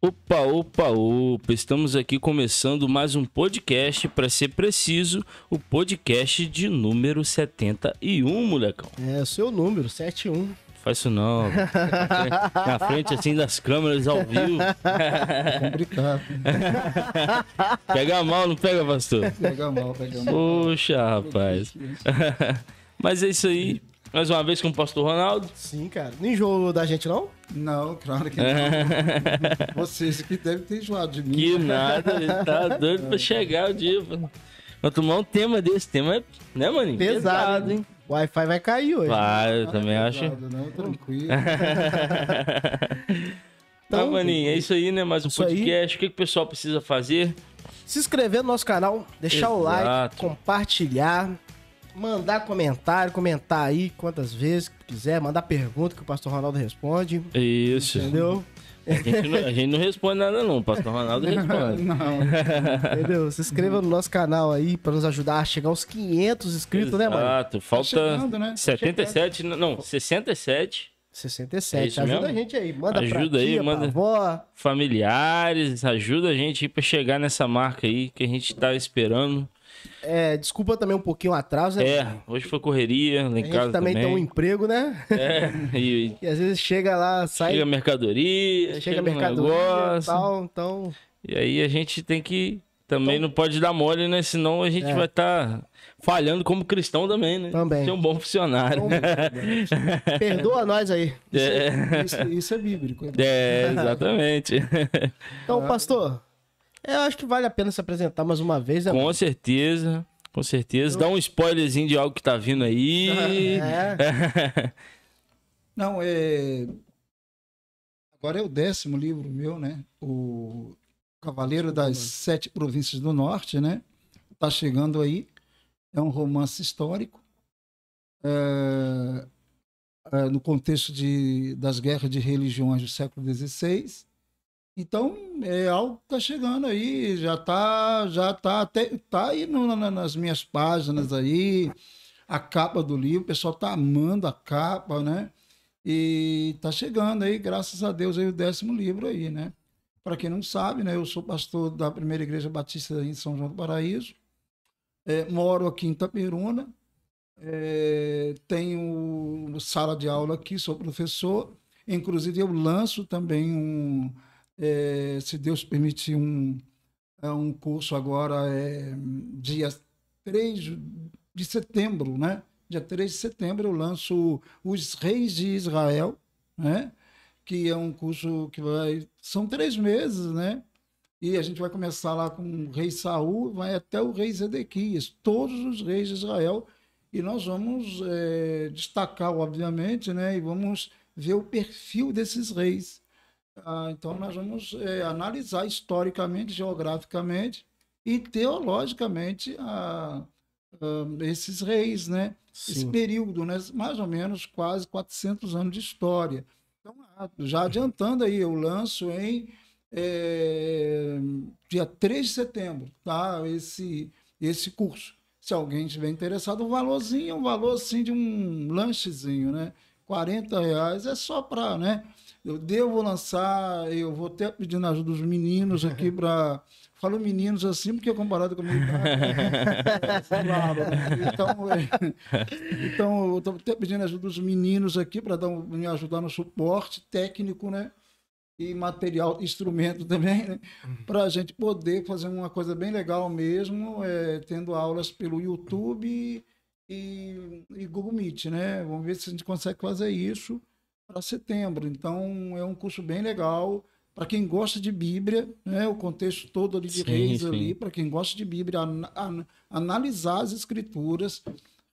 Opa, opa, opa! Estamos aqui começando mais um podcast, para ser preciso, o podcast de número 71, molecão. É, o seu número, 71. Faz isso não. Na frente, assim das câmeras ao vivo. Complicado. pega mal, não pega, pastor? Pega mal, pega mal. Poxa, rapaz. Mas é isso aí. Mais uma vez com o pastor Ronaldo. Sim, cara. Não enjoou da gente, não? Não, claro que não. Vocês que devem ter enjoado de mim. Que nada, ele tá doido pra chegar o dia. Vamos tomar um tema desse. Tema é, né, maninho? Pesado, hein? O Wi-Fi vai cair hoje. Vai, eu também Ah, acho. pesado, Não, tranquilo. Então, maninho, é isso aí, né? Mais um podcast. O que, que o pessoal precisa fazer? Se inscrever no nosso canal, deixar o like, Exato. compartilhar, mandar comentário, comentar aí quantas vezes quiser, mandar pergunta que o pastor Ronaldo responde. Isso. Entendeu? A gente, não, a gente não responde nada, não. O pastor Ronaldo responde. Não, Entendeu? Se inscreva no nosso canal aí pra nos ajudar a chegar aos 500 inscritos, né, mano? Exato. Falta chegando, né? 77, não, 67 67. É ajuda mesmo? a gente aí. Manda Ajuda pra aí, tia, manda. avó. familiares. Ajuda a gente aí pra chegar nessa marca aí que a gente tá esperando. É, desculpa também um pouquinho o atraso, né? É, hoje foi correria, lá A em gente casa também, também. tem um emprego, né? É, e E às vezes chega lá, sai, chega mercadoria, chega, chega, mercadoria e negócio. tal, então... E aí a gente tem que. Também não pode dar mole, né? Senão a gente É. vai estar falhando como cristão também, né? Também. Ser um bom funcionário. Então, perdoa nós aí. É, isso, isso é bíblico. é, exatamente. Então, pastor, eu acho que vale a pena se apresentar mais uma vez. né? com certeza. Com certeza. Dá um spoilerzinho de algo que tá vindo aí. É, Não, é. Agora é o décimo livro meu, né? O Cavaleiro das Sete Províncias do Norte, né? Tá chegando aí. É um romance histórico. é, é, no contexto de, das guerras de religiões do século XVI. Então, é algo que está chegando aí, já está já tá, até, tá aí no- na- nas minhas páginas aí, a capa do livro, o pessoal está amando a capa, né? E está chegando aí, graças a Deus, aí o décimo livro aí, né? Para quem não sabe, né? Eu sou pastor da Primeira Igreja Batista em São João do Paraíso, é, moro aqui em Itaperuna, é, tenho sala de aula aqui, sou professor, inclusive eu lanço também um, é, se Deus permitir, um, é, um curso agora, é, dia 3 de setembro, né? Dia 3 de setembro eu lanço Os Reis de Israel, né? Que é um curso que vai. São três meses, né? E a gente vai começar lá com o rei Saul, vai até o rei Zedequias, todos os reis de Israel. E nós vamos eh, destacar, obviamente, né? E vamos ver o perfil desses reis. Ah, então, nós vamos eh, analisar historicamente, geograficamente e teologicamente a, a esses reis, né? Esse sim. período, né? Mais ou menos quase 400 anos de história. Então, ah, já adiantando aí, eu lanço em eh, dia 3 de setembro, tá? Esse, esse curso. Se alguém estiver interessado, o valorzinho é um valor assim de um lanchezinho, né? 40 reais é só para, né? Eu devo lançar, eu vou até pedindo ajuda dos meninos aqui para. Falo meninos assim, porque comparado com a minha? Claro? Então, é, então eu estou até pedindo ajuda dos meninos aqui para um, me ajudar no suporte técnico, né? E material, instrumento também, né? Para a gente poder fazer uma coisa bem legal mesmo, é, tendo aulas pelo YouTube e, e Google Meet, né? Vamos ver se a gente consegue fazer isso para setembro. Então, é um curso bem legal para quem gosta de Bíblia, né? O contexto todo ali de Sim, reis sim. ali, para quem gosta de Bíblia, an- an- analisar as escrituras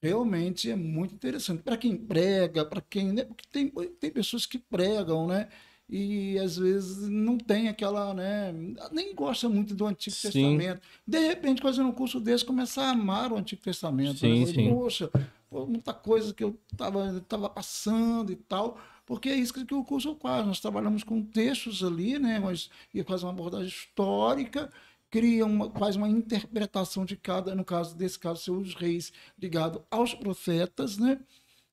realmente é muito interessante. Para quem prega, para quem. Né? Porque tem, tem pessoas que pregam, né? E às vezes não tem aquela, né? Nem gosta muito do Antigo Sim. Testamento. De repente, fazendo um curso desse, começar a amar o Antigo Testamento. Sim, né? sim. Poxa, pô, muita coisa que eu estava tava passando e tal. Porque é isso que o curso faz. Nós trabalhamos com textos ali, né? Mas e faz uma abordagem histórica, cria uma, faz uma interpretação de cada, no caso desse caso, seus reis ligado aos profetas, né?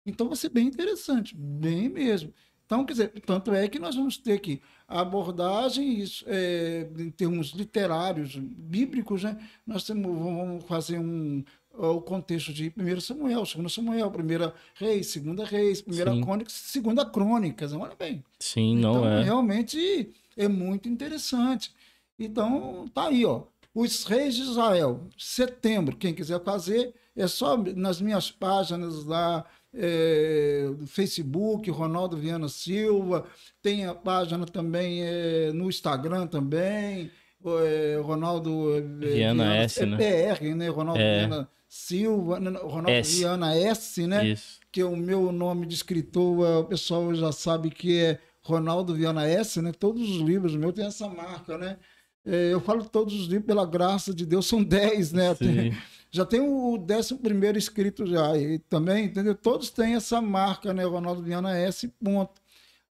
Então vai ser bem interessante, bem mesmo. Então, quer dizer, tanto é que nós vamos ter que abordagens é, em termos literários, bíblicos, né? Nós temos, vamos fazer um o contexto de 1 Samuel, 2 Samuel, 1 Reis, 2 Reis, 1 Crônicas, 2 Crônicas, olha bem. Sim, não então, é. Realmente é muito interessante. Então, tá aí, ó. Os Reis de Israel, setembro, quem quiser fazer, é só nas minhas páginas lá, é, no Facebook, Ronaldo Viana Silva, tem a página também é, no Instagram também, é, Ronaldo é, Viana, Viana S, né? PR, né? Ronaldo é. Viana Silva, Ronaldo S. Viana S, né? Isso. Que é o meu nome de escritor, o pessoal já sabe que é Ronaldo Viana S, né? Todos os livros meus têm essa marca, né? É, eu falo todos os livros, pela graça de Deus, são 10, né? Tem, já tem o 11 primeiro escrito já, e também, entendeu? Todos têm essa marca, né? Ronaldo Viana S, ponto.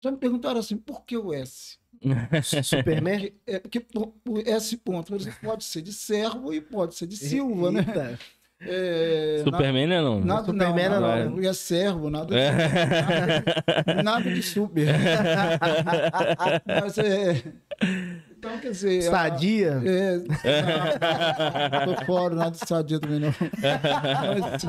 Já me perguntaram assim, por que o S? Superman? Porque, é, porque o S ponto pode ser de servo e pode ser de Silva, né? É, Superman nada, não? Nada, Superman não, não, não, é servo, nada de, nada, nada de super. Mas é. Então, quer dizer. Sadia? A, é. tô fora, nada de sadia também não. Mas,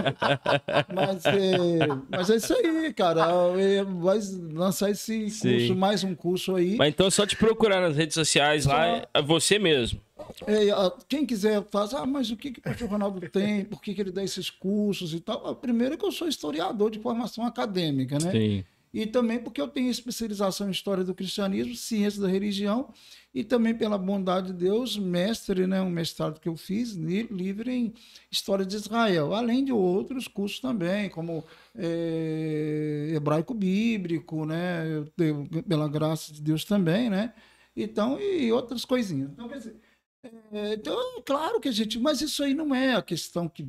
mas, é, mas é isso aí, cara. É, vai lançar esse Sim. curso, mais um curso aí. Mas então, só te procurar nas redes sociais só... lá, é você mesmo. É, quem quiser fazer, ah, mas o que, que o Ronaldo tem? Por que, que ele dá esses cursos e tal? Primeiro que eu sou historiador de formação acadêmica, né? Sim. E também porque eu tenho especialização em história do cristianismo, ciência da religião, e também pela bondade de Deus, mestre, né, um mestrado que eu fiz, livre em história de Israel, além de outros cursos também, como é, hebraico bíblico, né, eu, pela graça de Deus também, né? Então, e outras coisinhas. Então, quer dizer, é, então, claro que a gente. Mas isso aí não é a questão que,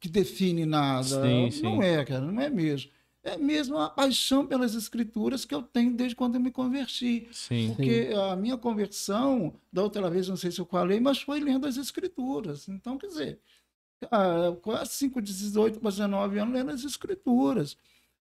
que define nada. Sim, sim. Não é, cara, não é mesmo. É mesmo a paixão pelas escrituras que eu tenho desde quando eu me converti. Sim. Porque sim. a minha conversão, da outra vez, não sei se eu falei, mas foi lendo as escrituras. Então, quer dizer, quase 5, 18 para 19 anos lendo as escrituras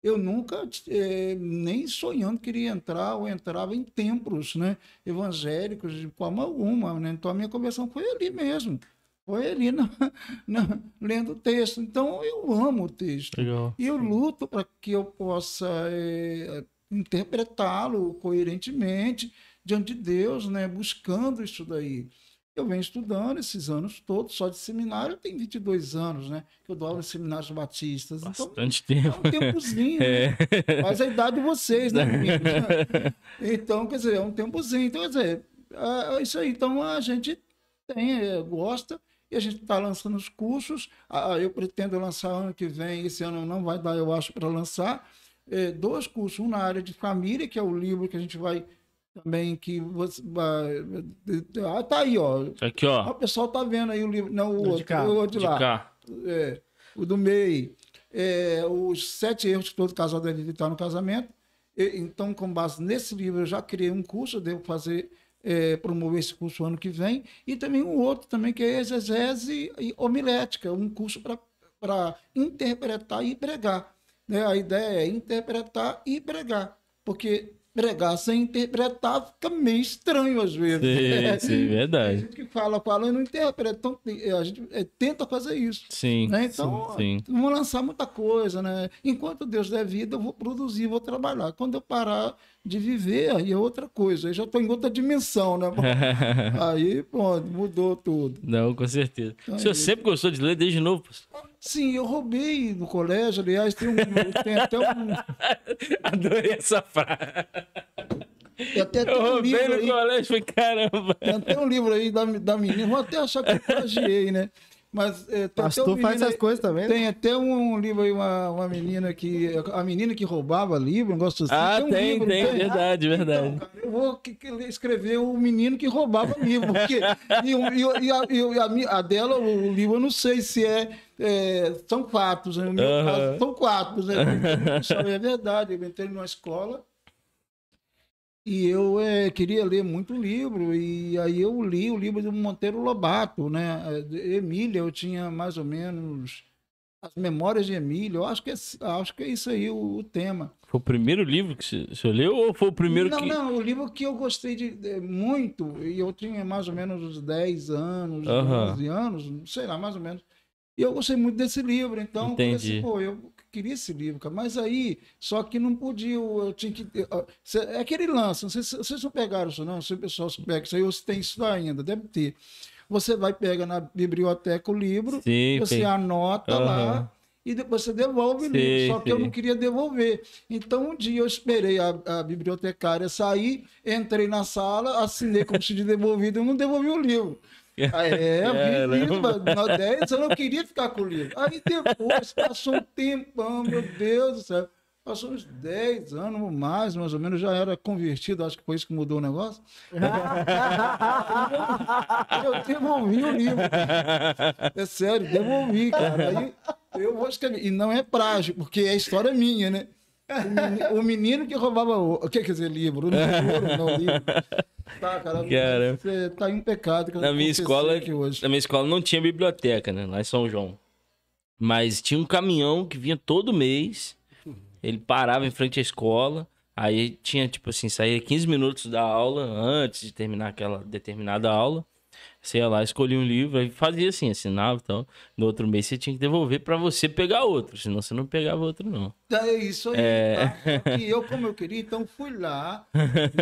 eu nunca, é, nem sonhando, queria entrar ou entrava em templos né, evangélicos de forma alguma. Né? Então a minha conversão foi ali mesmo. Foi ali na, na, lendo o texto. Então eu amo o texto. Legal. E eu luto para que eu possa é, interpretá-lo coerentemente diante de Deus, né, buscando isso daí. Eu venho estudando esses anos todos, só de seminário eu tenho 22 anos, né? Que eu dou aula em seminários batistas. Então, Bastante então, tempo. É um tempozinho, é. né? Mas a idade de vocês, né, Então, quer dizer, é um tempozinho. Então, quer dizer, é isso aí. Então, a gente tem, é, gosta, e a gente está lançando os cursos. Eu pretendo lançar ano que vem, esse ano não vai dar, eu acho, para lançar, é, dois cursos. Um na área de família, que é o livro que a gente vai também que você ah, tá aí ó aqui ó o pessoal tá vendo aí o livro não o, outro, cá. o outro de lá cá. É, o do meio é, os sete erros que todo casal deve evitar no casamento e, então com base nesse livro eu já criei um curso devo fazer é, promover esse curso ano que vem e também um outro também que é exegese e homilética um curso para interpretar e pregar né? a ideia é interpretar e pregar porque pregar sem interpretar fica meio estranho às vezes. Sim, sim verdade. A gente que fala, fala e não interpreta. Então, a gente é, tenta fazer isso. Sim. Né? Então, sim, sim. vamos lançar muita coisa, né? Enquanto Deus der vida, eu vou produzir, vou trabalhar. Quando eu parar de viver, aí é outra coisa. Aí já estou em outra dimensão, né? aí, pronto, mudou tudo. Não, com certeza. Então, o senhor sempre gostou de ler desde novo? Sim, eu roubei no colégio, aliás, tem, um, tem até um. Adorei essa frase. Eu, até eu um roubei no aí, colégio, caramba. Tem até um livro aí da, da menina, vou até achar que eu plagiei, né? Mas é, tem Pastor um faz essas coisas também. Tem né? até um livro aí, uma, uma menina que. A menina que roubava livro, um negócio assim. Ah, tem, tem, livro, tem, tem, verdade, então, verdade. Cara, eu vou escrever o menino que roubava livro. Porque, e, e, e, a, e a, a, dela, o livro, eu não sei se é. é são fatos, né? no meu uh -huh. caso, são quatro. Né? é verdade. Eu entrei numa escola e eu é, queria ler muito livro, e aí eu li o livro do Monteiro Lobato, né? Emília, eu tinha mais ou menos. As Memórias de Emílio, eu acho que é, acho que é isso aí o, o tema. Foi o primeiro livro que você, você leu ou foi o primeiro não, que. Não, o livro que eu gostei de, de muito, e eu tinha mais ou menos uns 10 anos, Aham. 11 anos, sei lá, mais ou menos. E eu gostei muito desse livro, então eu Entendi. assim, pô, eu queria esse livro, cara. Mas aí, só que não podia, eu, tinha que. É aquele lance, não sei se vocês não pegaram isso, não. Se o pessoal se pega isso aí, ou se tem isso ainda, deve ter. Você vai, pega na biblioteca o livro, Sim, você tem- anota Aham. lá e depois você devolve o livro. Só que eu não queria devolver. Então um dia eu esperei a, a bibliotecária sair, entrei na sala, assinei como se de devolvido e não devolvi o livro. Aí, é, eu vi isso, mas na 10 eu não queria ficar com o livro. Aí depois passou um tempão, meu Deus do céu. Passou uns 10 anos mais, mais ou menos, já era convertido, acho que foi isso que mudou o negócio. Eu devolvi o livro. É sério, devolvi, cara. Aí eu vou escrever. E não é prágio, porque é história minha, né? O meni- O menino que roubava o. O que quer dizer livro? Não, ouro, não, livro. Tá, cara. Cara. Você tá em pecado. Na minha escola, aqui hoje. na minha escola não tinha biblioteca, né? Lá em São João. Mas tinha um caminhão que vinha todo mês. Ele parava em frente à escola. Aí tinha, tipo assim, saía 15 minutos da aula antes de terminar aquela determinada aula. Você ia lá, escolhia um livro, aí fazia assim, assinava e tal. No outro mês você tinha que devolver pra você pegar outro, senão você não pegava outro, não. É isso aí. É. Tá? Que eu, como eu queria, então fui lá.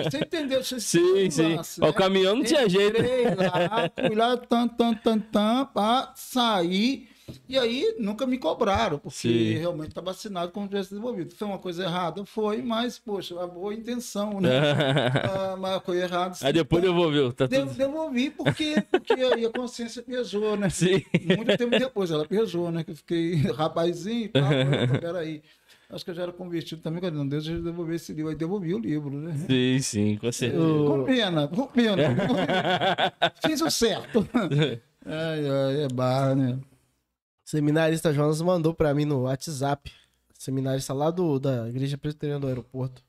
Você entendeu? Você Sim, sim. O né? caminhão não tinha jeito. Lá, fui lá, tan, tan, tan, tan, pá, saí. E aí nunca me cobraram, porque Sim. realmente estava assinado como tivesse devolvido. Foi uma coisa errada? Foi, mas, poxa, a boa intenção, né? Ah, mas foi errado. sim. Aí depois devolveu, tá tudo. Devolvi porque, porque aí a consciência pesou, né? Sim. Muito tempo depois ela pesou, né? Que eu fiquei rapazinho e tal. Peraí. Acho que eu já era convertido também. Falei, não, Deus, deixa eu devolver esse livro. Aí devolvi o livro, né? Sim, sim, com certeza. Com pena, com pena. Fiz o certo. Ai, ai, é barra, né? Seminarista Jonas mandou pra mim no WhatsApp. Seminarista lá do, da Igreja Presbiteriana do Aeroporto.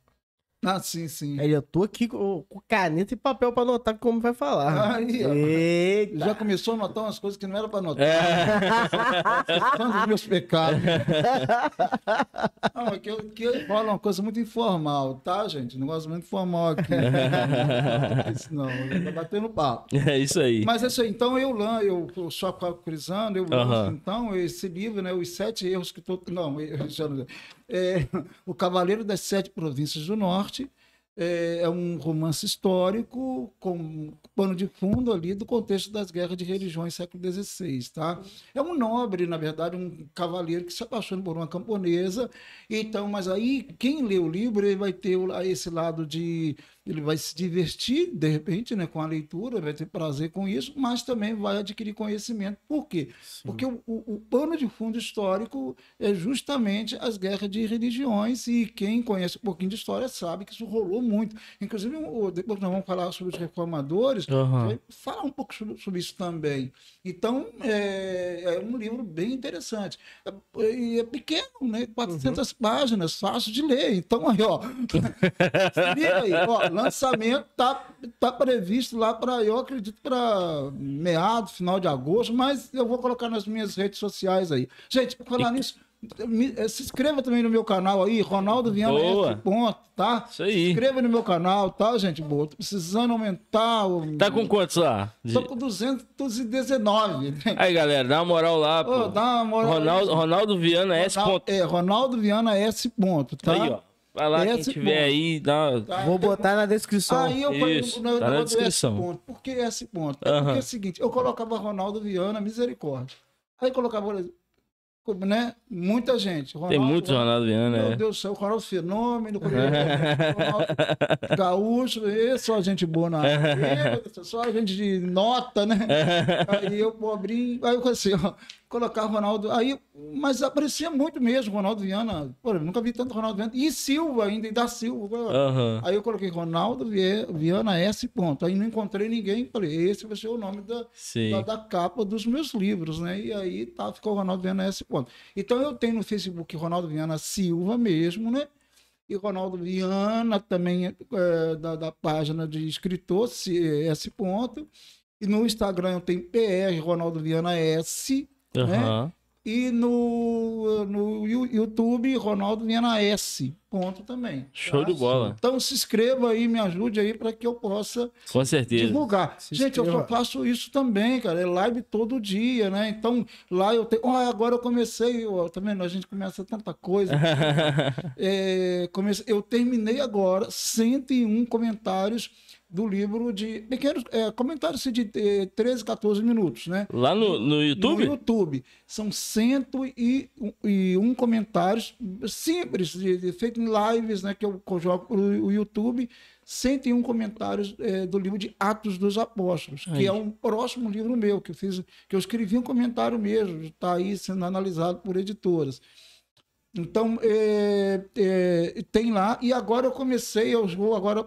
Ah, sim, sim. Aí eu tô aqui com, com caneta e papel pra anotar como vai falar. Aí. Eita. Já começou a notar umas coisas que não era para notar. É. São dos meus pecados. Não, aqui, aqui rola uma coisa muito informal, tá, gente? Um negócio muito informal aqui. Não, isso não, tá batendo papo. É isso aí. Mas é isso aí, então eu lan, eu, eu só cruzando, eu lanço, então, esse livro, né? Os sete erros que todo. Não, eu já não- é, O Cavaleiro das Sete Províncias do Norte. É, é um romance histórico com pano de fundo ali do contexto das guerras de religiões século XVI, tá? É um nobre, na verdade, um cavaleiro que se apaixona por uma camponesa. Então, mas aí quem lê o livro ele vai ter esse lado de ele vai se divertir de repente, né, com a leitura, vai ter prazer com isso, mas também vai adquirir conhecimento. Por quê? Porque o, o- o pano de fundo histórico é justamente as guerras de religiões e quem conhece um pouquinho de história sabe que isso rolou muito. Inclusive, depois nós vamos falar sobre os reformadores, vai falar um pouco sobre, sobre isso também. Então, é, é um livro bem interessante. É, e é pequeno, né? 400 páginas, fácil de ler. Então, aí, ó. Se liga aí, ó, lançamento tá, tá previsto lá para, eu acredito, para meado, final de agosto, mas eu vou colocar nas minhas redes sociais aí. Gente, por falar nisso, me- eh, se inscreva também no meu canal aí, Ronaldo Viana Boa. F. Ponto, tá? Isso aí. Se inscreva no meu canal, tá, gente? Boa. Tô precisando aumentar o. Tá com quantos lá? Tô com 219. né? Aí, galera, dá uma moral lá, pô. Ô, dá uma moral. Ronaldo, Ronaldo Viana S. Ronaldo, Ponto. é, Ronaldo Viana S. Ponto, tá? Aí, ó. Vai lá, quem S. tiver ponto. aí, dá. Tá? Vou botar na descrição. Aí eu falei, Isso, tá na descrição. Ponto. Por que S ponto? É porque é o seguinte, eu colocava Ronaldo Viana, misericórdia. Aí colocava, né? Muita gente. Tem Ronaldo, muitos Ronaldo Viana, Meu né? Deus do céu, Ronaldo Fenômeno, Ronaldo Gaúcho, e só gente boa na área, só gente de nota, né? Aí eu, pobrinho, aí eu comecei, ó, colocar Ronaldo, aí, mas aparecia muito mesmo Ronaldo Viana, pô, eu nunca vi tanto Ronaldo Viana, e Silva ainda, e da Silva. Aham. Aí eu coloquei Ronaldo Viana S. Ponto. Aí não encontrei ninguém, falei, esse vai ser o nome da, da, da capa dos meus livros, né? E aí tá, ficou Ronaldo Viana S. Ponto. Então eu tenho no Facebook Ronaldo Viana Silva mesmo, né? E Ronaldo Viana também é, da, da página de escritor S. Ponto. E no Instagram eu tenho PR Ronaldo Viana S. Aham. E no, no YouTube, Ronaldo Viana S. Ponto também. Show tá? de bola. Então se inscreva aí, me ajude aí para que eu possa Com certeza. divulgar. Se Gente, eu só inscreva. faço isso também, cara. É live todo dia, né? Então, lá eu tenho. Ó, agora eu comecei, ó, tá vendo? A gente começa tanta coisa. É, comecei- eu terminei agora 101 comentários do livro de. Pequenos é, comentários de eh, 13, 14 minutos, né? Lá no, no YouTube? No YouTube. São 101 comentários simples, de, de, feito em lives, né? Que eu jogo pro o YouTube. 101 comentários eh, do livro de Atos dos Apóstolos, Aí. que é um próximo livro meu, que eu fiz, que eu escrevi um comentário mesmo, está aí sendo analisado por editoras. Então, é, é, tem lá, e agora eu comecei, eu vou agora,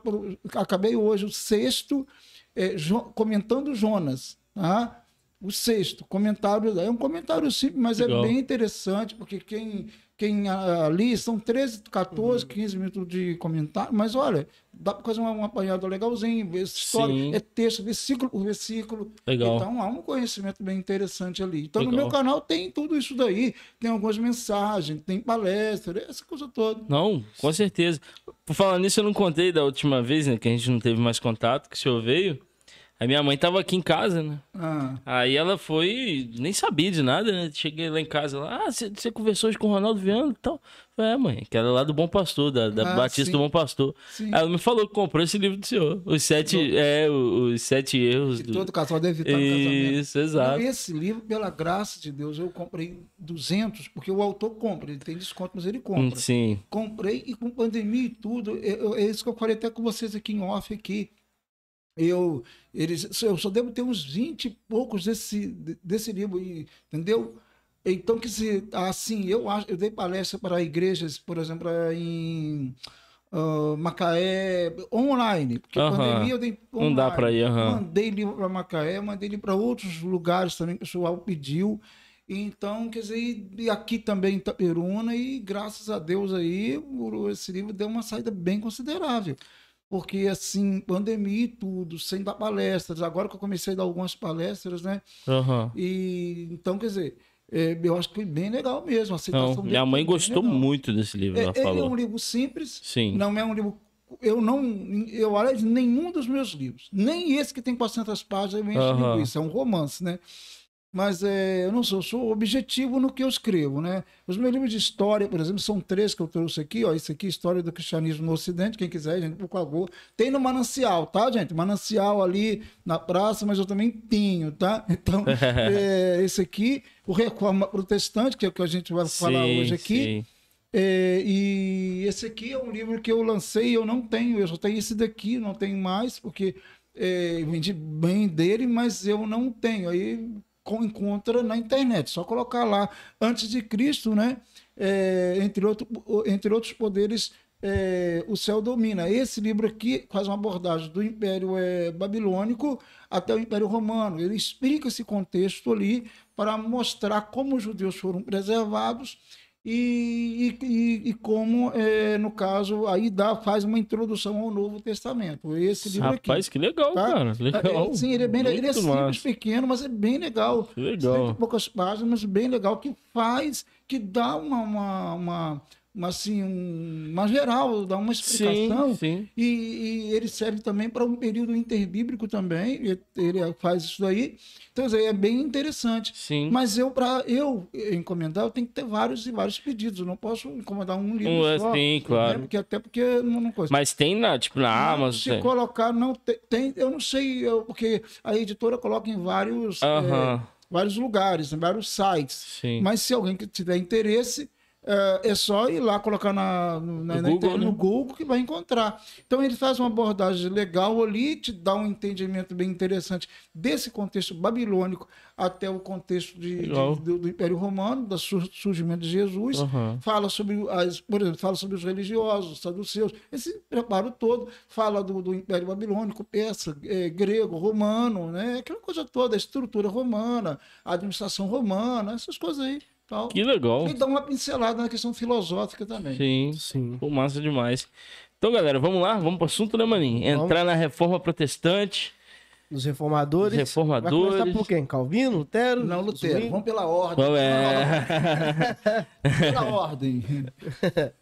acabei hoje o sexto, é, Jo- comentando Jonas, tá? O sexto, comentário, é um comentário simples, mas Legal. é bem interessante, porque quem, quem ah, ali são 13, 14, Uhum. 15 minutos de comentário, mas olha, dá para fazer uma, uma apanhada legalzinho, ver história, Sim. é texto, versículo por versículo, Legal. então há um conhecimento bem interessante ali. Então no Legal. meu canal tem tudo isso daí. Tem algumas mensagens, tem palestra, essa coisa toda. Não, com certeza. Por falar nisso, eu não contei da última vez, né? Que a gente não teve mais contato, que o senhor veio. A minha mãe tava aqui em casa, né? Ah, Aí ela foi, nem sabia de nada, né? Cheguei lá em casa, lá, ah, você conversou hoje com o Ronaldo Viana e tal. Falei, É, mãe, que era lá do Bom Pastor, da, da Ah, Batista sim. do Bom Pastor. sim. Aí ela me falou que comprou esse livro do senhor. Os sete, é, o- os sete erros E do... todo casal deve estar no casamento. Isso, exato. Esse livro, pela graça de Deus, eu comprei 200, porque o autor compra, ele tem desconto, mas ele compra. Sim, Comprei e com pandemia e tudo, eu- eu- é isso que eu falei até com vocês aqui em off aqui. Eu, eles, eu só devo ter uns 20 e poucos desse, desse livro, entendeu? Então, que se, assim, eu acho, eu dei palestra para igrejas, por exemplo, em ah, Macaé, online, porque Aham. pandemia eu dei não dá pra ir, aham. Mandei livro para Macaé, mandei livro para outros lugares também, o pessoal pediu. Então, quer dizer, e- aqui também em Itaperuna, e graças a Deus aí, esse livro deu uma saída bem considerável. Porque, assim, pandemia e tudo, sem dar palestras. Agora que eu comecei a dar algumas palestras, né? aham. E, então, quer dizer, é, eu acho que foi bem legal mesmo. A aceitação Não, minha mãe gostou legal. muito desse livro, É, ela ele é falou. um livro simples, Sim. não é um livro. Eu não. Eu olho nenhum dos meus livros. Nem esse que tem 400 páginas eu encho Aham. linguiça. É um romance, né? Mas é, eu não sou, eu sou objetivo no que eu escrevo, né? Os meus livros de história, por exemplo, são três que eu trouxe aqui, ó. Esse aqui, História do Cristianismo no Ocidente, quem quiser, gente, por favor. Tem no Manancial, tá, gente? Manancial ali na praça, mas eu também tenho, tá? Então, é, esse aqui, o Reforma Protestante, que é o que a gente vai falar Sim, hoje aqui. sim. É, e esse aqui é um livro que eu lancei, eu não tenho, eu só tenho esse daqui, não tenho mais, porque é, vendi bem dele, mas eu não tenho. Aí encontra na internet, só colocar lá antes de Cristo, né? É, entre, outro, entre outros poderes, é, o céu domina. Esse livro aqui faz uma abordagem do Império é, Babilônico até o Império Romano. Ele explica esse contexto ali para mostrar como os judeus foram preservados e, e, e como, é, no caso, aí dá, faz uma introdução ao Novo Testamento. Esse livro Rapaz, aqui. que legal, tá? cara. Legal. É, Sim, ele é bem ele é simples, massa. pequeno, mas é bem legal. Que legal. Tem poucas páginas, mas bem legal, que faz, que dá uma, uma, uma, assim, um- uma geral, dá uma explicação. Sim, sim. E, e ele serve também para um período interbíblico também, ele, ele faz isso daí. Então, é bem interessante. Sim. Mas eu, para eu encomendar, eu tenho que ter vários e vários pedidos. Eu não posso encomendar um livro Um, é, só. sim, né? claro. Porque, até porque não, não coisa. Mas tem na, tipo, na Não, Amazon. Se tem. colocar, não tem, tem- Eu não sei, eu- porque a editora coloca em vários, Aham. é, vários lugares, em vários sites. Sim. Mas se alguém que tiver interesse, é, é só ir lá colocar na, no, na- No na Google, internet, né? no Google que vai encontrar. Então ele faz uma abordagem legal ali, te dá um entendimento bem interessante desse contexto babilônico até o contexto de, de- do, do Império Romano, do sur- surgimento de Jesus. Aham. Fala sobre, as, por exemplo, fala sobre os religiosos, os saduceus, esse preparo todo, fala do, do Império Babilônico, persa, eh, grego, romano, né? aquela coisa toda, a estrutura romana, a administração romana, essas coisas aí. Tal. Que legal. E dá uma pincelada na questão filosófica também. Sim. Sim. Pô, massa demais. Então, galera, vamos lá? Vamos pro assunto, né, maninho? Entrar na reforma protestante. Dos reformadores. Os reformadores. Vai começar por quem? Calvino, Lutero? Não, Lutero. Vamos pela ordem. Qual é? Pela ordem.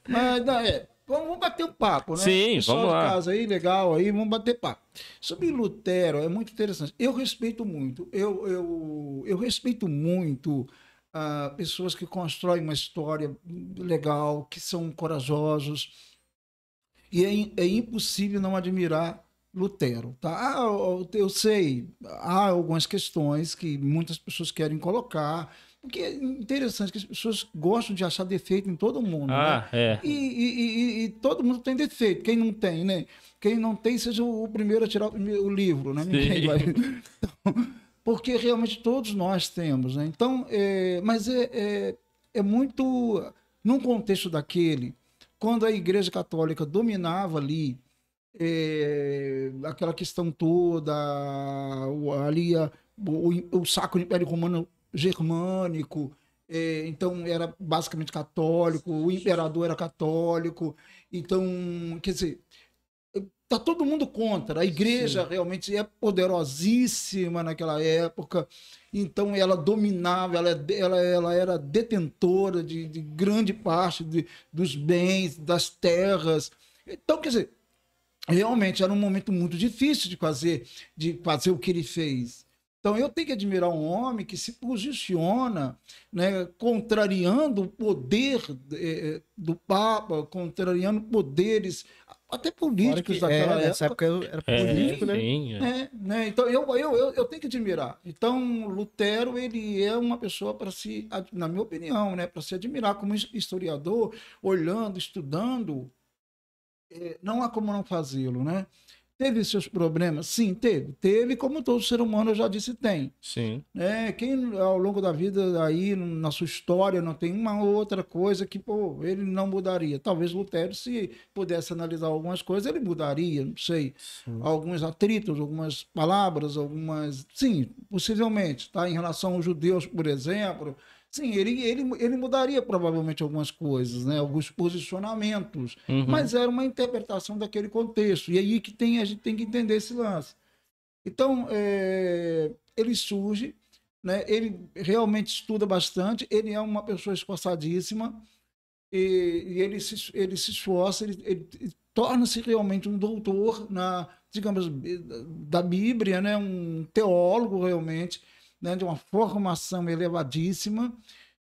Mas, não, é. Vamos, vamos bater um papo, né? Sim, Pessoal vamos de lá. casa aí, legal aí, vamos bater papo. Sobre Lutero, é muito interessante. Eu respeito muito, eu, eu, eu respeito muito ah, pessoas que constroem uma história legal, que são corajosos. E é, é impossível não admirar Lutero, tá? Ah, eu, eu sei, há algumas questões que muitas pessoas querem colocar, porque é interessante que as pessoas gostam de achar defeito em todo mundo, né? Ah, é. E, e- e- e todo mundo tem defeito. Quem não tem, né? Quem não tem, seja o primeiro a tirar o livro, né? Ninguém Sim. vai. Então, porque realmente todos nós temos, né? Então, é, mas é, é, é muito. Num contexto daquele, quando a Igreja Católica dominava ali, é, aquela questão toda, ali a- o, o Sacro Império Romano Germânico, é, então era basicamente católico, o imperador era católico, então, quer dizer, tá todo mundo contra. A igreja realmente é poderosíssima naquela época, então ela dominava, ela, ela, ela era detentora de, de grande parte de, dos bens, das terras. Então, quer dizer, realmente era um momento muito difícil de fazer, de fazer o que ele fez. Então eu tenho que admirar um homem que se posiciona, né, contrariando o poder eh, do Papa, contrariando poderes até políticos que, daquela é, nessa época. época era É, político, né? sim, é. É, né? Então eu, eu, eu, eu tenho que admirar. Então Lutero ele é uma pessoa para se, na minha opinião, né, para se admirar como his- historiador, olhando, estudando, é, não há como não fazê-lo, né? Teve seus problemas, sim, teve, teve como todo ser humano eu já disse tem. Sim. É, quem ao longo da vida aí na sua história não tem uma outra coisa que pô, ele não mudaria. Talvez Lutero se pudesse analisar algumas coisas ele mudaria, não sei alguns atritos, algumas palavras, algumas. Sim, possivelmente, tá? Em relação aos judeus, por exemplo. Sim, ele, ele, ele mudaria provavelmente algumas coisas, né? alguns posicionamentos, Uhum. mas era uma interpretação daquele contexto. E aí que tem, a gente tem que entender esse lance. Então, é, ele surge, né? ele realmente estuda bastante, ele é uma pessoa esforçadíssima, e, e ele, se, ele se esforça, ele, ele torna-se realmente um doutor na, digamos, da Bíblia, né? um teólogo realmente, né? de uma formação elevadíssima,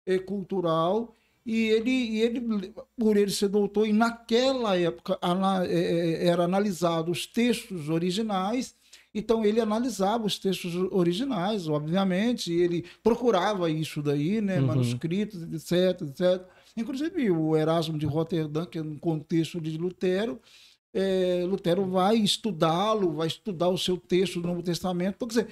eh, cultural, e ele, e ele, por ele ser doutor, e naquela época ana- eh, eh, era analisado os textos originais, então ele analisava os textos originais, obviamente, e ele procurava isso daí, né, Uhum. manuscritos, etc, etc. Inclusive o Erasmo de Roterdã, que é um contexto de Lutero, é, Lutero vai estudá-lo, vai estudar o seu texto do Novo Testamento, quer dizer,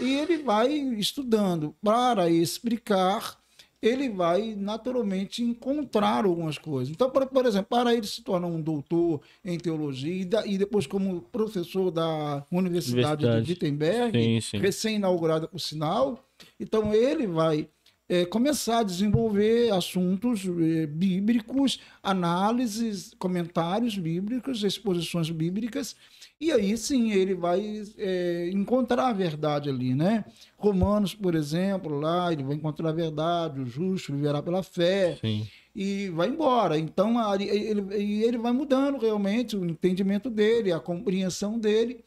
e ele vai estudando para explicar, ele vai naturalmente encontrar algumas coisas. Então, por, por exemplo, para ele se tornar um doutor em teologia e, da- e depois como professor da Universidade, Universidade. de Wittenberg, recém-inaugurada por sinal, então ele vai eh, começar a desenvolver assuntos eh, bíblicos, análises, comentários bíblicos, exposições bíblicas, e aí sim ele vai eh, encontrar a verdade ali, né? Romanos, por exemplo, lá ele vai encontrar a verdade, o justo viverá pela fé, Sim. e vai embora. Então ele, ele vai mudando realmente o entendimento dele, a compreensão dele.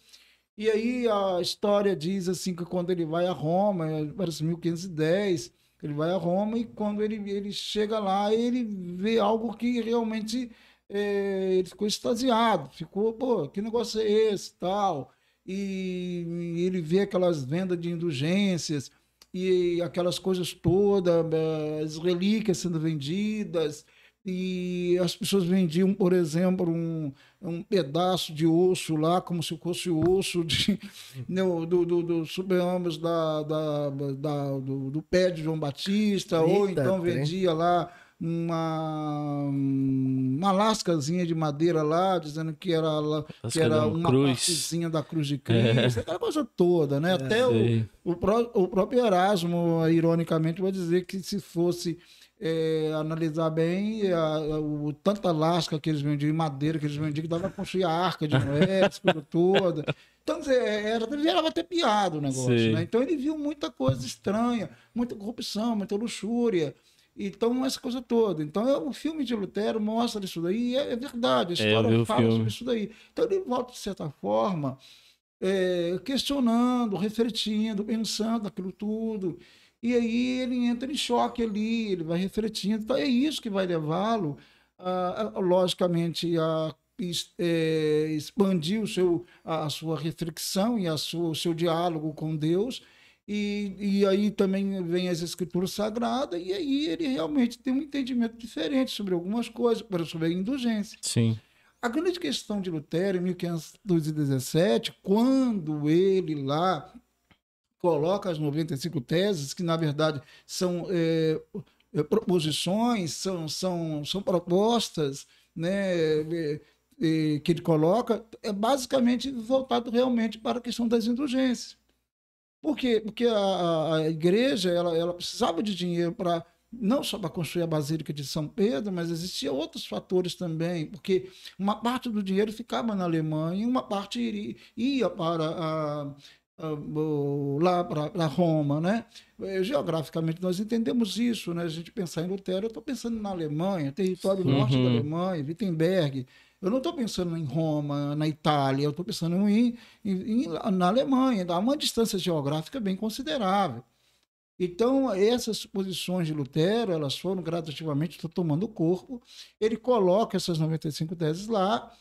E aí a história diz assim que quando ele vai a Roma, é, parece 1510, ele vai a Roma e quando ele, ele chega lá, ele vê algo que realmente é, ele ficou extasiado, ficou, pô, que negócio é esse, tal. E, e ele vê aquelas vendas de indulgências e aquelas coisas todas, eh, as relíquias sendo vendidas, e as pessoas vendiam, por exemplo, um, um pedaço de osso lá, como se fosse osso de, no- do, do, do subeamos da, da, da- do, do pé de João Batista, ou Eita, então trem. vendia lá uma, uma lascazinha de madeira lá, dizendo que era, que era uma cruz. partezinha da cruz de Cristo, aquela coisa toda, né? Até o, o, pró- o próprio Erasmo, ironicamente, vai dizer que se fosse é, analisar bem a, a- o, tanta lasca que eles vendiam, madeira que eles vendiam, que dava para construir a arca de Noé, toda. Então, é, era, virava até piada o negócio, né? Então ele viu muita coisa estranha, muita corrupção, muita luxúria. Então, essa coisa toda. Então, é, o filme de Lutero mostra isso daí, e é, é verdade, a história o fala filme. sobre isso daí. Então, ele volta, de certa forma, é, questionando, refletindo, pensando naquilo tudo. E aí ele entra em choque ali, ele vai refletindo. Então, é isso que vai levá-lo, a, a- logicamente, a é, expandir o seu, a, sua reflexão e a sua, o seu diálogo com Deus. E, e aí também vem as escrituras sagradas, e aí ele realmente tem um entendimento diferente sobre algumas coisas, sobre a indulgência. Sim. A grande questão de Lutero, em 1517, quando ele lá coloca as 95 teses, que na verdade são é, é, proposições, são, são, são propostas né, é, é, que ele coloca, é basicamente voltado realmente para a questão das indulgências. Por quê? Porque a, a- igreja ela, ela precisava de dinheiro para não só para construir a Basílica de São Pedro, mas existiam outros fatores também, porque uma parte do dinheiro ficava na Alemanha e uma parte iria, ia para a, lá para Roma, né? Eh, Geograficamente nós entendemos isso, né? A gente pensar em Lutero, eu estou pensando na Alemanha, território norte da Uhum. Alemanha, Wittenberg. Eu não estou pensando em Roma, na Itália, eu estou pensando em, em- em- na Alemanha, dá uma distância geográfica bem considerável. Então, essas posições de Lutero, elas foram gradativamente tomando corpo. Ele coloca essas 95 teses lá.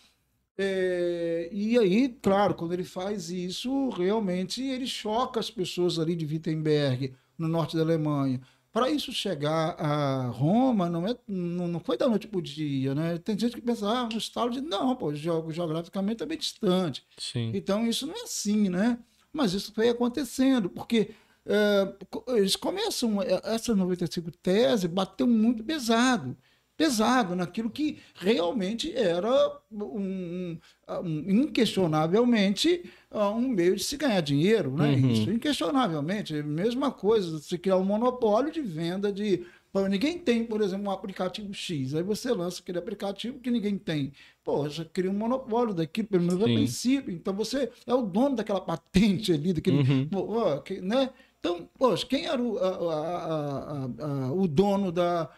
é, e aí, claro, quando ele faz isso, realmente ele choca as pessoas ali de Wittenberg, no norte da Alemanha. Para isso chegar a Roma, não, é, não, não foi da noite para o dia, né? Tem gente que pensa, ah, no estado de. Não, pô, geo- geograficamente é bem distante. Sim. Então isso não é assim, né? Mas isso foi acontecendo, porque é, eles começam, é, essa 95 tese bateu muito pesado, pesado naquilo que realmente era um, um- inquestionavelmente ah, um meio de se ganhar dinheiro, né? Uhum. Isso, inquestionavelmente. Mesma coisa, você criar um monopólio de venda de. Ninguém tem, por exemplo, um aplicativo X. Aí você lança aquele aplicativo que ninguém tem. Pô, você cria um monopólio daquilo, pelo menos a Sim. princípio. Então você é o dono daquela patente ali, daquele. Uhum. Pô, ó, que- né? Então, poxa, quem era o, a- a- a- o dono da,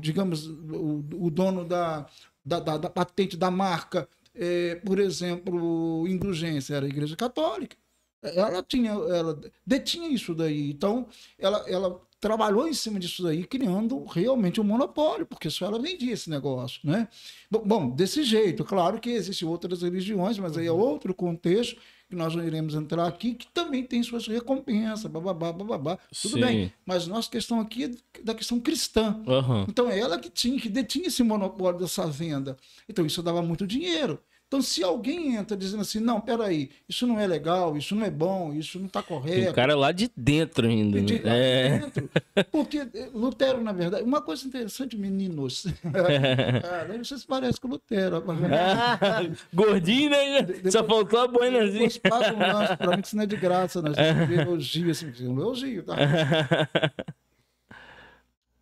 digamos, o, o dono da, da, da- da patente da marca, eh, por exemplo, indulgência, era a Igreja Católica. Ela tinha, ela detinha isso daí. Então, ela, ela trabalhou em cima disso daí, criando realmente um monopólio, porque só ela vendia esse negócio, né? Bom, bom, desse jeito. Claro que existem outras religiões, mas aí é outro contexto que nós não iremos entrar aqui, que também tem suas recompensas, bababá, bababá. Tudo Sim. bem. Mas nossa questão aqui é da questão cristã. Aham. Então é ela que tinha, que detinha esse monopólio dessa venda. Então isso dava muito dinheiro. Então, se alguém entra dizendo assim, não, peraí, isso não é legal, isso não é bom, isso não está correto. o cara lá de dentro ainda. né? de É. dentro. Porque eh, Lutero, na verdade, uma coisa interessante, meninos. ah, vocês parecem com Lutero. Gordinho, né? depois- Só faltou a boinazinha. Depois passa um lanche pra mim, que isso não é de graça, né? Elogio, assim, um elogio, tá?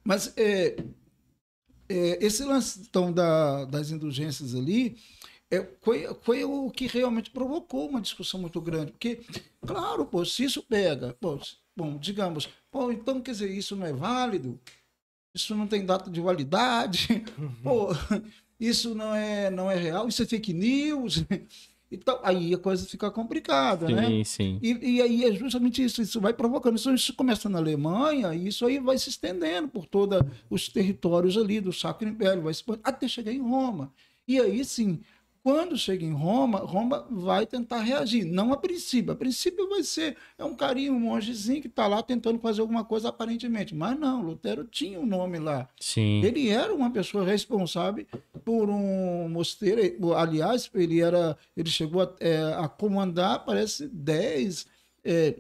Mas é, é, esse lance então, da, das indulgências ali é, foi, foi o que realmente provocou uma discussão muito grande. Porque, claro, pô, se isso pega, pô, bom, digamos, pô, então quer dizer, isso não é válido, isso não tem data de validade, pô, isso não é, não é real, isso é fake news. Então, aí a coisa fica complicada, né? Sim, sim. E, e aí é justamente isso, isso vai provocando. Isso, isso começa na Alemanha e isso aí vai se estendendo por todos os territórios ali do Sacro Império, vai se, até chegar em Roma. E aí sim, quando chega em Roma, Roma vai tentar reagir. Não a princípio. A princípio vai ser é um carinho, um mongezinho que está lá tentando fazer alguma coisa aparentemente. Mas não, Lutero tinha um nome lá. Sim. Ele era uma pessoa responsável por um mosteiro. Aliás, ele era, ele chegou a, é, a comandar, parece, 10, é,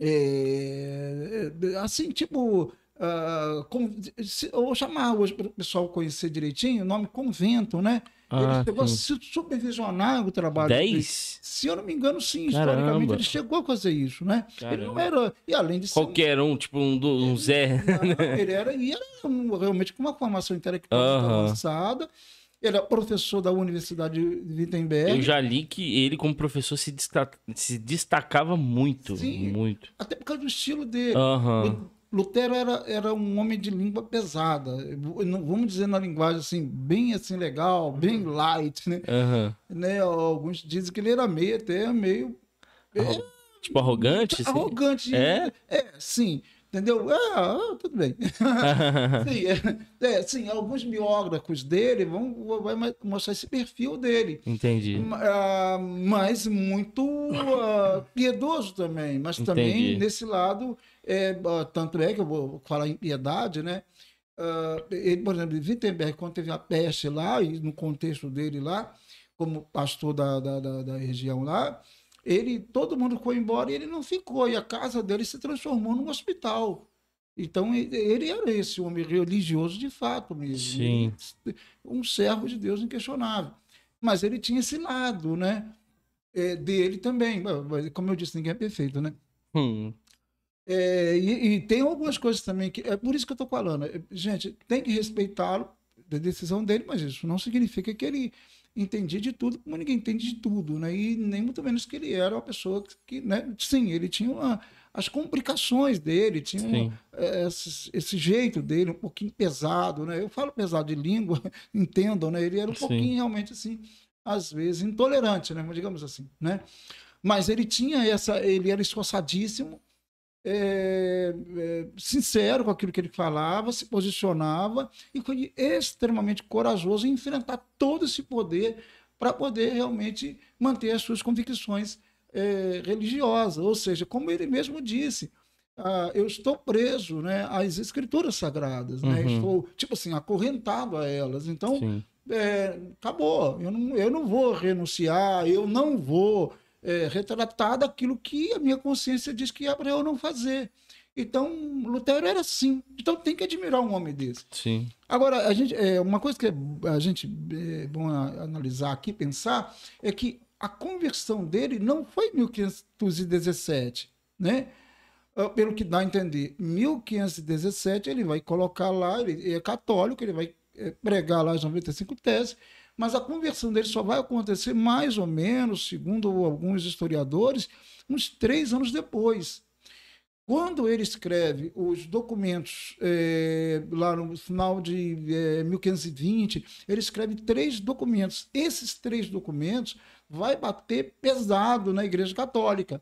é, é, assim, tipo, ah, com, se, eu vou chamar hoje para o pessoal conhecer direitinho, o nome convento, né? Ele Ah, chegou sim. a su- supervisionar o trabalho. dele. Dez? Se eu não me engano, sim, Caramba. historicamente ele chegou a fazer isso, né? Ele não era. E além de ser um Qualquer um, tipo um, do- um Zé. não, ele era, e era um- realmente com uma formação intelectual muito Aham. avançada. Ele é professor da Universidade de Wittenberg. Eu já li que ele, como professor, se, desta- se destacava muito. Sim. Muito. Até por causa do estilo dele. Aham. Lu- Lutero era, era um homem de língua pesada. Vamos dizer na linguagem assim, bem assim legal, bem light, né? Aham. né? Alguns dizem que ele era meio até meio Arro- Tipo, arrogante? assim? arrogante. É? É, sim. Entendeu? Ah, ah, tudo bem. sim, é, é, sim, alguns biógrafos dele vão vai mostrar esse perfil dele. Entendi. Ah, mas muito ah, piedoso também, mas também Entendi. nesse lado, é, tanto é que eu vou falar em piedade, né? Ah, ele, por exemplo, Wittenberg, quando teve a peste lá, e no contexto dele lá, como pastor da, da, da, da região lá, ele, todo mundo foi embora e ele não ficou, e a casa dele se transformou num hospital. Então, ele- era esse homem religioso de fato mesmo. Sim. Um servo de Deus inquestionável. Mas ele tinha esse lado, né? é, dele também. Como eu disse, ninguém é perfeito, né? Hum, É, e, e tem algumas coisas também que. É por isso que eu estou falando. é, Gente, tem que respeitá-lo da decisão dele, mas isso não significa que ele entendia de tudo, como ninguém entende de tudo, né? E nem muito menos que ele era uma pessoa que, né? Sim, ele tinha uma- as complicações dele, tinha sim. é, esse, esse jeito dele, um pouquinho pesado, né? Eu falo pesado de língua, entendam, né? Ele era um Sim. pouquinho realmente assim, às vezes intolerante, né? Digamos assim, né? Mas ele tinha essa, ele era esforçadíssimo, é, é, sincero com aquilo que ele falava, se posicionava e foi extremamente corajoso em enfrentar todo esse poder para poder realmente manter as suas convicções é, religiosas. Ou seja, como ele mesmo disse, ah, eu estou preso né, às escrituras sagradas, né? Uhum. estou, tipo assim, acorrentado a elas. Então, é, acabou. Eu não, eu não vou renunciar, eu não vou é, retratar daquilo que a minha consciência diz que é para eu não fazer. Então, Lutero era assim. Então, tem que admirar um homem desse. Sim. Agora, a gente, é, uma coisa que é, a gente é bom analisar aqui, pensar, é que a conversão dele não foi em 1517, né? Ah, Pelo que dá a entender, 1517 ele vai colocar lá, ele é católico, ele vai eh, pregar lá as 95 teses, mas a conversão dele só vai acontecer mais ou menos, segundo alguns historiadores, uns três anos depois. Quando ele escreve os documentos, eh, lá no final de eh, 1520, ele escreve três documentos. Esses três documentos vai bater pesado na Igreja Católica.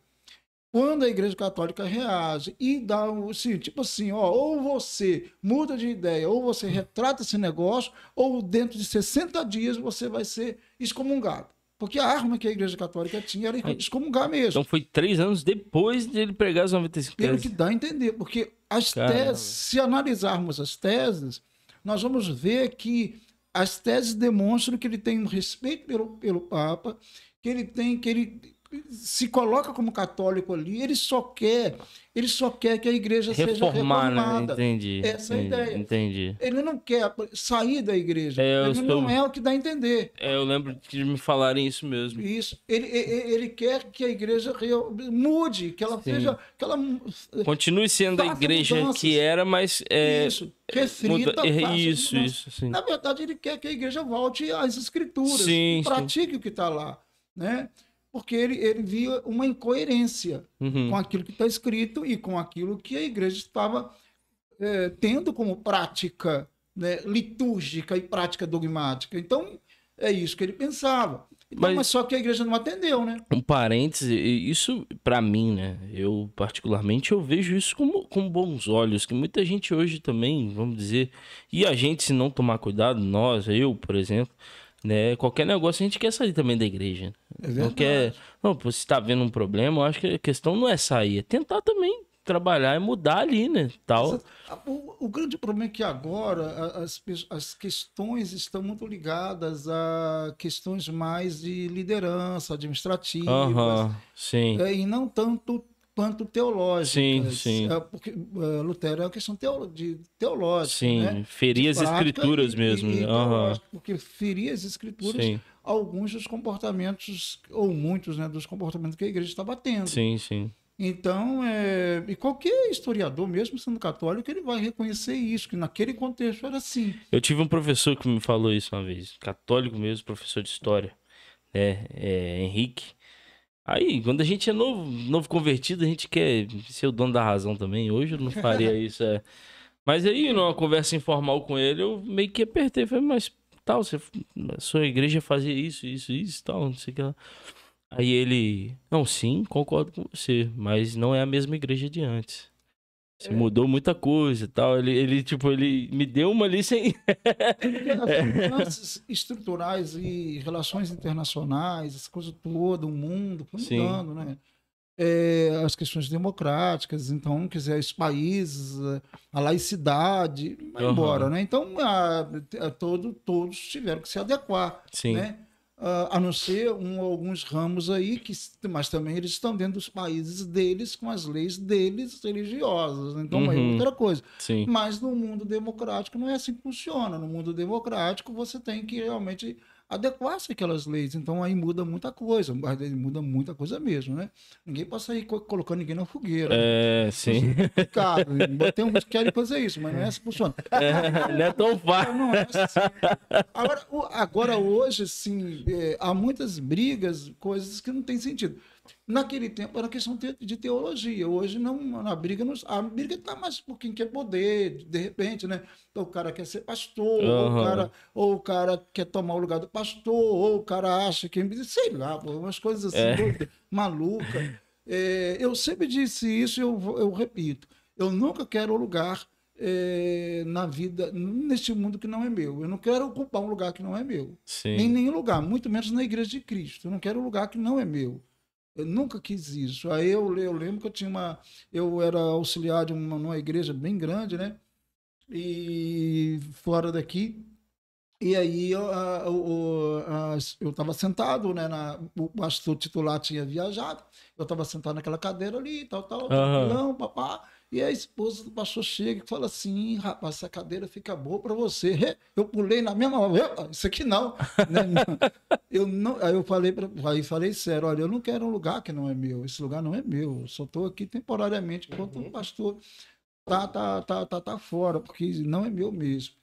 Quando a Igreja Católica reage e dá um, assim, tipo assim, ó, ou você muda de ideia, ou você retrata esse negócio, ou dentro de 60 dias você vai ser excomungado. Porque a arma que a Igreja Católica tinha era excomungar mesmo. Então foi três anos depois dele pregar as 95 Pelo teses. que dá a entender, porque as Caramba. teses, se analisarmos as teses, nós vamos ver que as teses demonstram que ele tem um respeito pelo, pelo Papa, que ele tem, que ele se coloca como católico ali, ele só quer, ele só quer que a igreja seja Reformar, né? reformada. Entendi. Essa é a entendi, ideia. Entendi. Ele não quer sair da igreja. É, ele sou- não é o que dá a entender. É, eu lembro de me falarem isso mesmo. Isso. Ele, ele, ele quer que a igreja mude, que ela Sim. seja, que ela Continue sendo a igreja mudanças. que era, mas é, isso, refrita, muda- faça isso, isso, sim. Na verdade, ele quer que a igreja volte às escrituras, Sim, pratique o que está lá, né? Porque ele, ele via uma incoerência Uhum. com aquilo que está escrito e com aquilo que a igreja estava eh, tendo como prática né, litúrgica e prática dogmática. Então, é isso que ele pensava. Então, Mas- mas... só que a igreja não atendeu, né? Um parêntese, isso pra mim, né? Eu, particularmente, eu vejo isso como, com bons olhos. Que muita gente hoje também, vamos dizer, e a gente, se não tomar cuidado, nós, eu, por exemplo, né? Qualquer negócio a gente quer sair também da igreja. É Não verdade. quer. Não, se tá vendo um problema, eu acho que a questão não é sair, é tentar também trabalhar e mudar ali, né? Tal. O, o grande problema é que agora as, as questões estão muito ligadas a questões mais de liderança, administrativas, Aham, sim. é, e não tanto quanto teológicas. Sim, sim. É, porque é, Lutero é uma questão teolo- de teológica. Sim, né? ferir as escrituras e- mesmo. e- e né? Teológica, Porque feria as escrituras Sim, alguns dos comportamentos, ou muitos né, dos comportamentos que a igreja está batendo. sim, sim. Então, é, e qualquer historiador, mesmo sendo católico, ele vai reconhecer isso, que naquele contexto era assim. Eu tive um professor que me falou isso uma vez, católico mesmo, professor de história, né? É, Henrique. Aí, quando a gente é novo, novo convertido, a gente quer ser o dono da razão também. Hoje eu não faria isso. É. Mas aí, numa conversa informal com ele, eu meio que apertei. Falei, mas tal, você, sua igreja fazia isso, isso, isso, tal, não sei o que lá. Aí ele, não, sim, concordo com você, mas não é a mesma igreja de antes. Você É. mudou muita coisa e tal. Ele, ele, tipo, ele me deu uma ali sem. As mudanças estruturais e relações internacionais, essa coisa toda, o mundo, foi Sim. mudando, né? É, as questões democráticas, então, quer dizer, os países, a laicidade, vai Aham. embora, né? Então, a, a todo, todos tiveram que se adequar, Sim. né? Ah, a não ser um, alguns ramos aí, que, mas também eles estão dentro dos países deles, com as leis deles religiosas. né? Então, é Uhum. outra coisa. Sim. Mas no mundo democrático não é assim que funciona. No mundo democrático você tem que realmente adequar-se àquelas leis. Então aí muda muita coisa, muda muita coisa mesmo, né? Ninguém pode sair co- colocando ninguém na fogueira. É, sim. Cara, tem uns que querem fazer isso, mas não é assim que funciona. não é tão fácil. Não, é assim. Agora, agora hoje, sim, é, há muitas brigas, coisas que não têm sentido. Naquele tempo era questão de teologia. Hoje não, a briga não, a briga está mais por quem quer poder, de repente, né? O cara quer ser pastor, ou, Aham. o cara, ou o cara quer tomar o lugar do pastor, ou o cara acha que sei lá, umas coisas assim, É. maluca. É, eu sempre disse isso, eu, eu repito. Eu nunca quero lugar é, na vida, neste mundo que não é meu. Eu não quero ocupar um lugar que não é meu. Sim. Em nenhum lugar, muito menos na igreja de Cristo. Eu não quero um lugar que não é meu. Eu nunca quis isso. Aí eu, eu lembro que eu tinha uma. Eu era auxiliar de uma, numa igreja bem grande, né? E fora daqui. E aí eu, estava sentado, né? Na, o pastor titular tinha viajado. Eu estava sentado naquela cadeira ali, tal, tal, tranquilão, papá. E a esposa do pastor chega e fala assim: rapaz, essa cadeira fica boa para você. Eu pulei na mesma hora, "Epa, isso aqui não. né? Eu não, aí eu falei para, aí falei sério, olha, eu não quero um lugar que não é meu. Esse lugar não é meu. Eu só estou aqui temporariamente enquanto o pastor tá, tá, tá, tá, tá fora, porque não é meu mesmo.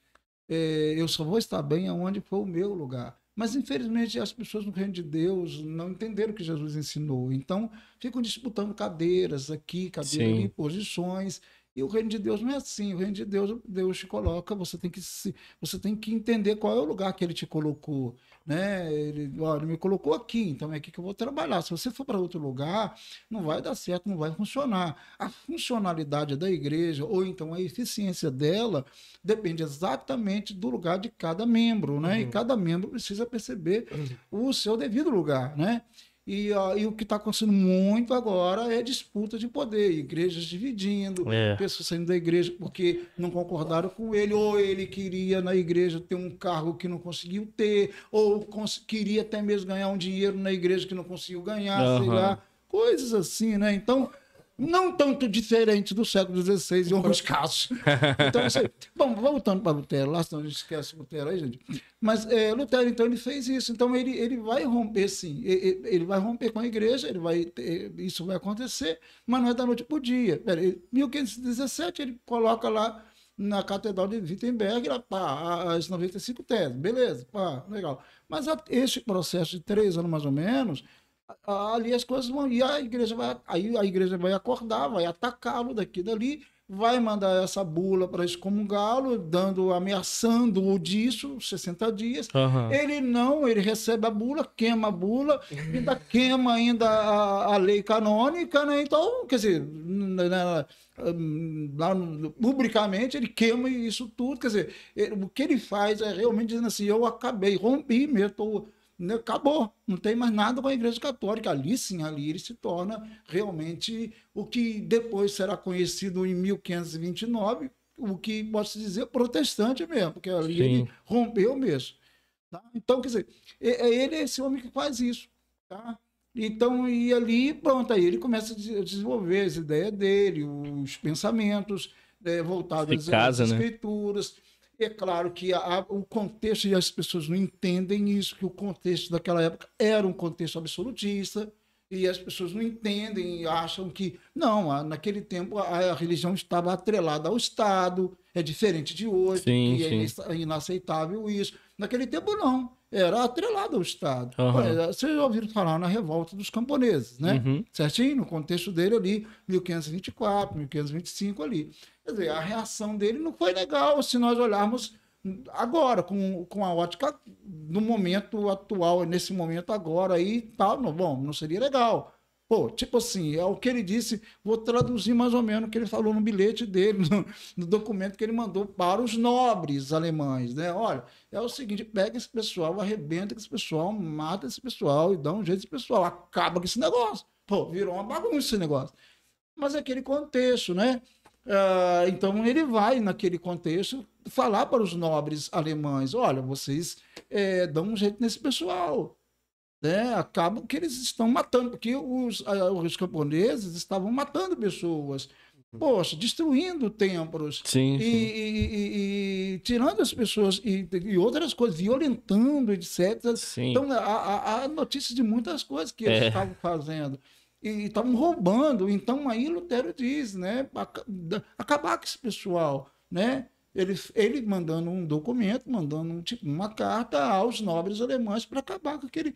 É, eu só vou estar bem aonde for o meu lugar. Mas, infelizmente, as pessoas no reino de Deus não entenderam o que Jesus ensinou. Então, ficam disputando cadeiras aqui, cadeiras ali, posições. E o reino de Deus não é assim. O reino de Deus, Deus te coloca, você tem que se, você tem que entender qual é o lugar que ele te colocou, né? Ele, ó, ele me colocou aqui, então é aqui que eu vou trabalhar. Se você for para outro lugar, não vai dar certo, não vai funcionar. A funcionalidade da igreja ou então a eficiência dela depende exatamente do lugar de cada membro, né? E cada membro precisa perceber o seu devido lugar, né? E, ó, e o que está acontecendo muito agora é disputa de poder, igrejas dividindo, É. pessoas saindo da igreja porque não concordaram com ele, ou ele queria na igreja ter um cargo que não conseguiu ter, ou cons- queria até mesmo ganhar um dinheiro na igreja que não conseguiu ganhar, sei Aham. lá, coisas assim, né? Então, não tanto diferente do século XVI em alguns casos. Então, assim, bom, voltando para Lutero, lá senão a gente esquece Lutero aí, gente. Mas é, Lutero, então, ele fez isso. Então, ele, ele vai romper, sim. E- e- Ele vai romper com a igreja, ele vai isso vai acontecer, mas não é da noite para o dia. Aí, 1517, ele coloca lá na Catedral de Wittenberg, lá, pá, as 95 teses. Beleza, pá, legal. Mas a- esse processo de três anos, mais ou menos, ali as coisas vão e a igreja vai aí a igreja vai acordar vai atacá-lo daqui dali vai mandar essa bula para excomungá-lo dando ameaçando o disso 60 dias. Aham. ele não ele recebe a bula queima a bula ainda queima ainda a, a lei canônica né? Então quer dizer na- na- no- publicamente ele queima isso tudo. Quer dizer ele- o que ele faz é realmente dizendo assim eu acabei rompi né, acabou, não tem mais nada com a Igreja Católica. Ali sim, ali ele se torna realmente o que depois será conhecido em 1529, o que pode se dizer protestante mesmo, porque ali Sim. ele rompeu mesmo. tá? Então, quer dizer, é é ele esse homem que faz isso. Tá? Então, e ali, pronto, aí ele começa a des- desenvolver as ideias dele, os pensamentos eh, voltados às, casa, às né? escrituras. É claro que a- o contexto, e as pessoas não entendem isso, que o contexto daquela época era um contexto absolutista, E as pessoas não entendem, acham que. Não, naquele tempo a, a religião estava atrelada ao Estado, é diferente de hoje, Sim, que sim. é ina- inaceitável isso. Naquele tempo, não. Era atrelado ao Estado. Exemplo, Vocês já ouviram falar na revolta dos camponeses, né? Uhum. Certinho? No contexto dele ali, 1524, 1525 ali. Quer dizer, a reação dele não foi legal se nós olharmos agora, com, com a ótica do momento atual, nesse momento agora aí, tal, não, bom, não seria legal. Pô, tipo assim, é o que ele disse, vou traduzir mais ou menos o que ele falou no bilhete dele, no, no documento que ele mandou para os nobres alemães, né? Olha, é o seguinte, pega esse pessoal, arrebenta esse pessoal, mata esse pessoal e dá um jeito esse pessoal, acaba com esse negócio. Pô, virou uma bagunça esse negócio. Mas é aquele contexto, né? Ah, então ele vai naquele contexto falar para os nobres alemães: olha, vocês eh, dão um jeito nesse pessoal. Né? Acabam que eles estão matando, porque os, os camponeses estavam matando pessoas. Poxa, destruindo templos. Sim, E, sim. e- e- e tirando as pessoas e, outras coisas, violentando, etc. Sim. Então, há, há- notícias de muitas coisas que eles É. estavam fazendo. E estavam roubando. Então, aí Lutero diz, né? Acabar com esse pessoal, né? Ele, ele mandando um documento, mandando um tipo, uma carta aos nobres alemães para acabar com, aquele,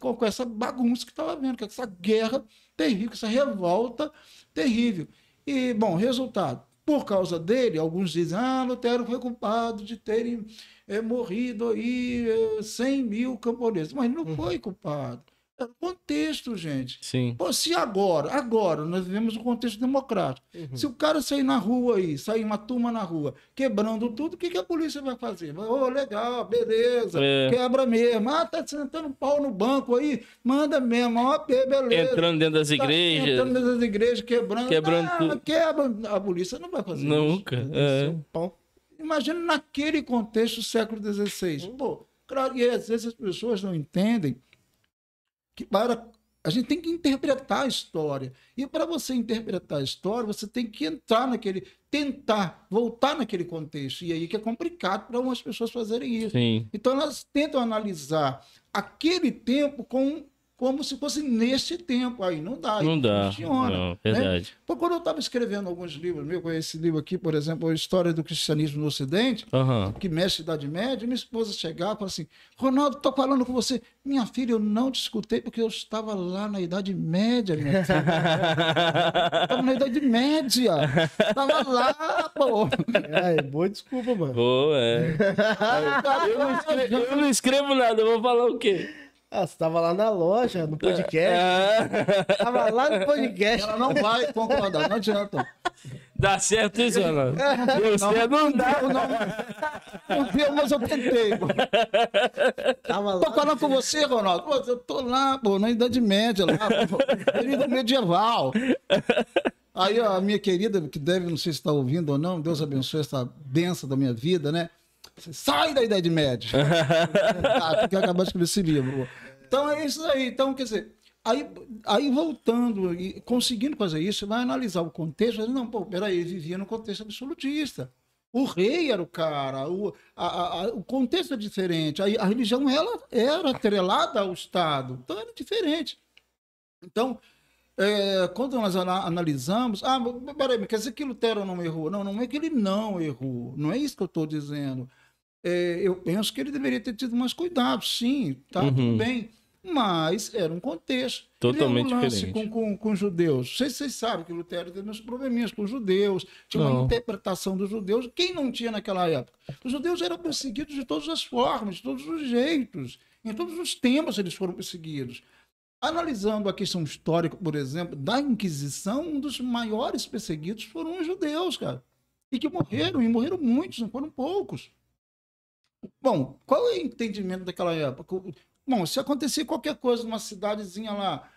com, com- essa bagunça que estava havendo, com essa guerra terrível, com essa revolta terrível. E, bom, resultado. Por causa dele, alguns dizem, ah, Lutero foi culpado de terem eh, morrido aí eh, 100 mil camponeses. Mas ele não foi culpado. O contexto, gente. Sim. Pô, se agora, agora, nós vivemos um contexto democrático. Se o cara sair na rua aí, sair uma turma na rua, quebrando tudo, o que, que a polícia vai fazer? Vai, Ô, legal, beleza, É. quebra mesmo. Ah, tá sentando pau no banco aí, manda mesmo, ó, be- beleza. Entrando dentro das Tá igrejas. Entrando nas igrejas, quebrando. Quebrando Ah, tudo. Quebra. A polícia não vai fazer isso. Nunca. É. Pão. Imagina naquele contexto do século XVI. Pô, claro, e às vezes as pessoas não entendem que para a gente tem que interpretar a história. E para você interpretar a história, você tem que entrar naquele, tentar voltar naquele contexto. E aí que é complicado para algumas pessoas fazerem isso. Sim. Então elas tentam analisar aquele tempo com, como se fosse neste tempo. Aí não dá. Não dá. funciona. Não, né? verdade. Pô, quando eu estava escrevendo alguns livros, meu, com esse livro aqui, por exemplo, a História do Cristianismo no Ocidente, Aham. que mexe Idade Média, minha esposa chegava e falava assim: Ronaldo, estou falando com você. Minha filha, eu não te escutei porque eu estava lá na Idade Média, minha filha. Estava na Idade Média. Estava lá, pô. É, boa desculpa, mano. Pô, é. Eu não, escrevo, eu não escrevo nada, eu vou falar o quê? Ah, você tava lá na loja, no podcast. Ah, Tava lá no podcast. Ela não vai concordar, não adianta. dá certo isso, Ronaldo? Deu certo, não dá. Não deu, mas eu tentei. Pô. Tava Tô lá. falando com você, Ronaldo. Pô, eu tô lá, pô, na Idade Média, lá, pô, período medieval. Aí a minha querida, que deve, não sei se está ouvindo ou não, Deus abençoe essa benção da minha vida, né? Sai da Idade Média. ah, tem que acabar de escrever esse livro. Então é isso aí. Então, quer dizer, aí, aí voltando e conseguindo fazer isso, você vai analisar o contexto. Não, pô, peraí, ele vivia no contexto absolutista. O rei era o cara, o, a- a- o contexto é diferente. A, a religião ela era atrelada ao Estado, então era diferente. Então, é, quando nós ana- analisamos, ah, peraí, quer dizer que Lutero não errou? Não, não é que ele não errou, não é isso que eu estou dizendo. É, eu penso que ele deveria ter tido mais cuidado, sim, tá Uhum. tudo bem. Mas era um contexto. Totalmente é um lance diferente. Com, com, com judeus. Vocês, vocês sabem que Lutero teve uns probleminhas com os judeus, tinha uma Não. interpretação dos judeus. Quem não tinha naquela época? Os judeus eram perseguidos de todas as formas, de todos os jeitos. Em todos os tempos eles foram perseguidos. Analisando a questão histórica, por exemplo, da Inquisição, um dos maiores perseguidos foram os judeus, cara. E que morreram, e morreram muitos, não foram poucos. Bom, qual é o entendimento daquela época? Bom, se acontecer qualquer coisa numa cidadezinha lá,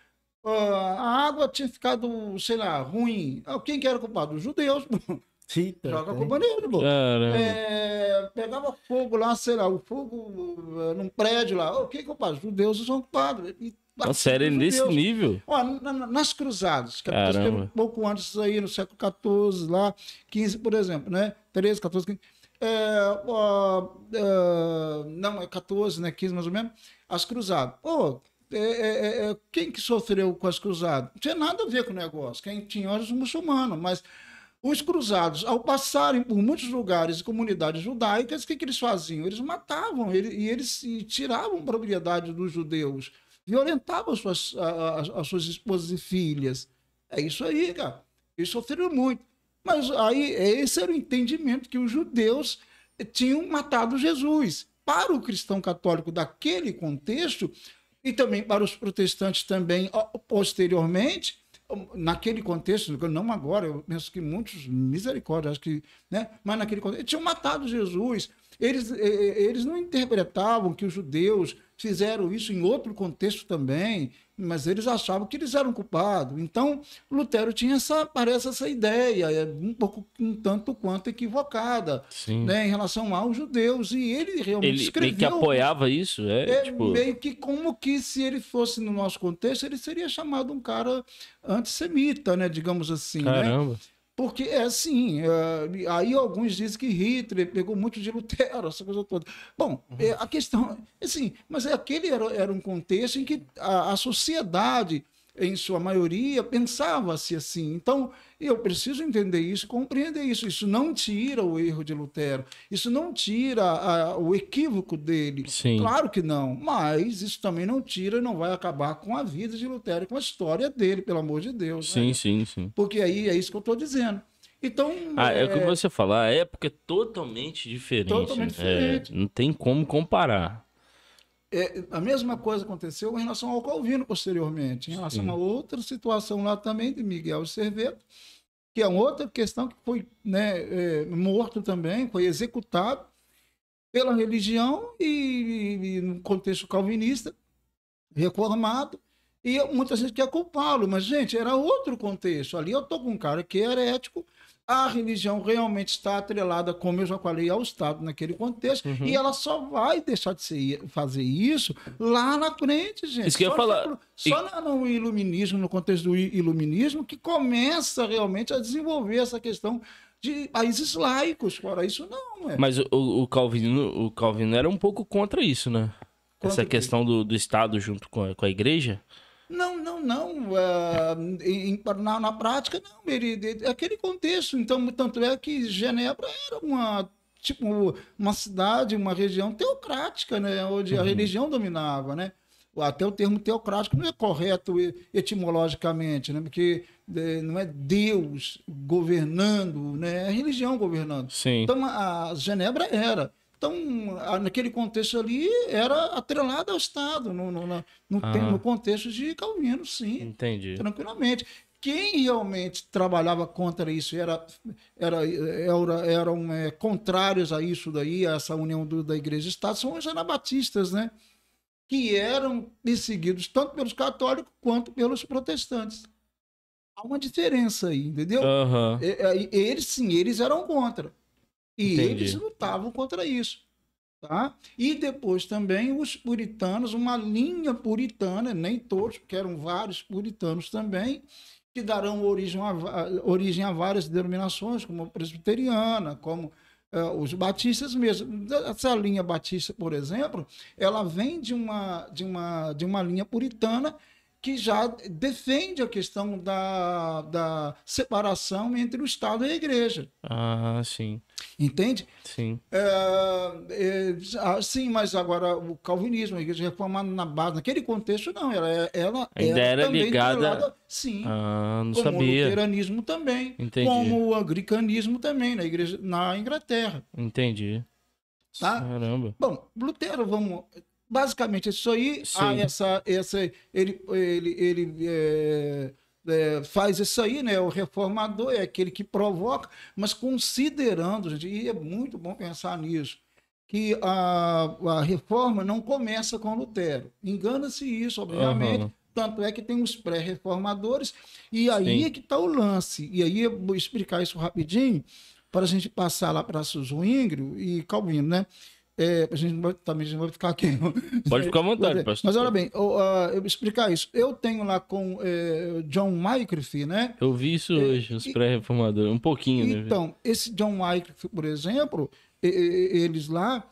ah, a água tinha ficado, sei lá, ruim. Ah, Quem que era culpado? Os judeus. Eita, Joga a culpa nele, pô. É, pegava fogo lá, sei lá, o fogo eh, num prédio lá. O que que eu faço? Os judeus são culpados. E- era os nesse judeus. nível? Ó, na- na- nas cruzadas, que aconteceram um pouco antes aí, no século XIV, lá, 15, por exemplo, né? 13, 14, 15. É, ó, é, não, é 14, né? 15 mais ou menos. As cruzadas. Pô, é, é, é, quem que sofreu com as cruzadas? Não tinha nada a ver com o negócio. Quem tinha era os muçulmanos, mas os cruzados, ao passarem por muitos lugares e comunidades judaicas, o que, que eles faziam? Eles matavam e eles e tiravam propriedade dos judeus, violentavam as suas, as, as suas esposas e filhas. É isso aí, cara. Eles sofreram muito. Mas aí, esse era o entendimento que os judeus tinham matado Jesus. Para o cristão católico daquele contexto, e também para os protestantes também posteriormente, naquele contexto, não agora, eu penso que muitos, misericórdia, acho que, né? Mas naquele contexto, tinham matado Jesus. Eles, eles não interpretavam que os judeus fizeram isso em outro contexto também, mas eles achavam que eles eram culpados. Então, Lutero tinha essa, parece essa ideia, é um pouco um tanto quanto equivocada, né, em relação aos judeus. E ele realmente ele escreveu. Ele que apoiava isso, é, é tipo... meio que como que se ele fosse no nosso contexto, ele seria chamado um cara antissemita, né, digamos assim, né? Caramba. Né? Porque é assim, é, aí alguns dizem que Hitler pegou muito de Lutero, essa coisa toda. Bom, uhum. é, a questão, assim, mas aquele era, era um contexto em que a, a sociedade em sua maioria, pensava-se assim. Então, eu preciso entender isso, compreender isso. Isso não tira o erro de Lutero, isso não tira a, o equívoco dele. Sim. Claro que não, mas isso também não tira e não vai acabar com a vida de Lutero, com a história dele, pelo amor de Deus. Sim, né? sim, sim. Porque aí é isso que eu estou dizendo. Então. Ah, é, é o que você falar, a época é totalmente diferente. Totalmente diferente. É, não tem como comparar. É, a mesma coisa aconteceu em relação ao Calvino posteriormente, em relação Sim. a outra situação lá também de Miguel Cerveto, que é outra questão que foi né, é, morto também, foi executado pela religião e, e, no contexto calvinista, reformado, e muita gente quer culpá-lo, mas, gente, era outro contexto. Ali eu estou com um cara que é herético, a religião realmente está atrelada, como eu já falei, ao Estado naquele contexto, uhum. e ela só vai deixar de ser, fazer isso lá na frente, gente. Isso que só eu falar. Só e... no iluminismo, no contexto do iluminismo, que começa realmente a desenvolver essa questão de países laicos. Fora isso, não. É. Mas o, o, Calvino, o Calvino era um pouco contra isso, né? Contra essa questão do, do Estado junto com a, com a igreja. Não, não, não. Uh, em, na, na, prática, não. Ele, aquele contexto. Então, tanto é que Genebra era uma tipo uma cidade, uma região teocrática, né, onde uhum. a religião dominava, né? Até o termo teocrático não é correto etimologicamente, né? Porque não é Deus governando, né? É a religião governando. Sim. Então a Genebra era. Então, naquele contexto ali, era atrelado ao Estado, no, no, no, no contexto de Calvino, sim. Entendi. Tranquilamente. Quem realmente trabalhava contra isso era, era, era, eram é, contrários a isso daí, a essa união do, da igreja e Estado, são os anabatistas, né? Que eram perseguidos tanto pelos católicos quanto pelos protestantes. Há uma diferença aí, entendeu? Uhum. Eles, sim, eles eram contra. E Entendi. eles lutavam contra isso. Tá? E depois também os puritanos, uma linha puritana, nem todos, porque eram vários puritanos também, que darão origem a, origem a várias denominações, como a presbiteriana, como uh, os batistas mesmo. Essa linha batista, por exemplo, ela vem de uma, de uma, de uma linha puritana que já defende a questão da, da separação entre o Estado e a Igreja. Ah, sim. Entende? Sim. É, é, sim, mas agora o calvinismo, a igreja reformada na base, naquele contexto, não. Ela, ela Ainda era, era ligada. sim. Ah, não como sabia. o luteranismo também. Entendi. Como o anglicanismo também, na, igreja, na Inglaterra. Entendi. Tá? Caramba. Bom, Lutero, vamos basicamente isso aí. Ah, essa, essa, ele, ele, ele é, é, faz isso aí, né? O reformador é aquele que provoca, mas considerando, gente, e é muito bom pensar nisso, que a, a reforma não começa com Lutero. Engana-se isso, obviamente. Uhum. Tanto é que tem os pré-reformadores, e aí Sim. é que está o lance. E aí eu vou explicar isso rapidinho, para a gente passar lá para Zwingli e Calvino, né? É, a gente não vai, também a gente vai ficar aqui. Pode ficar à vontade, pastor. Mas olha bem, eu, uh, eu explicar isso. Eu tenho lá com uh, John Wycliffe, né? Eu vi isso é, hoje, os pré-reformadores, um pouquinho, então, né? esse John Wycliffe, por exemplo, eles lá,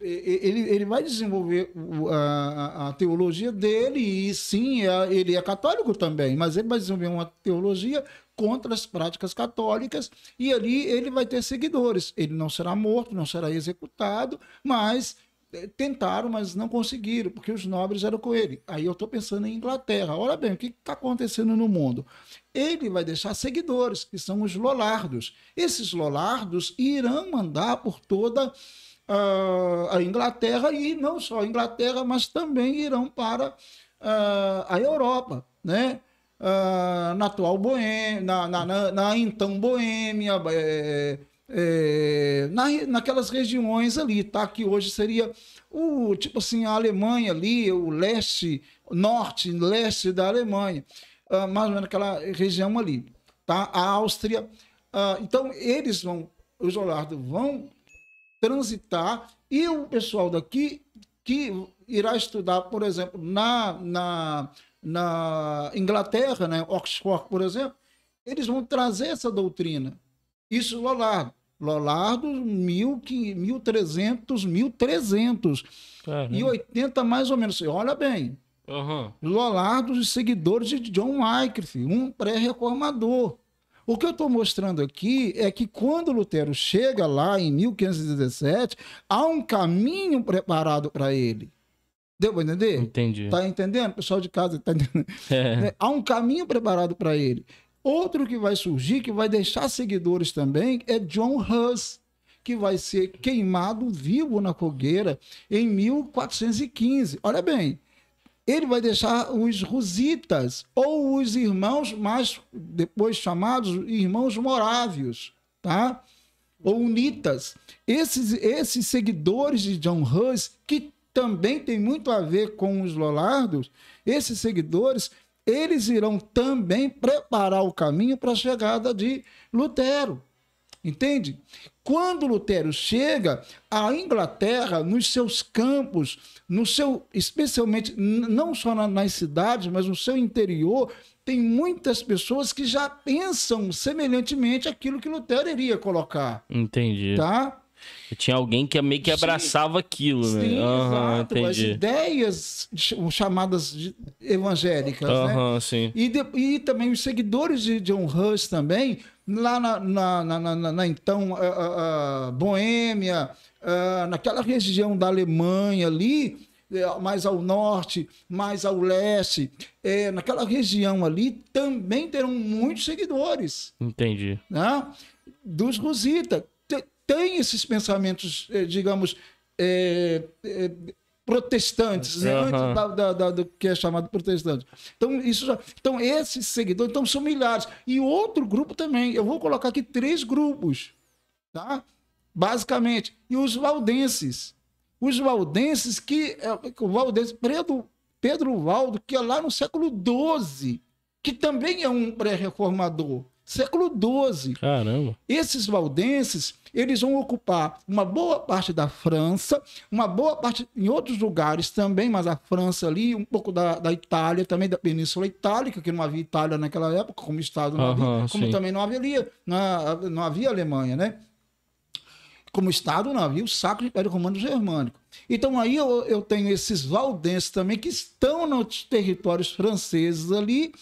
e- ele, ele vai desenvolver a, a teologia dele, e sim, é- ele é católico também, mas ele vai desenvolver uma teologia contra as práticas católicas, e ali ele vai ter seguidores. Ele não será morto, não será executado, mas eh, tentaram, mas não conseguiram, porque os nobres eram com ele. Aí eu estou pensando em Inglaterra. Olha bem, o que está acontecendo no mundo? Ele vai deixar seguidores, que são os Lollardos. Esses Lollardos irão mandar por toda ah, a Inglaterra, e não só a Inglaterra, mas também irão para ah, a Europa, né? Ah, na atual Boêmia, na, na, na- na então Boêmia, é, é, na, naquelas regiões ali, tá? Que hoje seria o tipo assim a Alemanha ali, o leste, norte, leste da Alemanha, ah, mais ou menos aquela região ali, tá? A Áustria. ah, então eles vão, os Olardo vão transitar e o pessoal daqui que irá estudar, por exemplo, na, na, na Inglaterra, né, Oxford, por exemplo, eles vão trazer essa doutrina. Isso Lollardo. Lollardo, mil, que- 1300, 1300 Caramba. e 80 mais ou menos. Olha bem, Aham. Lollardo e seguidores de John Wycliffe, um pré-reformador. O que eu estou mostrando aqui é que quando Lutero chega lá em 1517, há um caminho preparado para ele. Deu para entender? Entendi. Tá entendendo? Pessoal de casa, tá entendendo? É. né? Há um caminho preparado para ele. Outro que vai surgir, que vai deixar seguidores também, é John Hus, que vai ser queimado vivo na fogueira em 1415. Olha bem, ele vai deixar os Rusitas, ou os irmãos mais depois chamados irmãos morávios, tá? Ou unitas. Esses, esses seguidores de John Hus, que também tem muito a ver com os Lollardos, esses seguidores, eles irão também preparar o caminho para a chegada de Lutero. Entende? Quando Lutero chega, a Inglaterra, nos seus campos, no seu, especialmente não só na- nas cidades, mas no seu interior, tem muitas pessoas que já pensam semelhantemente aquilo que Lutero iria colocar, Entendi. tá? Tinha alguém que meio que Sim. abraçava aquilo, né? Sim, Aham, exato. As entendi. ideias ch- chamadas evangélicas, né? Aham, sim. E, de- e também os seguidores de John Hus também, lá na, na- na- na- então ah, ah, Boêmia, ah, naquela região da Alemanha ali, eh, mais ao norte, mais ao leste, eh, naquela região ali também terão muitos seguidores Entendi. né? dos Rosita. Te- Tem esses pensamentos, eh, digamos, eh, eh, protestantes, né? Aham. antes da- da- da- do que é chamado protestante. Então, isso já, então, esses seguidores então, são milhares. E outro grupo também. Eu vou colocar aqui três grupos, tá? basicamente. E os valdenses. Os valdenses que. eh, O valdense, Pedro, Pedro Valdo, que é lá no século XII, que também é um pré-reformador. Século XII. Caramba. Esses valdenses, eles vão ocupar uma boa parte da França, uma boa parte em outros lugares também, mas a França ali, um pouco da, da Itália, também da Península Itálica, que não havia Itália naquela época, como Estado não Aham, havia, como sim. também não havia, não, não havia Alemanha, né? Como Estado não havia o Sacro Império Romano Germânico. Então aí eu, eu tenho esses valdenses também que estão nos territórios franceses ali,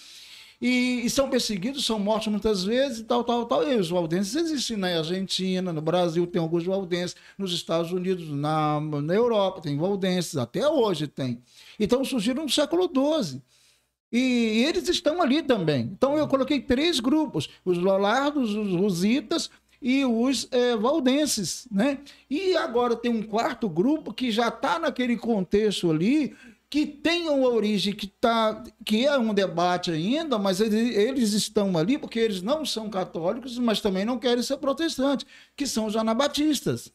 e, e são perseguidos, são mortos muitas vezes, e tal, tal, tal. E os valdenses existem na Argentina, no Brasil tem alguns valdenses, nos Estados Unidos, na, na Europa tem valdenses, até hoje tem. Então surgiram no século XII. E eles estão ali também. Então eu coloquei três grupos: os Lollardos, os Rositas e os eh, Valdenses. Né? E agora tem um quarto grupo que já está naquele contexto ali, que tem uma origem que, tá, que é um debate ainda, mas eles, eles estão ali porque eles não são católicos, mas também não querem ser protestantes, que são os anabatistas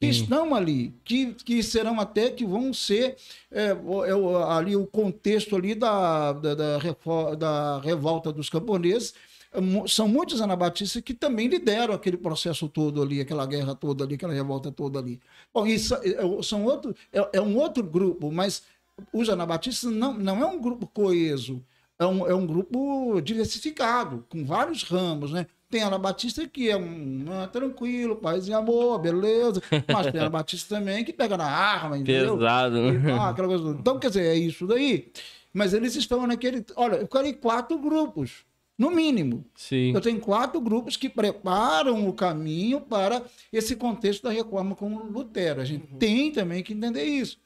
que Sim. estão ali, que, que serão até que vão ser é, é ali o contexto ali da, da, da, da revolta dos camponeses. É, São muitos anabatistas que também lideram aquele processo todo ali, aquela guerra toda ali, aquela revolta toda ali. Bom, isso é, é- são outro, é, é um outro grupo, mas os anabatistas não, não é um grupo coeso, é um, é um grupo diversificado, com vários ramos, né? Tem Anabatista que é um ah, tranquilo, paz e amor, beleza. Mas tem Anabatista também que pega na arma, entendeu? Pesado. Ah, aquela coisa. Então, quer dizer, é isso daí. Mas eles estão naquele. Olha, eu quero quatro grupos, no mínimo. Sim. Eu tenho quatro grupos que preparam o caminho para esse contexto da reforma com Lutero. A gente tem também que entender isso.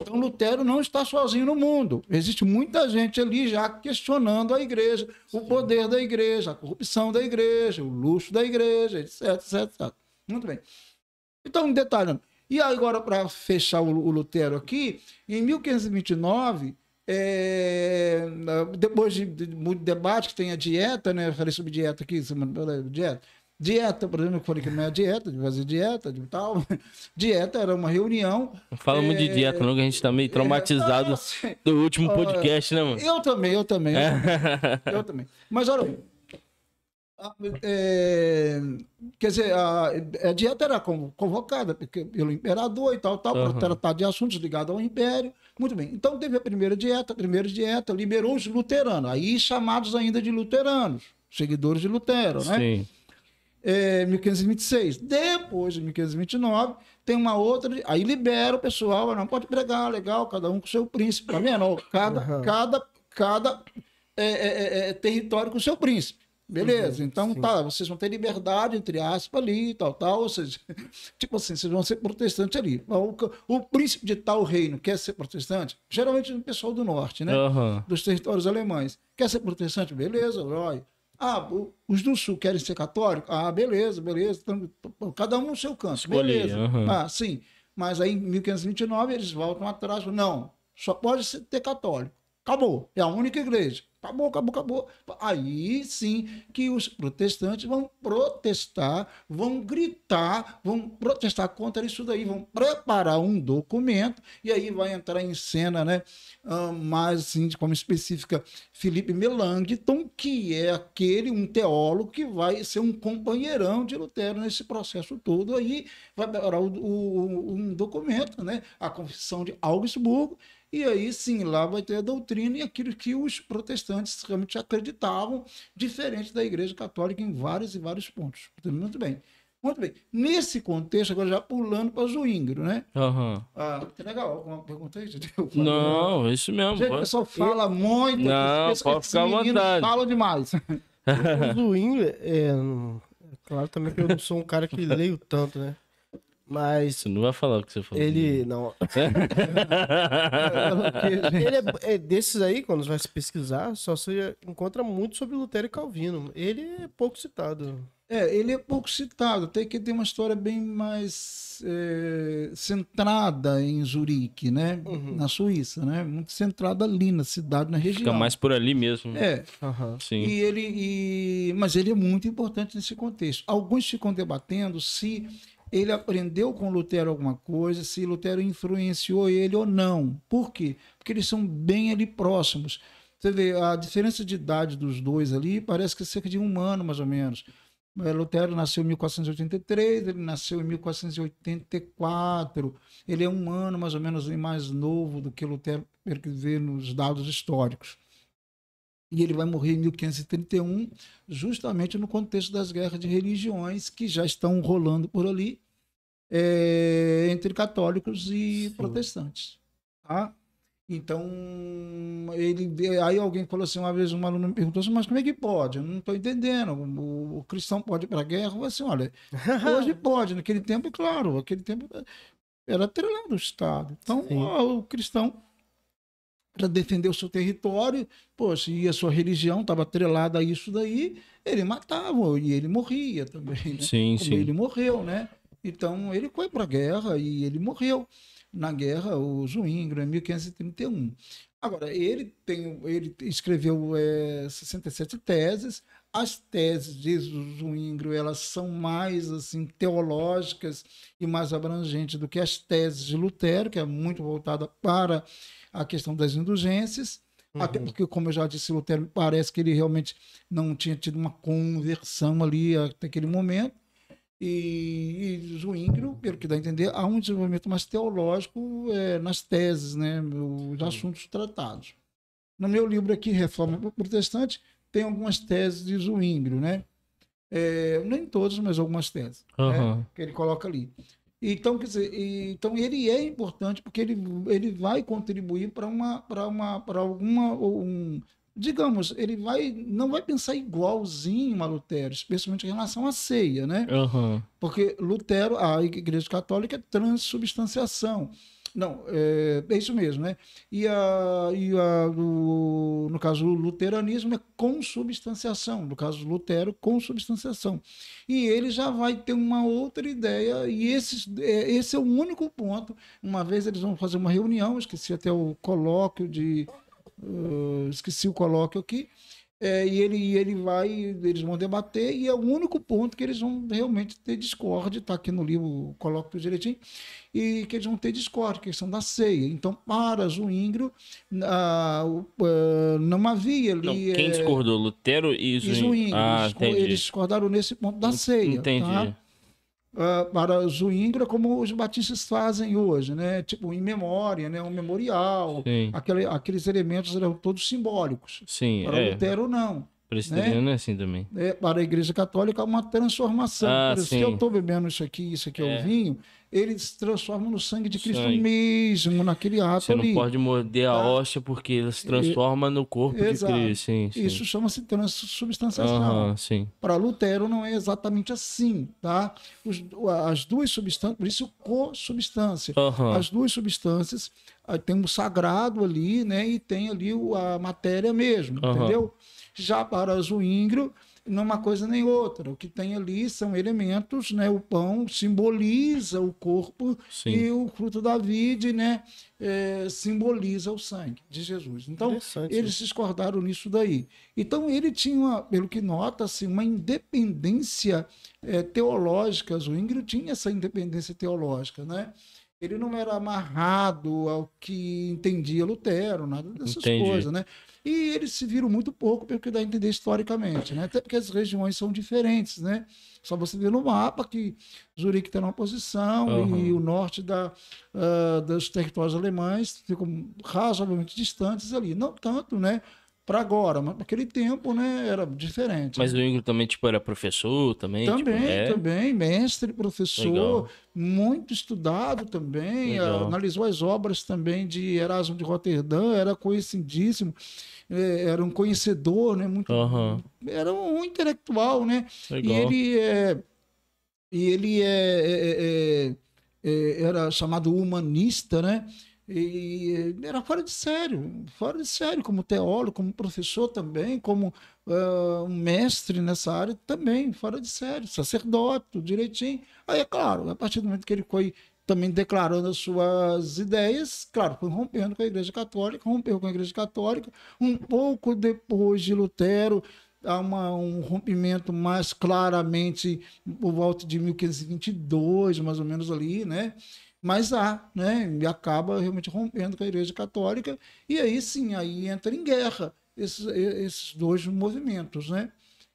Então, Lutero não está sozinho no mundo. Existe muita gente ali já questionando a igreja, o poder da igreja, a corrupção da igreja, o luxo da igreja, etc, etc, etc. Muito bem. Então, detalhando. E agora, para fechar o, o Lutero aqui, em 1529 é, depois de, de, muito debate, que tem a dieta, né? Eu falei sobre dieta aqui, dieta. Dieta, por exemplo, eu falei que não é dieta, de fazer dieta, de tal. Dieta era uma reunião. Não fala muito de é, dieta, não, que a gente tá meio traumatizado é, do último podcast, né, mano? Eu também, eu também. Eu, também, eu também. Mas olha, é, quer dizer, a, a, dieta era convocada pelo imperador e tal, tal, uhum. para tratar de assuntos ligados ao império. Muito bem. Então teve a primeira dieta, a primeira dieta liberou os luteranos, aí chamados ainda de luteranos, seguidores de Lutero, né? Sim. É, 1526. Depois de 1529, tem uma outra, aí libera o pessoal, não pode pregar, legal, cada um com seu príncipe, tá vendo? Cada, uhum. cada, cada é, é, é, é território com seu príncipe. Beleza, uhum, então sim. tá, vocês vão ter liberdade, entre aspas, ali e tal, tal, ou seja, tipo assim, vocês vão ser protestantes ali. O, o príncipe de tal reino quer ser protestante? Geralmente o pessoal do norte, né? Uhum. Dos territórios alemães. Quer ser protestante? Beleza, olha. Ah, os do sul querem ser católicos? Ah, beleza, beleza. Cada um no seu canto. Escolhi, beleza. Uhum. Ah, sim. Mas aí em 1529 eles voltam atrás. Não, só pode ser, ter católico. Acabou. É a única igreja. Acabou, acabou, acabou. Aí sim que os protestantes vão protestar, vão gritar, vão protestar contra isso daí, vão preparar um documento e aí vai entrar em cena, né? Uh, mais assim, como específica, Felipe Melanchthon, que é aquele, um teólogo que vai ser um companheirão de Lutero nesse processo todo. Aí vai preparar o, o, um documento, né? A Confissão de Augsburgo, e aí sim, lá vai ter a doutrina e aquilo que os protestantes realmente acreditavam, diferente da Igreja Católica em vários e vários pontos. Muito bem. Muito bem. Nesse contexto, agora já pulando para Zuíngro, né? Uhum. Ah, que legal. Alguma pergunta aí? Não, isso mesmo. Gente, o pessoal fala muito. Não, pode ficar à vontade. Falam demais. o Zuíngro, é, é, claro também que eu não sou um cara que leio tanto, né? Mas. Você não vai falar o que você falou. Ele. Não. ele é, é, desses aí, quando você vai se pesquisar, só você encontra muito sobre Lutero e Calvino. Ele é pouco citado. É, ele é pouco citado, até que tem uma história bem mais é, centrada em Zurique, né? Uhum. Na Suíça, né? Muito centrada ali na cidade, na região. Fica mais por ali mesmo. É. Uhum. Sim. E ele, e... Mas ele é muito importante nesse contexto. Alguns ficam debatendo se ele aprendeu com Lutero alguma coisa, se Lutero influenciou ele ou não. Por quê? Porque eles são bem ali próximos. Você vê, a diferença de idade dos dois ali parece que é cerca de um ano, mais ou menos. É, Lutero nasceu em 1483, ele nasceu em 1484. Ele é um ano mais ou menos mais novo do que Lutero, pelo que vê nos dados históricos e ele vai morrer em 1531, justamente no contexto das guerras de religiões que já estão rolando por ali é, entre católicos e Sim. protestantes. Tá? Então, ele, aí alguém falou assim, uma vez um aluno me perguntou assim, mas como é que pode? Eu não estou entendendo. O, o, cristão pode ir para a guerra? Eu falei assim, olha, hoje pode. Naquele tempo, claro, aquele tempo era atrelado o Estado. Então, o cristão para defender o seu território, poxa, e a sua religião estava atrelada a isso daí, ele matava e ele morria também. Né? Sim, Como sim. Ele morreu, né? Então ele foi para a guerra e ele morreu na guerra, o Zwingli, em 1531. Agora, ele, tem, ele escreveu é, 67 teses. As teses de Zwingli, elas são mais assim teológicas e mais abrangentes do que as teses de Lutero, que é muito voltada para a questão das indulgências, uhum. até porque, como eu já disse, Lutero parece que ele realmente não tinha tido uma conversão ali até aquele momento. E, e Zwingli, pelo que dá a entender, há um desenvolvimento mais teológico é, nas teses, né, os assuntos tratados. No meu livro aqui, Reforma Protestante, tem algumas teses de Zwingli, né? É, nem todas, mas algumas teses. né, Aham. que ele coloca ali. Então, quer dizer, então ele é importante porque ele, ele vai contribuir para uma para uma para alguma um, digamos, ele vai não vai pensar igualzinho a Lutero, especialmente em relação à ceia, né? Aham. Porque Lutero, a Igreja Católica é transubstanciação. Não, é, é isso mesmo, né? E, a, e a, o- no caso, o luteranismo é consubstanciação. No caso, Lutero, consubstanciação. E ele já vai ter uma outra ideia, e esses, é, esse é o único ponto. Uma vez eles vão fazer uma reunião, esqueci até o colóquio de. eh, esqueci o colóquio aqui. É, e ele, e ele vai, eles vão debater, e é o único ponto que eles vão realmente ter discórdia, está aqui no livro, coloco tudo direitinho, e que eles vão ter discórdia, questão da ceia. Então, para Zwinglio, ah, ah, não havia ali. Não, quem eh, discordou? Lutero e e Zwingli? Ah, eles, entendi. eles discordaram nesse ponto da ceia. Entendi. tá? Ah, para é como os batistas fazem hoje, né? Tipo, em memória, né? um memorial, aquele, aqueles elementos eram todos simbólicos. sim. Para É, Lutero, não. presbiteriano é assim também. É, para a Igreja Católica, é uma transformação. Ah, Por isso, sim. se eu estou bebendo isso aqui, isso aqui é, É. o vinho, ele se transforma no sangue de Cristo Sangue. mesmo, naquele ato Você não ali. pode morder a Tá. hóstia porque ela se transforma no corpo Exato. de Cristo. Sim, sim. Isso chama-se transubstanciação. Sim. Para Lutero não é exatamente assim, tá? Os- as duas substâncias, por isso co-substância. Aham. As duas substâncias, ah, tem um sagrado ali, né? E tem ali o- a matéria mesmo, Aham. entendeu? Já para não é uma coisa nem outra. O que tem ali são elementos, né? O pão simboliza o corpo Sim. e o fruto da vide, né? eh, simboliza o sangue de Jesus. Então, eles discordaram nisso daí. Então, ele tinha, uma, pelo que nota-se, uma independência eh, teológica. Zwingli tinha essa independência teológica, né? Ele não era amarrado ao que entendia Lutero, nada dessas Entendi. coisas, né? E eles se viram muito pouco pelo que dá a entender historicamente, né? Até porque as regiões são diferentes, né? Só você ver no mapa que Zurique está numa posição Aham. e o norte da, ah, dos territórios alemães ficam razoavelmente distantes ali. Não tanto, né? Para agora, mas naquele tempo, né? Era diferente. Mas o Ingrid também, tipo, era professor também? Também, tipo, é? também, mestre, professor, Legal. muito estudado também, Legal. analisou as obras também de Erasmo de Roterdã, era conhecidíssimo, eh, era um conhecedor, né, muito, Aham. era um intelectual, né, e Legal. ele é, e ele é, é, é, é, era chamado humanista, né, e era fora de sério, fora de sério, como teólogo, como professor também, como um mestre nessa área também, fora de sério, sacerdote, tudo direitinho. Aí, é claro, a partir do momento que ele foi também declarando as suas ideias, claro, foi rompendo com a Igreja Católica, rompeu com a Igreja Católica. Um pouco depois de Lutero, há uma, um rompimento mais claramente por volta de 1522, mais ou menos ali, né? Mas há, né? E acaba realmente rompendo com a Igreja Católica, e aí sim, aí entra em guerra esses, esses dois movimentos, né?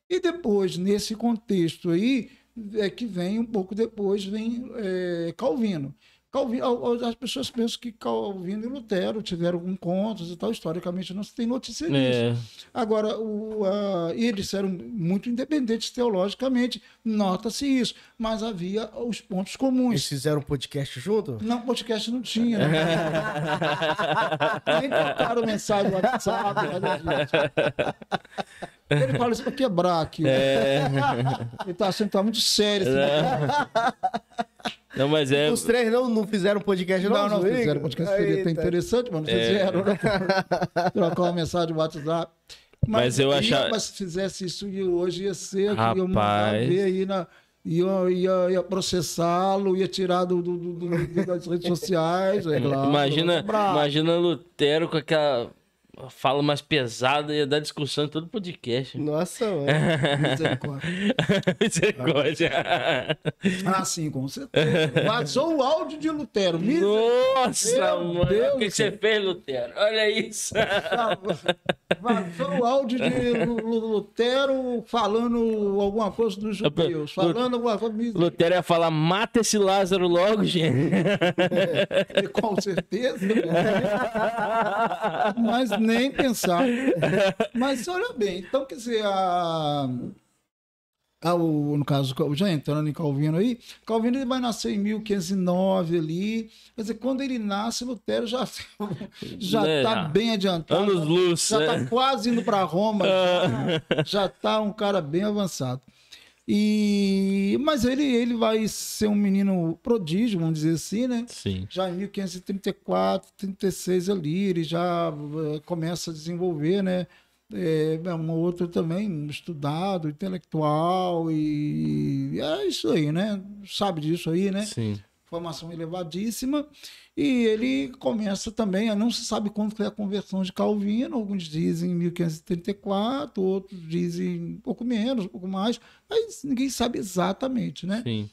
E depois, nesse contexto aí, é que vem um pouco depois, vem é, Calvino. Calvino. As pessoas pensam que Calvino e Lutero tiveram encontros e tal, historicamente não se tem notícia disso. É, Agora, o, a- eles eram muito independentes teologicamente, nota-se isso, mas havia os pontos Eles comuns. fizeram um podcast junto? Não, podcast não tinha, né? Nem trocaram mensagem no WhatsApp. disso. Ele fala isso pra quebrar aqui. É. Ele tá achando que tá muito sério. Assim. Não, mas é. Os três não, não fizeram podcast não? Não, não, fizeram podcast seria até interessante, mas não É. fizeram. Né? Trocar uma mensagem no WhatsApp. Mas eu ia- achava- Mas se fizesse isso hoje ia ser, que ia mandar Rapaz. ver aí na. Ia, ia, ia processá-lo, ia tirar do, do- do- do- das redes sociais. É claro, imagina, imagina Lutero com aquela fala mais pesada, ia dar discussão em todo podcast. Nossa, mano. Misericórdia. Misericórdia. Ah, sim, com certeza. Vazou o áudio de Lutero. Nossa, Meu mano. Deus o que, você fez, Lutero? Olha isso. Vazou o áudio de Lu- Lu- Lutero falando alguma coisa dos judeus. Falando alguma coisa. Lutero ia falar: mata esse Lázaro logo, gente. Com certeza. Mas nem pensar. Mas olha bem, então quer dizer, a, ah, o, no caso, já entrando em Calvino aí, Calvino ele vai nascer em 1509 ali. Quer dizer, quando ele nasce, Lutero já já É, está bem adiantado. Anos luz. já está é. quase indo para Roma. já, já está um cara bem avançado. E mas ele ele vai ser um menino prodígio, vamos dizer assim, né? Sim. Já em 1534, 36 ali, ele já eh, começa a desenvolver, né? É, é um outro também estudado, intelectual e é isso aí, né? Sabe disso aí, né? Sim. Formação elevadíssima. E ele começa também, a não se sabe quando foi a conversão de Calvino, alguns dizem em 1534, outros dizem um pouco menos, um pouco mais, mas ninguém sabe exatamente, né? Sim.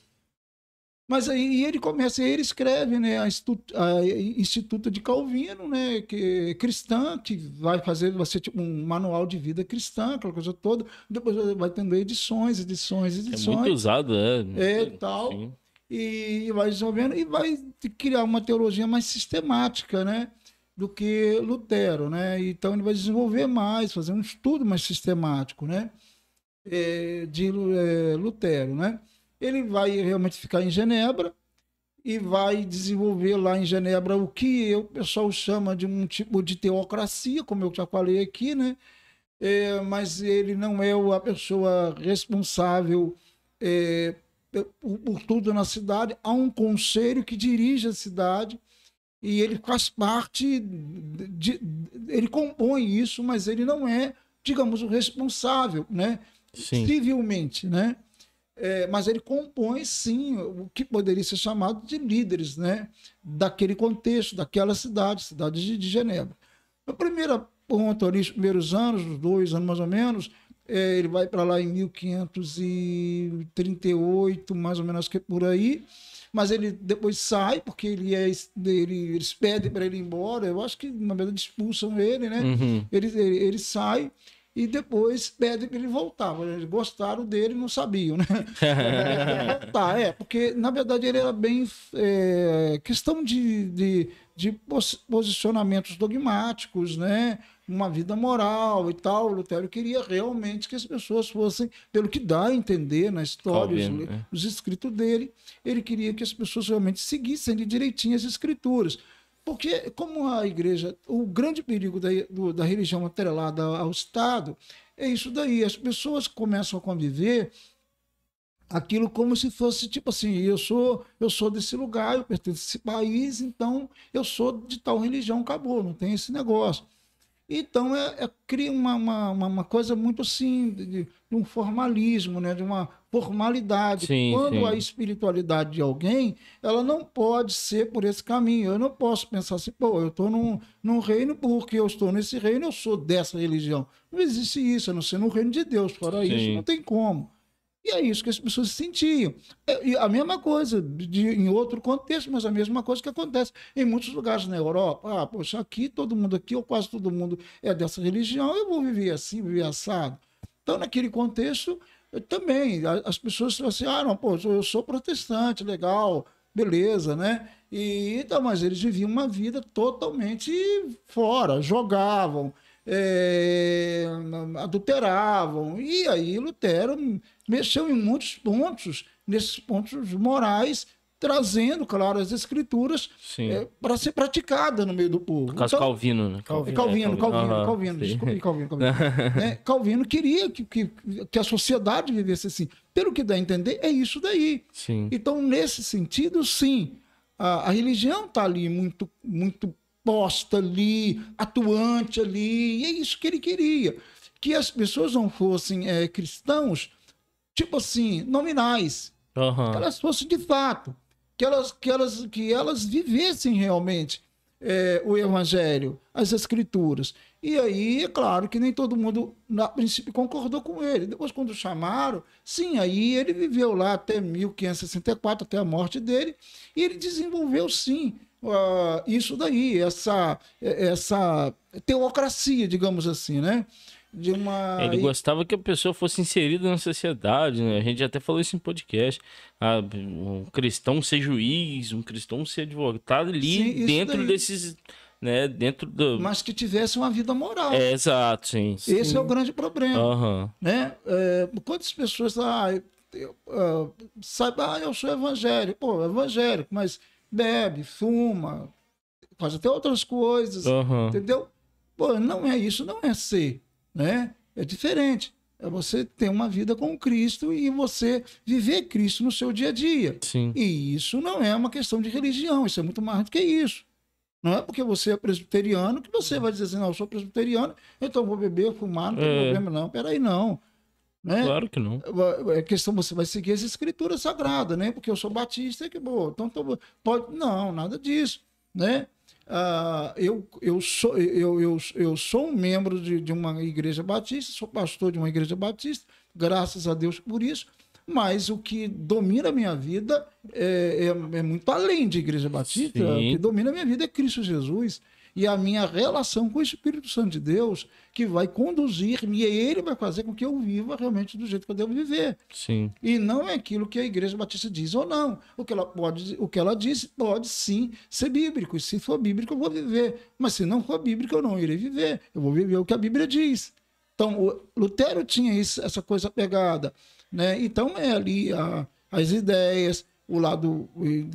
Mas aí ele começa, ele escreve, né, a, Instituto, a Instituto de Calvino, né, que é cristã, que vai fazer, vai ser tipo um manual de vida cristã, aquela coisa toda. Depois vai tendo edições, edições, É edições. muito usado, é. É, tal. Sim. E vai desenvolvendo e vai criar uma teologia mais sistemática, né, do que Lutero, né? Então ele vai desenvolver mais, fazer um estudo mais sistemático, né, eh, de eh, Lutero, né? Ele vai realmente ficar em Genebra e vai desenvolver lá em Genebra o que o pessoal chama de um tipo de teocracia, como eu já falei aqui, né? É, mas ele não é a pessoa responsável é, por, por tudo na cidade. Há um conselho que dirige a cidade e ele faz parte, de, ele compõe isso, mas ele não é, digamos, o responsável, né? Sim. civilmente, né? É, mas ele compõe sim o que poderia ser chamado de líderes, né? Daquele contexto, daquela cidade, cidade de, de Genebra. A primeira ponto ali, os primeiros anos, os dois anos mais ou menos, é, ele vai para lá em 1538, mais ou menos que por aí. Mas ele depois sai, porque ele é, ele, eles pedem para ele ir embora. Eu acho que, na verdade, expulsam ele, né? Uhum. ele, ele, ele sai e depois pedem para ele voltar. Eles gostaram dele e não sabiam, né? É, voltar, é, porque na verdade ele era bem é, questão de, de, de pos- posicionamentos dogmáticos, né? Uma vida moral e tal. Lutero queria realmente que as pessoas fossem, pelo que dá a entender na história, os, Calvino, é. os escritos dele, ele queria que as pessoas realmente seguissem ali direitinho as escrituras. Porque, como a igreja, o grande perigo da, do- da religião atrelada ao Estado é isso daí. As pessoas começam a conviver aquilo como se fosse tipo assim, eu sou, eu sou desse lugar, eu pertenço a esse país, então eu sou de tal religião, acabou, não tem esse negócio. Então é, é- cria uma, uma, uma- coisa muito assim, de, de um formalismo, né? de uma formalidade. Sim, Quando sim. a espiritualidade de alguém, ela não pode ser por esse caminho. Eu não posso pensar assim, pô, eu estou num, num reino porque eu estou nesse reino, eu sou dessa religião. Não existe isso, a não ser no reino de Deus. Fora Sim. isso, não tem como. E é isso que as pessoas sentiam. É, E a mesma coisa, de, em outro contexto, mas a mesma coisa que acontece em muitos lugares na Europa. Ah, poxa, aqui todo mundo aqui, ou quase todo mundo é dessa religião, eu vou viver assim, viver assado. Então, naquele contexto, eu também, as pessoas falam assim, ah, não, pô, eu sou protestante, legal, beleza, né? E, então, mas eles viviam uma vida totalmente fora, jogavam, é, adulteravam. E aí Lutero mexeu em muitos pontos, nesses pontos morais, trazendo, claro, as escrituras Sim. para ser praticada no meio do povo. Por causa Então, do Calvino, né? Calvino. Calvino, Calvino, Aham, Calvino, sim. desculpe, Calvino, Calvino. né? Calvino queria que, que, que a sociedade vivesse assim. Pelo que dá a entender, é isso daí. Sim. Então, nesse sentido, sim, a, a religião está ali muito, muito posta ali, atuante ali, e é isso que ele queria. Que as pessoas não fossem eh, cristãos, tipo assim, nominais, que Aham. elas fossem de fato, que elas, que elas, que elas vivessem realmente eh, o evangelho, as escrituras. E aí, é claro que nem todo mundo, a princípio, concordou com ele. Depois, quando chamaram, sim, aí ele viveu lá até 1564, até a morte dele, e ele desenvolveu, sim, ah, isso daí, essa, essa teocracia, digamos assim, né? De uma... Ele gostava que a pessoa fosse inserida na sociedade, né? A gente até falou isso em podcast. Ah, um cristão ser juiz, um cristão ser advogado, tá ali Sim, dentro daí. desses, né, dentro do... mas que tivesse uma vida moral. É, exato, sim. Esse é o grande problema. Aham. né? É, quantas pessoas ah, eu, ah, sabe, ah, eu sou evangélico, pô, evangélico, mas bebe, fuma, faz até outras coisas, Aham. entendeu? Pô, não é isso, não é ser, né? É diferente. É você ter uma vida com Cristo e você viver Cristo no seu dia a dia. Sim. E isso não é uma questão de religião, isso é muito mais do que isso. Não é porque você é presbiteriano que você vai dizer assim, não, eu sou presbiteriano, então vou beber, fumar, não tem É. problema não. Peraí, não. Né? Claro que não. É questão, você vai seguir as escrituras sagradas, né? Porque eu sou batista, é que bom. Então, tô- pode. Não, nada disso, né? Ah, eu, eu, sou, eu, eu, eu sou um membro de, de uma igreja batista, sou pastor de uma igreja batista, graças a Deus por isso, mas o que domina a minha vida é, é, é muito além de igreja batista. Sim. O que domina a minha vida é Cristo Jesus e a minha relação com o Espírito Santo de Deus, que vai conduzir-me e ele vai fazer com que eu viva realmente do jeito que eu devo viver. Sim. E não é aquilo que a Igreja Batista diz ou não. O que ela pode, o que ela diz pode sim ser bíblico. E se for bíblico, eu vou viver. Mas se não for bíblico, eu não irei viver. Eu vou viver o que a Bíblia diz. Então, Lutero tinha isso, essa coisa pegada. Né? Então, é ali a- as ideias, o lado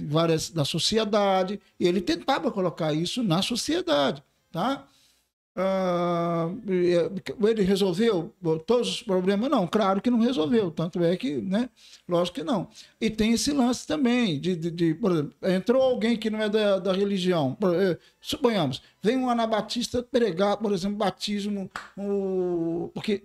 várias da sociedade. Ele tentava colocar isso na sociedade. Tá? Ah, ele resolveu todos os problemas? Não, claro que não resolveu. Tanto é que, né? Lógico que não. E tem esse lance também de, de, de, por exemplo, entrou alguém que não é da, da religião. Eh, Suponhamos, vem um anabatista pregar, por exemplo, batismo, o, porque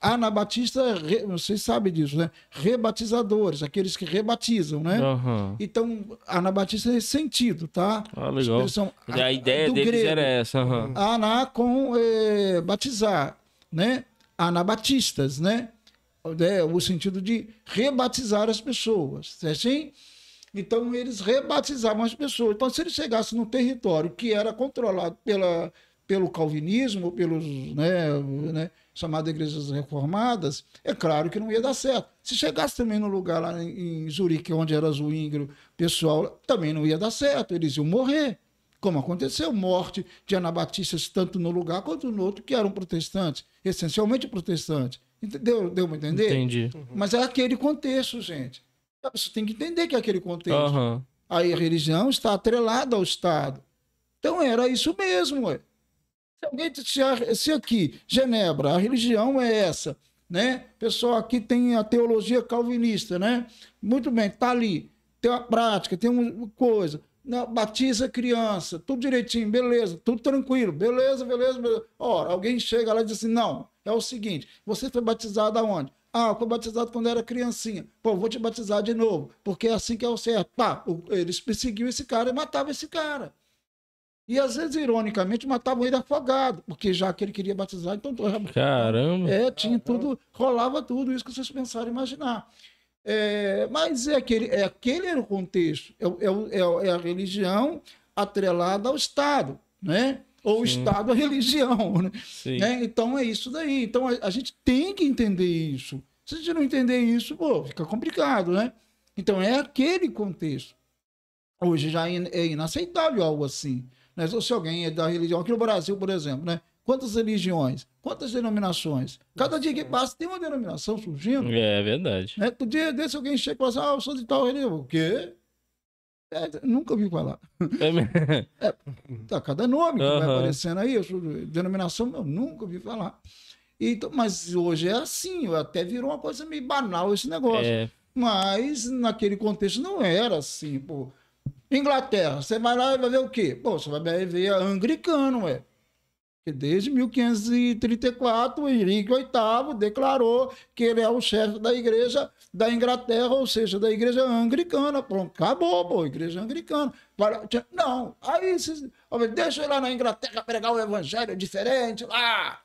anabatista, re- vocês sabem disso, né? Rebatizadores, aqueles que rebatizam, né? Aham. Então, anabatista é sentido, tá? Ah, legal. Expressão- A ideia deles grego. era essa. Aná com eh, batizar, né? Anabatistas, né? É, o sentido de rebatizar as pessoas, é assim? Então eles rebatizavam as pessoas. Então se ele chegasse num território que era controlado pela, pelo calvinismo, pelos, né, né, chamadas igrejas reformadas, é claro que não ia dar certo. Se chegasse também no lugar lá em, em Zurique, onde era Zwingli, pessoal, também não ia dar certo, eles iam morrer. Como aconteceu, morte de anabatistas tanto no lugar quanto no outro que eram protestantes, essencialmente protestantes. Entendeu? Deu para entender? Entendi. Mas é aquele contexto, gente. Você tem que entender que é aquele contexto. Aham. Aí a religião está atrelada ao Estado. Então era isso mesmo. Ué. Se, alguém, se, se aqui, Genebra, a religião é essa, né? Pessoal aqui tem a teologia calvinista, né? Muito bem, tá ali. Tem uma prática, tem uma coisa. Não, batiza criança, tudo direitinho, beleza, tudo tranquilo, beleza, beleza, beleza. Ora, alguém chega lá e diz assim: não, é o seguinte, você foi batizado aonde? Ah, fui batizado quando era criancinha. Pô, vou te batizar de novo, porque é assim que é o certo. Pá, eles perseguiam esse cara e matavam esse cara. E às vezes, ironicamente, matavam ele afogado, porque já que ele queria batizar, então. Caramba. É, tinha tudo, rolava tudo isso que vocês pensaram imaginar. É, mas é aquele, é aquele era o contexto, é, é, é é a religião atrelada ao Estado, né? Ou o. Estado à religião, né? Né? Então é isso daí. Então a, a gente tem que entender isso. Se a gente não entender isso, pô, fica complicado, né? Então é aquele contexto. Hoje já é é inaceitável algo assim. Né? Se alguém é da religião, aqui no Brasil, por exemplo, né? Quantas religiões? Quantas denominações? Cada dia que passa tem uma denominação surgindo. É verdade. Né? Todo dia desse alguém chega e fala assim, ah, eu sou de tal religião. O quê? É, nunca ouvi falar. É me- Tá, cada nome que vai aparecendo aí, sou de- denominação, eu nunca ouvi falar. Então, mas hoje é assim, até virou uma coisa meio banal esse negócio. é, Mas naquele contexto não era assim, pô. Inglaterra, você vai lá e vai ver o quê? Pô, você vai ver anglicano, ué. Porque desde 1534, o Henrique VIII declarou que ele é o chefe da igreja da Inglaterra, ou seja, da igreja anglicana. Pronto, acabou, pô, igreja anglicana. Não, aí vocês- deixa eu ir lá na Inglaterra pregar o evangelho diferente lá.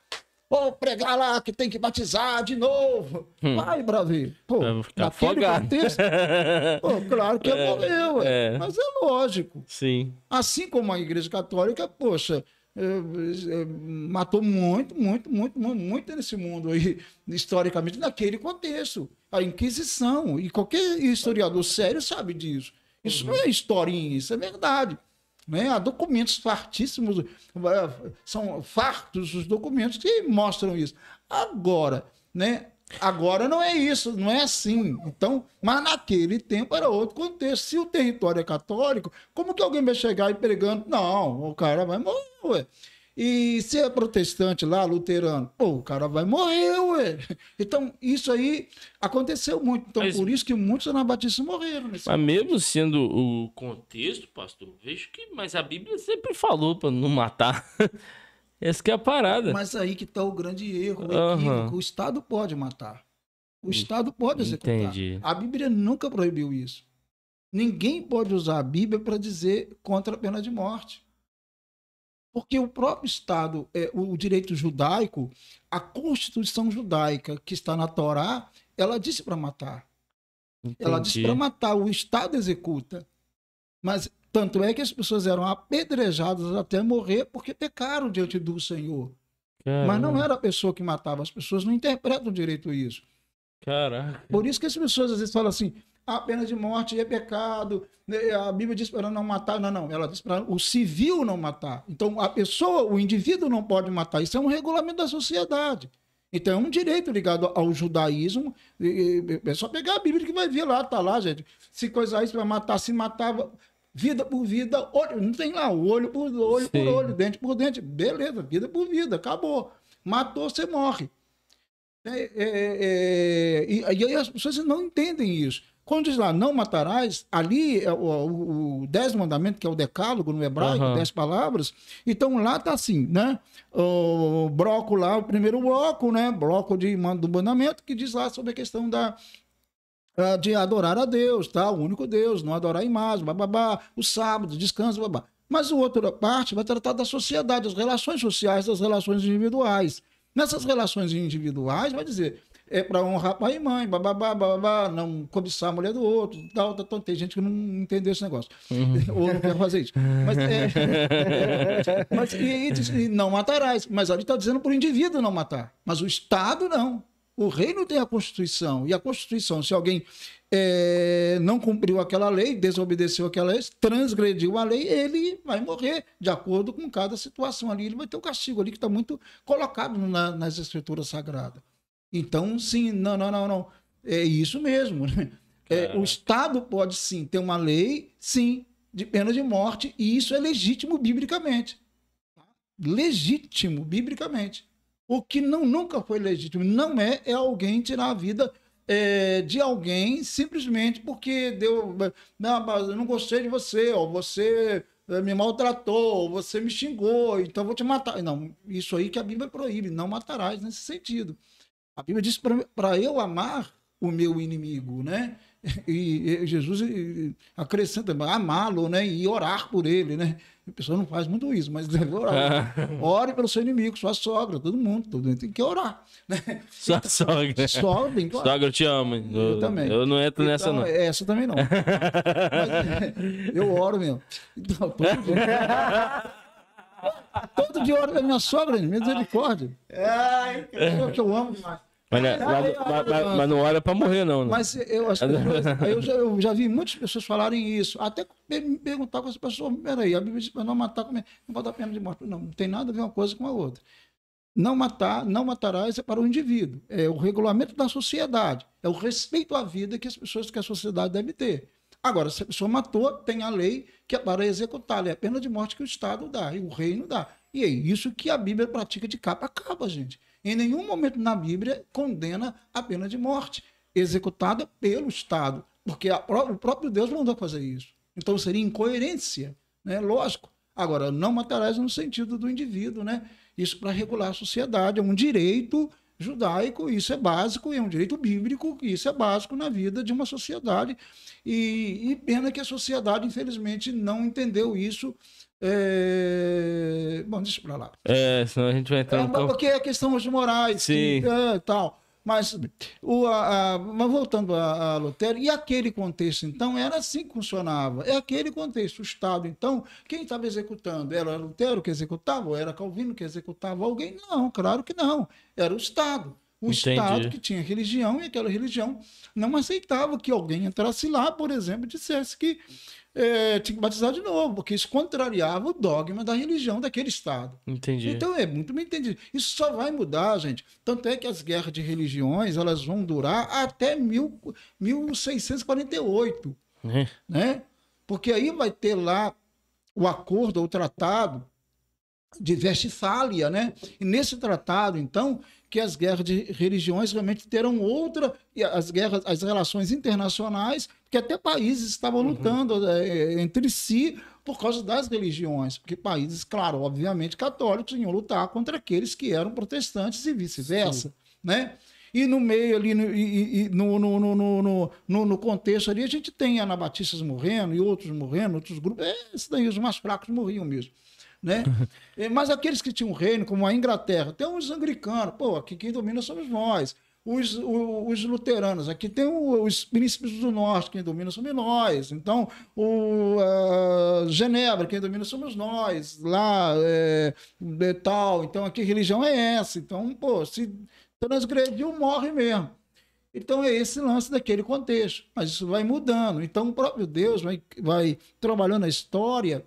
Ou pregar lá que tem que batizar de novo. Hum. Vai, Brasil. Pô, naquele afogado. contexto, pô, claro que É, morreu, ué. é. mas é lógico. Sim. Assim como a Igreja Católica, poxa, é, é, matou muito, muito, muito, muito, muito nesse mundo aí, historicamente, naquele contexto. A Inquisição. E qualquer historiador sério sabe disso. Isso não é historinha, isso é verdade. Né? Há documentos fartíssimos, eh, são fartos os documentos que mostram isso. Agora, né? Agora não é isso, não é assim. Então, mas naquele tempo era outro contexto. Se o território é católico, como que alguém vai chegar e pregando? Não, o cara vai morrer. E se é protestante lá, luterano, pô, o cara vai morrer, ué. Então, isso aí aconteceu muito. Então, Mas- por isso que muitos anabatistas morreram. Mas mesmo sendo o contexto, pastor, vejo que. Mas a Bíblia sempre falou pra não matar. Essa que é a parada. Mas aí que está o grande erro, o equívoco. O Estado pode matar. O Estado pode executar. Entendi. A Bíblia nunca proibiu isso. Ninguém pode usar a Bíblia para dizer contra a pena de morte. Porque o próprio Estado, é, o direito judaico, a Constituição judaica que está na Torá, ela disse para matar. Ela disse Entendi. para matar, o Estado executa. Mas tanto é que as pessoas eram apedrejadas até morrer porque pecaram diante do Senhor. Mas não Caramba. era a pessoa que matava, as pessoas não interpretam direito isso. Caraca. Por isso que as pessoas às vezes falam assim: a pena de morte é pecado, né, a Bíblia diz para não matar. Não, não, ela diz para o civil não matar. Então a pessoa, o indivíduo não pode matar. Isso é um regulamento da sociedade. Então é um direito ligado ao judaísmo. É só pegar a Bíblia que vai ver lá, tá lá, gente. Se coisar isso para matar, se matava vida por vida, olho, não tem lá, olho por olho Sim. por olho, dente por dente. Beleza, vida por vida, acabou. Matou, você morre. É, é, é, e, e aí as pessoas não entendem isso. Quando diz lá, não matarás, ali é o, o, o dez mandamento, que é o decálogo no hebraico, Aham. dez palavras. Então lá tá assim, né? O bloco lá, o primeiro bloco, né? Bloco de, do mandamento, que diz lá sobre a questão da, ah, de adorar a Deus, tá? O único Deus, não adorar imagens, bababá, o sábado, descanso, babá. Mas a outra parte vai tratar da sociedade, das relações sociais, das relações individuais. Nessas relações individuais, vai dizer, é para honrar pai e mãe, bababá, bababá, não cobiçar a mulher do outro, tal, tal, tal. Tem gente que não entendeu esse negócio. Ou não quer fazer isso. Mas, é, mas e e não matarás. Mas ali está dizendo para o indivíduo não matar. Mas o Estado não. O reino tem a Constituição. E a Constituição, se alguém é, não cumpriu aquela lei, desobedeceu aquela lei, transgrediu a lei, ele vai morrer de acordo com cada situação ali. Ele vai ter o castigo ali que está muito colocado na- nas escrituras sagradas. Então, sim, não, não, não, não. É isso mesmo. né? É, o Estado pode sim ter uma lei, sim, de pena de morte, e isso é legítimo biblicamente. Tá? Legítimo biblicamente. O que não, nunca foi legítimo, não é, é alguém tirar a vida é, de alguém simplesmente porque deu. Não, mas eu não gostei de você, ou você eh, me maltratou, ou você me xingou, então eu vou te matar. Não, isso aí que a Bíblia proíbe, não matarás nesse sentido. A Bíblia diz para eu amar o meu inimigo, né? E, e Jesus acrescenta amá-lo, né? E orar por ele, né? A pessoa não faz muito isso, mas deve orar. Ore pelo seu inimigo, sua sogra, todo mundo, todo mundo tem que orar, né? Só a sogra. Sogra tem que orar. Sogra, eu te amo. Eu, também. Eu não entro nessa, Então, não. Essa também não. Mas, eu oro mesmo. Então, todo dia. Todo dia eu oro da minha sogra, misericórdia. Ai, Pessoa que eu amo demais. Mas, né, mas- mas- mas- mas não olha pra morrer, não. né? Mas eu, as pessoas, eu, já, eu já vi muitas pessoas falarem isso. Até me perguntar com as pessoas, peraí, a Bíblia diz para não matar, como é? não pode dar pena de morte. Não, não tem nada a ver uma coisa com a outra. Não matar, não matarás é para o indivíduo. É o regulamento da sociedade. É o respeito à vida que as pessoas, que a sociedade deve ter. Agora, se a pessoa matou, tem a lei que é para executá-la. É a pena de morte que o Estado dá, e o reino dá. E é isso que a Bíblia pratica de capa a capa, gente. Em nenhum momento na Bíblia condena a pena de morte executada pelo Estado, porque a o próprio Deus mandou fazer isso. Então seria incoerência, né? Lógico. Agora, não matarás no sentido do indivíduo, né? Isso para regular a sociedade, é um direito judaico, isso é básico, é um direito bíblico, isso é básico na vida de uma sociedade. E, e pena que a sociedade, infelizmente, não entendeu isso. É... Bom, deixa para lá. É, senão a gente vai entrar É, campo. porque é questões morais, Sim. que, é, tal. Mas, o, a, a- mas voltando a, a Lutero, e aquele contexto, então, era assim que funcionava. É aquele contexto. O Estado, então, quem estava executando? Era Lutero que executava? Ou era Calvino que executava alguém? Não, claro que não. Era o Estado. o Entendi. Estado que tinha religião e aquela religião não aceitava que alguém entrasse lá, por exemplo, e dissesse que eh, tinha que batizar de novo, porque isso contrariava o dogma da religião daquele Estado. Entendi. Então é muito bem entendido. Isso só vai mudar, gente. Tanto é que as guerras de religiões elas vão durar até mil, 1648 É. né? Porque aí vai ter lá o acordo, o tratado de Westfália, né? E nesse tratado, então, que as guerras de religiões realmente terão outra, e as guerras, as relações internacionais, que até países estavam lutando eh, entre si por causa das religiões, porque países, claro, obviamente católicos iam lutar contra aqueles que eram protestantes e vice-versa, né? E no meio ali, no, e- e- no, no, no, no, no- no- no contexto ali, a gente tem anabatistas morrendo e outros morrendo, outros grupos. É, esses daí, os mais fracos morriam mesmo. Né? Mas aqueles que tinham reino, como a Inglaterra, tem os anglicanos, pô, aqui quem domina somos nós. Os, o- os luteranos, aqui tem os príncipes do norte, quem domina somos nós. Então, o Genebra, quem domina somos nós. Lá, é, é tal. Então, aqui religião é essa. Então, pô, se transgrediu, morre mesmo. Então é esse lance daquele contexto. Mas isso vai mudando. Então o próprio Deus vai, vai trabalhando a história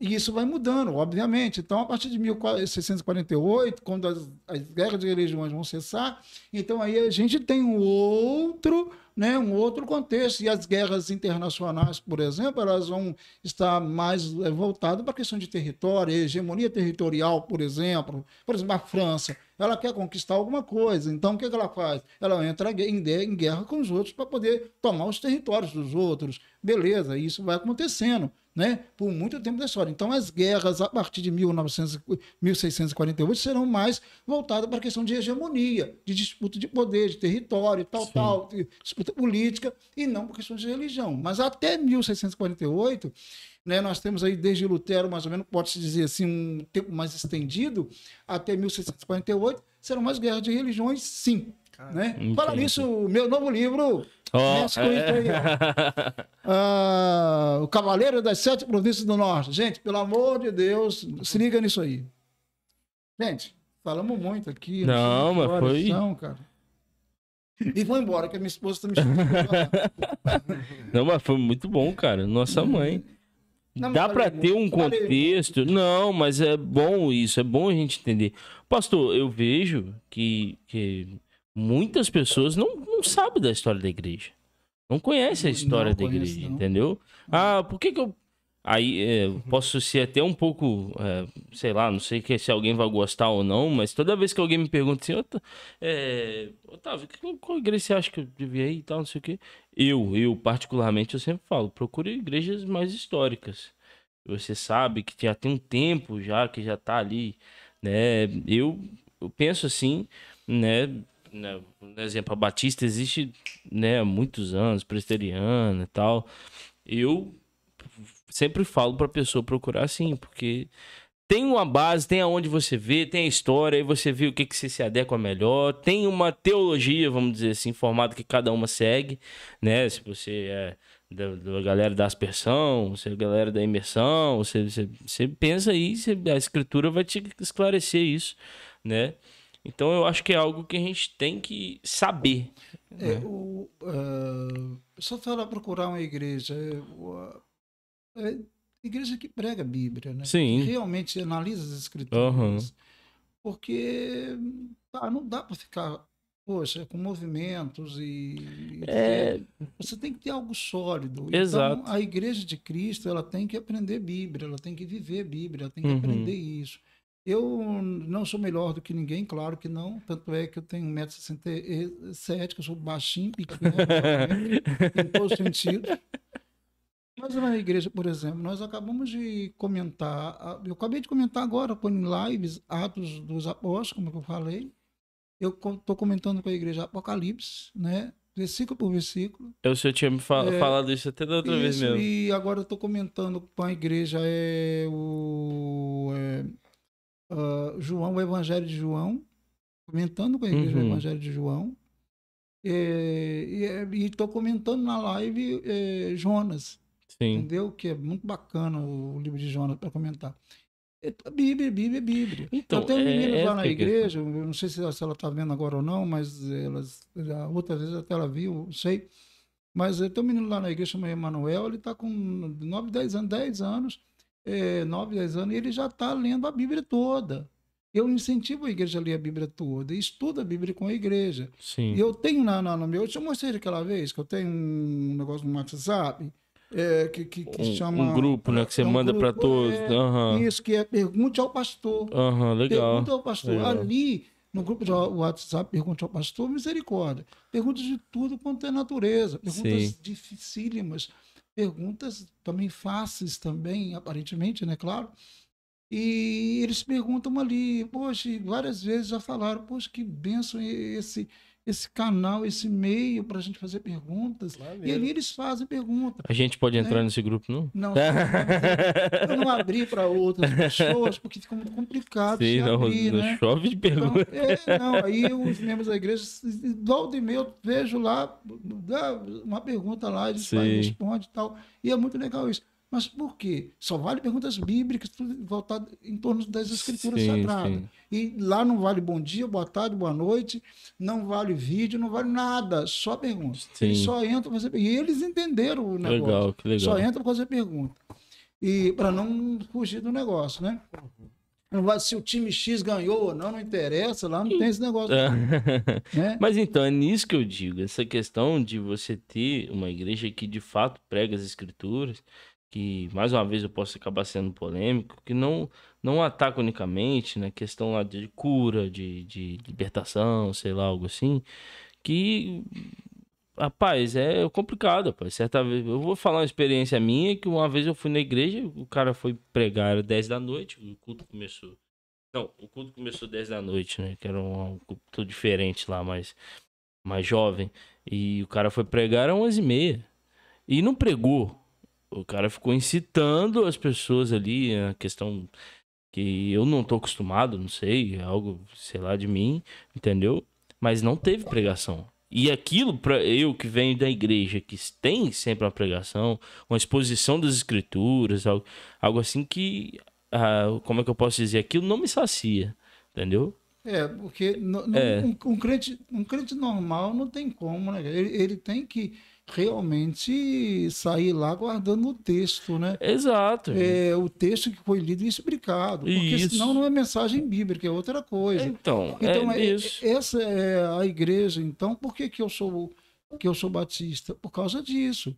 e isso vai mudando, obviamente. Então, a partir de 1648, quando as, as guerras de religiões vão cessar, então aí a gente tem um outro, né, um outro contexto. E as guerras internacionais, por exemplo, elas vão estar mais eh, voltadas para a questão de território, hegemonia territorial, por exemplo. Por exemplo, a França, ela quer conquistar alguma coisa. Então, o que, que ela faz? Ela entra em guerra com os outros para poder tomar os territórios dos outros. Beleza, isso vai acontecendo né, por muito tempo da história. Então, as guerras, a partir de 1900, e- 1648, serão mais voltadas para a questão de hegemonia, de disputa de poder, de território, tal, Sim. tal, disputa política, e não por questões de religião. Mas até 1648, né, nós temos aí desde Lutero, mais ou menos, pode-se dizer assim, um tempo mais estendido, até 1648, serão mais guerras de religiões, sim. Né? Fala nisso, o meu novo livro, É. ah, o Cavaleiro das Sete Províncias do Norte. Gente, pelo amor de Deus, se liga nisso aí. Gente, falamos muito aqui. Não, mas foi- são, cara. E vou embora, que a minha esposa tá me chamando. Não, mas foi muito bom, cara. Nossa mãe. Não, Dá pra ter um contexto. Não, mas é bom isso, é bom a gente entender. Pastor, eu vejo que, que muitas pessoas não, não sabem da história da igreja. Não conhecem a Não história da conheço, igreja, não. entendeu? Ah, por que que eu. Aí é, eu posso ser até um pouco, é, sei lá, não sei que- se alguém vai gostar ou não, mas toda vez que alguém me pergunta assim, "Ota- é, Otávio, qual igreja você acha que eu devia ir e tal, não sei o quê. Eu, eu particularmente, eu sempre falo, procure igrejas mais históricas. Você sabe que já tem um tempo já, que já tá ali, né? Eu, eu penso assim, né? Né, Por exemplo, a Batista existe, né, há muitos anos, presbiteriana e tal. Eu sempre falo pra pessoa procurar assim, porque tem uma base, tem aonde você vê, tem a história, aí você vê o que, que você se adequa melhor, tem uma teologia, vamos dizer assim, formada que cada uma segue, né? Se você é da, da galera da aspersão, se é galera da imersão, você, você, você pensa aí, você- a escritura vai te esclarecer isso, né? Então eu acho que é algo que a gente tem que saber. É, o, ah, só fala procurar uma igreja. é, é, igreja que prega a Bíblia, né? Sim. Que realmente analisa as escrituras. Aham. Porque tá, não dá para ficar, poxa, com movimentos e. É, Você tem que ter algo sólido. Exato. Então, a igreja de Cristo, ela tem que aprender Bíblia, ela tem que viver Bíblia, ela tem que Uhum. aprender isso. Eu não sou melhor do que ninguém, claro que não. Tanto é que eu tenho 1,67m, que eu sou baixinho, pequeno, em todos os sentidos. Mas na igreja, por exemplo, nós acabamos de comentar, eu acabei de comentar agora, por em lives, Atos dos Apóstolos, como eu falei. Eu estou comentando com a igreja Apocalipse, né? Versículo por versículo. o senhor tinha me fa- É, falado isso até da outra vez Isso, mesmo. E agora eu estou comentando com a igreja é o é, ah, João, o Evangelho de João, comentando com a igreja Uhum. o Evangelho de João. É, e estou comentando na live é, Jonas, Sim. entendeu? Que é muito bacana o livro de Jonas para comentar. É Bíblia, Bíblia, Bíblia. Então, eu tenho é- meninos lá na é a questão. igreja, eu não sei se ela, se ela tá vendo agora ou não, mas elas, a outra vez até ela viu, não sei. Mas eu tenho um menino lá na igreja chamado Emanuel, ele está com 9, 10 anos, 10 anos, é, 9, 10 anos, e ele já está lendo a Bíblia toda. Eu incentivo a igreja a ler a Bíblia toda, estuda a Bíblia com a igreja. Sim. E eu tenho na, na, no meu. Eu te mostrei aquela vez que eu tenho um negócio no WhatsApp é, que, que, que Um, chama. um grupo, né? Que você é um manda grupo, todos. é, Aham. Isso, que é Pergunte ao Pastor. Aham, legal. Pergunta ao pastor. legal. Ali, no grupo de WhatsApp, Pergunte ao Pastor, misericórdia. Perguntas de tudo quanto é natureza. Perguntas Sim. dificílimas. Perguntas também fáceis também, aparentemente, né? Claro. E eles perguntam ali, poxa, várias vezes já falaram, poxa, que benção esse, esse canal, esse meio para a gente fazer perguntas. E ali eles fazem perguntas. A gente pode entrar É. nesse grupo, não? Não, eu não abri para outras pessoas, porque fica muito complicado Sim, se não, abrir, não né? chove de Então, pergunta. é, não, aí os membros da igreja, volta e meia, eu vejo lá, dá uma pergunta lá, eles respondem e tal. E é muito legal isso. Mas por quê? Só vale perguntas bíblicas, tudo voltado em torno das escrituras Sim, sagradas. sim. E lá não vale bom dia, boa tarde, boa noite, não vale vídeo, não vale nada, só pergunta. Sim. Eles só entram para fazer E eles entenderam o negócio. Legal, que legal. Só entra para fazer pergunta. E para não fugir do negócio, né? Não vai, se o time X ganhou ou não, não interessa, lá não tem esse negócio. É. Né? Mas então, é nisso que eu digo. Essa questão de você ter uma igreja que de fato prega as escrituras, que mais uma vez eu posso acabar sendo polêmico, que não, não ataca unicamente na questão lá de cura, de, de libertação, sei lá, algo assim, que. Rapaz, é complicado, rapaz. Certa vez, eu vou falar uma experiência minha que uma vez eu fui na igreja, o cara foi pregar era 10 da noite, o culto começou. Não, o culto começou 10 da noite, né? Que era um, culto diferente lá, mais, mais jovem. E o cara foi pregar às 11 e meia. E não pregou. O cara ficou incitando as pessoas ali, a questão que eu não tô acostumado, não sei, é algo, sei lá, de mim, entendeu? Mas não teve pregação. E aquilo, para eu que venho da igreja, que tem sempre uma pregação, uma exposição das escrituras, algo, algo assim que, ah, como é que eu posso dizer? Aquilo não me sacia, entendeu? É, porque no- no- É. Um, um crente, um crente normal não tem como, né? Ele, ele tem que realmente sair lá guardando o texto, né? Exato. É, o texto que foi lido e explicado. Porque Isso. senão não é mensagem bíblica, é outra coisa. Então, Então, é é- isso. essa é a igreja. Então, por que, que eu sou que eu sou batista? Por causa disso,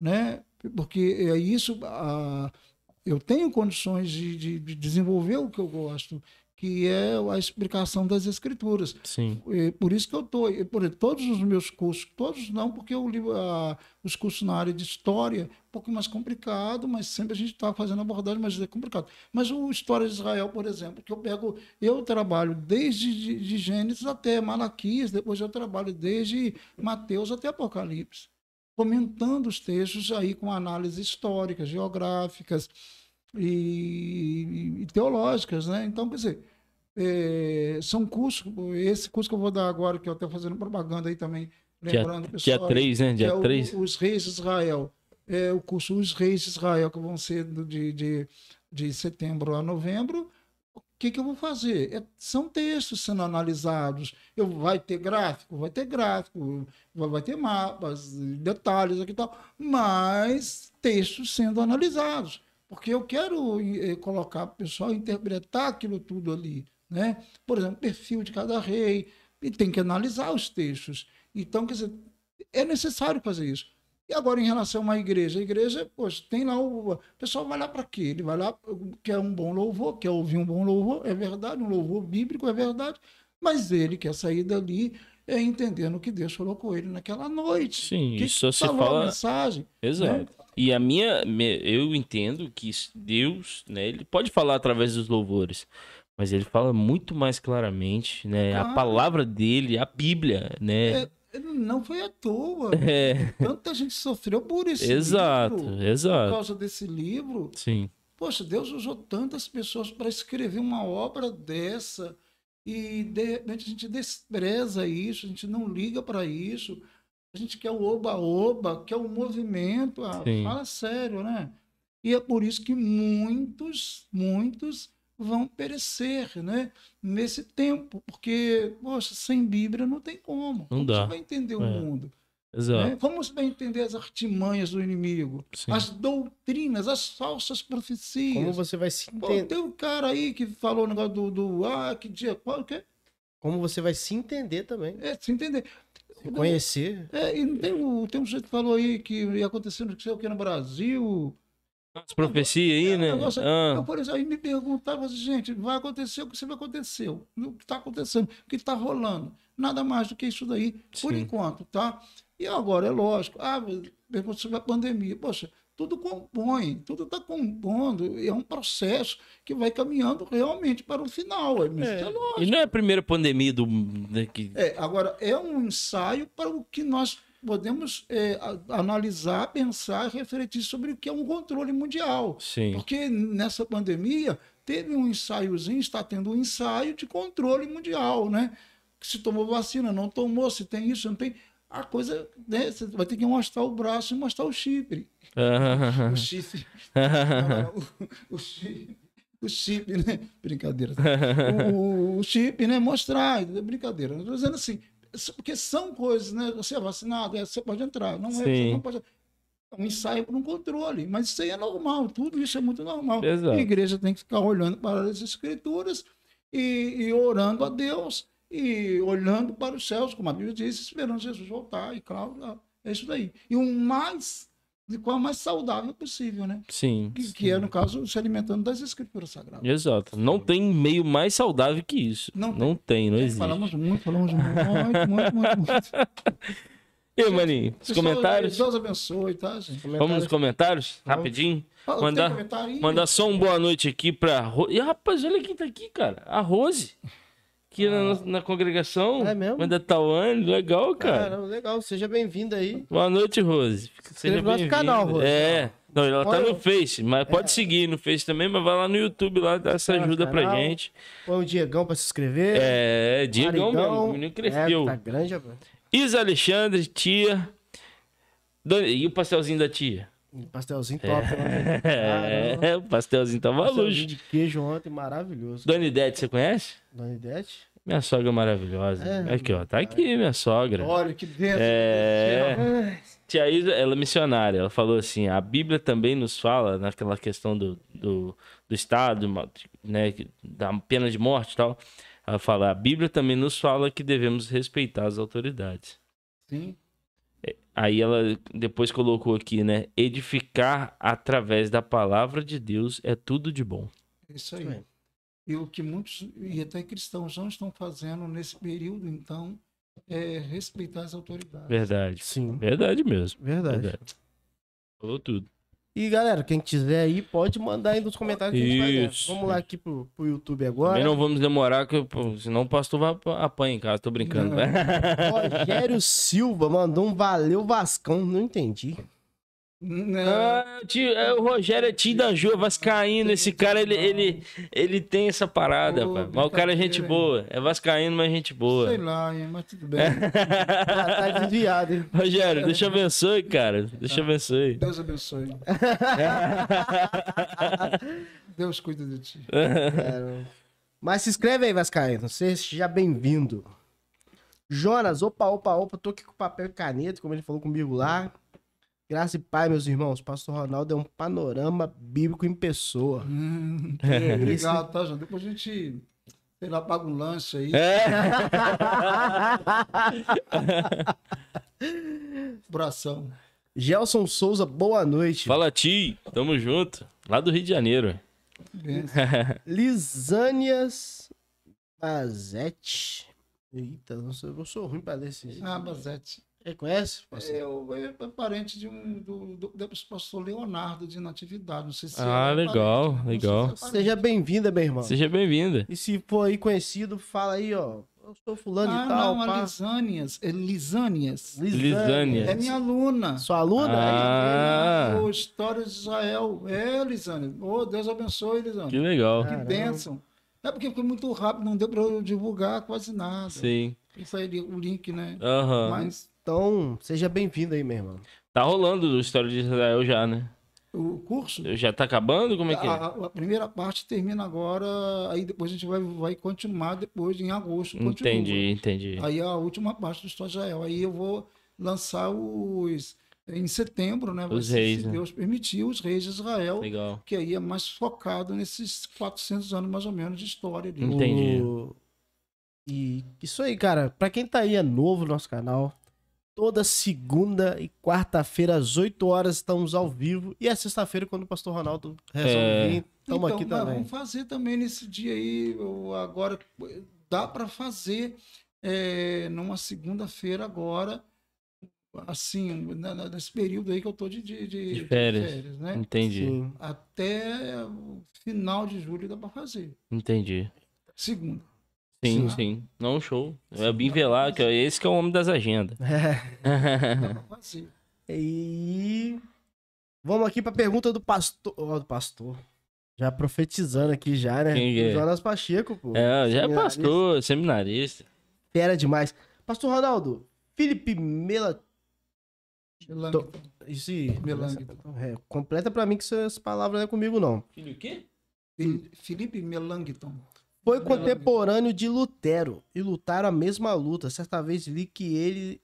né? Porque é isso. a- eu tenho condições de, de- de desenvolver o que eu gosto, que é a explicação das escrituras. Sim. É por isso que eu estou. Por todos os meus cursos, todos não, porque eu li ah, os cursos na área de história, um pouco mais complicado, mas sempre a gente está fazendo abordagem, mas é complicado. Mas o História de Israel, por exemplo, que eu pego, eu trabalho desde de, de Gênesis até Malaquias, depois eu trabalho desde Mateus até Apocalipse, comentando os textos aí com análises históricas, geográficas e, e teológicas, né? Então, quer dizer, é, são cursos, esse curso que eu vou dar agora, que eu estou fazendo propaganda aí também, Dia, lembrando, dia pessoal, 3, né? que Dia é o- 3. os Reis de Israel. É o curso Os Reis de Israel, que vão ser de, de, de setembro a novembro. O que, que eu vou fazer? É- são textos sendo analisados. Eu, vai ter gráfico? Vai ter gráfico, vai, vai ter mapas, detalhes aqui e tal, mas textos sendo analisados. Porque eu quero eh, colocar o pessoal interpretar aquilo tudo ali. Né? Por exemplo, perfil de cada rei, e tem que analisar os textos. Então, quer dizer, é necessário fazer isso. E agora, em relação uma igreja, a igreja, poxa, tem lá o. O pessoal vai lá para quê? Ele vai lá, quer um bom louvor, quer ouvir um bom louvor, é verdade, um louvor bíblico, é verdade, mas ele quer sair dali é, entendendo que Deus colocou ele naquela noite. Sim, que isso falou a fala. mensagem. Exato. E a minha, eu entendo que isso- Deus, né, ele pode falar através dos louvores, mas ele fala muito mais claramente, né, a palavra dele, a Bíblia, né? É, Não foi à toa. É, Tanta gente sofreu por esse exato, livro. Por exato. causa desse livro. Sim, Poxa, Deus usou tantas pessoas para escrever uma obra dessa e de repente a gente despreza isso, a gente não liga para isso. A gente quer o oba-oba, quer o movimento. Ah, fala sério, né? E é por isso que muitos, muitos vão perecer, né? Nesse tempo, porque, poxa, sem Bíblia não tem como. Não como dá. você vai entender o É. mundo? Exato. né? Como você vai entender as artimanhas do inimigo? Sim. As doutrinas, as falsas profecias. Como você vai se entender? tem um cara aí que falou o negócio do, do ah, que dia, qual que é? Como você vai se entender também. É, se entender. Se conhecer. É, e tem, um, tem um jeito que falou aí que ia acontecer não sei o que no Brasil. As profecias aí, É, né? negócio- Ah, Eu, por exemplo, aí me perguntavam assim, gente, vai acontecer o que sempre aconteceu, o que está acontecendo, o que está rolando. Nada mais do que isso daí, por Sim. enquanto, tá? E agora, é lógico, ah, pergunta sobre a pandemia. Poxa, tudo compõe, tudo está compondo, é um processo que vai caminhando realmente para o final. É, é lógico. e não é a primeira pandemia do. né, que- É, agora, é um ensaio para o que nós podemos é, analisar, pensar, refletir sobre o que é um controle mundial. Sim. Porque nessa pandemia teve um ensaiozinho, está tendo um ensaio de controle mundial, né? Se tomou vacina, não tomou, se tem isso, não tem. A coisa, né? Você vai ter que mostrar o braço e mostrar o chifre. O chifre. o, o chip. O chip, né? Brincadeira. O, o- chip, né? Mostrar. Brincadeira. Estou dizendo assim, porque são coisas, né? Você é vacinado, é, você pode entrar. Não é, você Sim. não pode. É um ensaio para um controle. Mas isso aí é normal, tudo isso é muito normal. Exato. A igreja tem que ficar olhando para as escrituras e, e orando a Deus e olhando para os céus, como a Bíblia diz, esperando Jesus voltar. E claro, é isso daí. E o mais, de qual mais saudável possível, né? Sim. Que, que é, no caso, se alimentando das escrituras sagradas. Exato. Não tem meio mais saudável que isso. Não Não, tem, não existe. Falamos muito, falamos muito, muito, muito, muito. muito. E aí, maninho, os Pessoal, comentários? Deus abençoe, tá, gente? Vamos nos comentários? Rapidinho. Fala, tem Mandar, comentário mandar só um boa noite aqui pra. Ro... E rapaz, olha quem tá aqui, cara. A Rose. Aqui na, na congregação. É mesmo? Mãe da Tawane. Legal, cara. Cara, legal. Seja bem-vindo aí. Boa noite, Rose. Seja no nosso bem-vinda. canal, Rose. É. Não, ela tá no Face, mas pode seguir no Face também, mas vai lá no YouTube lá, dá essa ajuda pra canal. gente. Põe o Diegão pra se inscrever. É, Diegão mesmo, o menino cresceu. É, tá grande, rapaz. Isa Alexandre, tia. E o pastelzinho da tia? Pastelzinho top. né? Caramba. É, o pastelzinho tava Pastelzinho luxo. de queijo ontem, maravilhoso. Dona Idete, você conhece? Dona Idete? Minha sogra maravilhosa. É, aqui, ó. Tá aqui, minha sogra. Olha que dentro. É. Tia Isa, ela é missionária. Ela falou assim: a Bíblia também nos fala naquela questão do, do, do Estado, né, da pena de morte e tal. Ela fala: a Bíblia também nos fala que devemos respeitar as autoridades. Sim. Aí ela depois colocou aqui, né? Edificar através da palavra de Deus é tudo de bom. Isso aí. E o que muitos, e até cristãos, não estão fazendo nesse período, então, é respeitar as autoridades. Verdade. Sim, Verdade mesmo. verdade. Verdade. Falou tudo. E galera, quem quiser aí, pode mandar aí nos comentários que a gente vai. Isso. Vamos lá aqui pro, pro YouTube agora. Também não vamos demorar, que, pô, senão o pastor vai ap- apanhar em casa. Tô brincando. Não. Rogério Silva mandou um valeu Vascão, não entendi. Não, Ah, tio, é, o Rogério é tio da Ju, é vascaíno. Esse cara, ele, ele, ele tem essa parada. Mas o cara é gente boa. É vascaíno, mas gente boa. sei lá, mas tudo bem. Já tá desviado, hein? Rogério, Deus abençoe, cara. Deus abençoe. Deus abençoe. Deus cuida de ti. É, Mas se inscreve aí, Vascaíno. Seja bem-vindo. Jonas, opa, opa, opa. Tô aqui com papel e caneta, como ele falou comigo lá. Graça e pai, meus irmãos. Pastor Ronaldo é um panorama bíblico em pessoa. Hum, É isso. Obrigado, tá, João? Depois a gente, sei lá, paga um lanche aí. É. Abração. Gelson Souza, boa noite. Fala, tio. Tamo junto. Lá do Rio de Janeiro. Lisânias Bazete. Eita, não sou, eu sou ruim pra ler esses. Ah, Bazete. Você conhece? É, o- é parente de um, do, do, do pastor Leonardo de Natividade. Não sei se Ah, é legal, parente, legal. se é. Seja bem-vinda, meu irmão. Seja bem-vinda. E se for aí conhecido, fala aí, ó. Eu sou fulano Ah, e tal. não, pá. Lisânias. É Lisânias. Lisânias. É minha aluna. Sua aluna? Ah. O História de Israel. É, Lisânia. Oh, Deus abençoe, Lisânia. Que legal. Que bênção. É porque foi muito rápido, não deu para eu divulgar quase nada. Sim. Isso aí, o link, né? Aham. Mas Então, seja bem-vindo aí, meu irmão. Tá rolando o História de Israel já, né? o curso. Já tá acabando? Como é que é? A, a primeira parte termina agora, aí depois a gente vai, vai continuar depois em agosto. continua. Entendi, entendi. Aí a última parte do História de Israel. Aí eu vou lançar os. Em setembro, né? Os reis, se né? Deus permitir, os reis de Israel, Legal. que aí é mais focado nesses 400 anos mais ou menos de história. ali. Entendi. O- E isso aí, cara. Pra quem tá aí é novo no nosso canal, toda segunda e quarta-feira, às 8 horas, estamos ao vivo. E é sexta-feira, quando o pastor Ronaldo resolve É. vir, estamos então, aqui também. vamos fazer também nesse dia aí. agora dá para fazer é, numa segunda-feira agora, assim, nesse período aí que eu tô de, de, de- De de férias. né? Entendi, Sim. Até o final de julho dá para fazer. entendi. Segunda. Sim, Sim. sim. Não, show. É bem velar, que é esse que é o homem das agendas. É. Fazer. E vamos aqui pra pergunta do pastor. Ó, do pastor. Já profetizando aqui já, né? Quem que é? Jonas Pacheco, pô. É, já é pastor, seminarista. Fera demais. Pastor Ronaldo, Felipe Mela. Melanchthon. Isso aí. Melanchthon. É, completa pra mim que essas palavras não é comigo, não. Filho o quê? Felipe Melanchthon. Foi contemporâneo de Lutero e lutaram a mesma luta. Certa vez li que ele.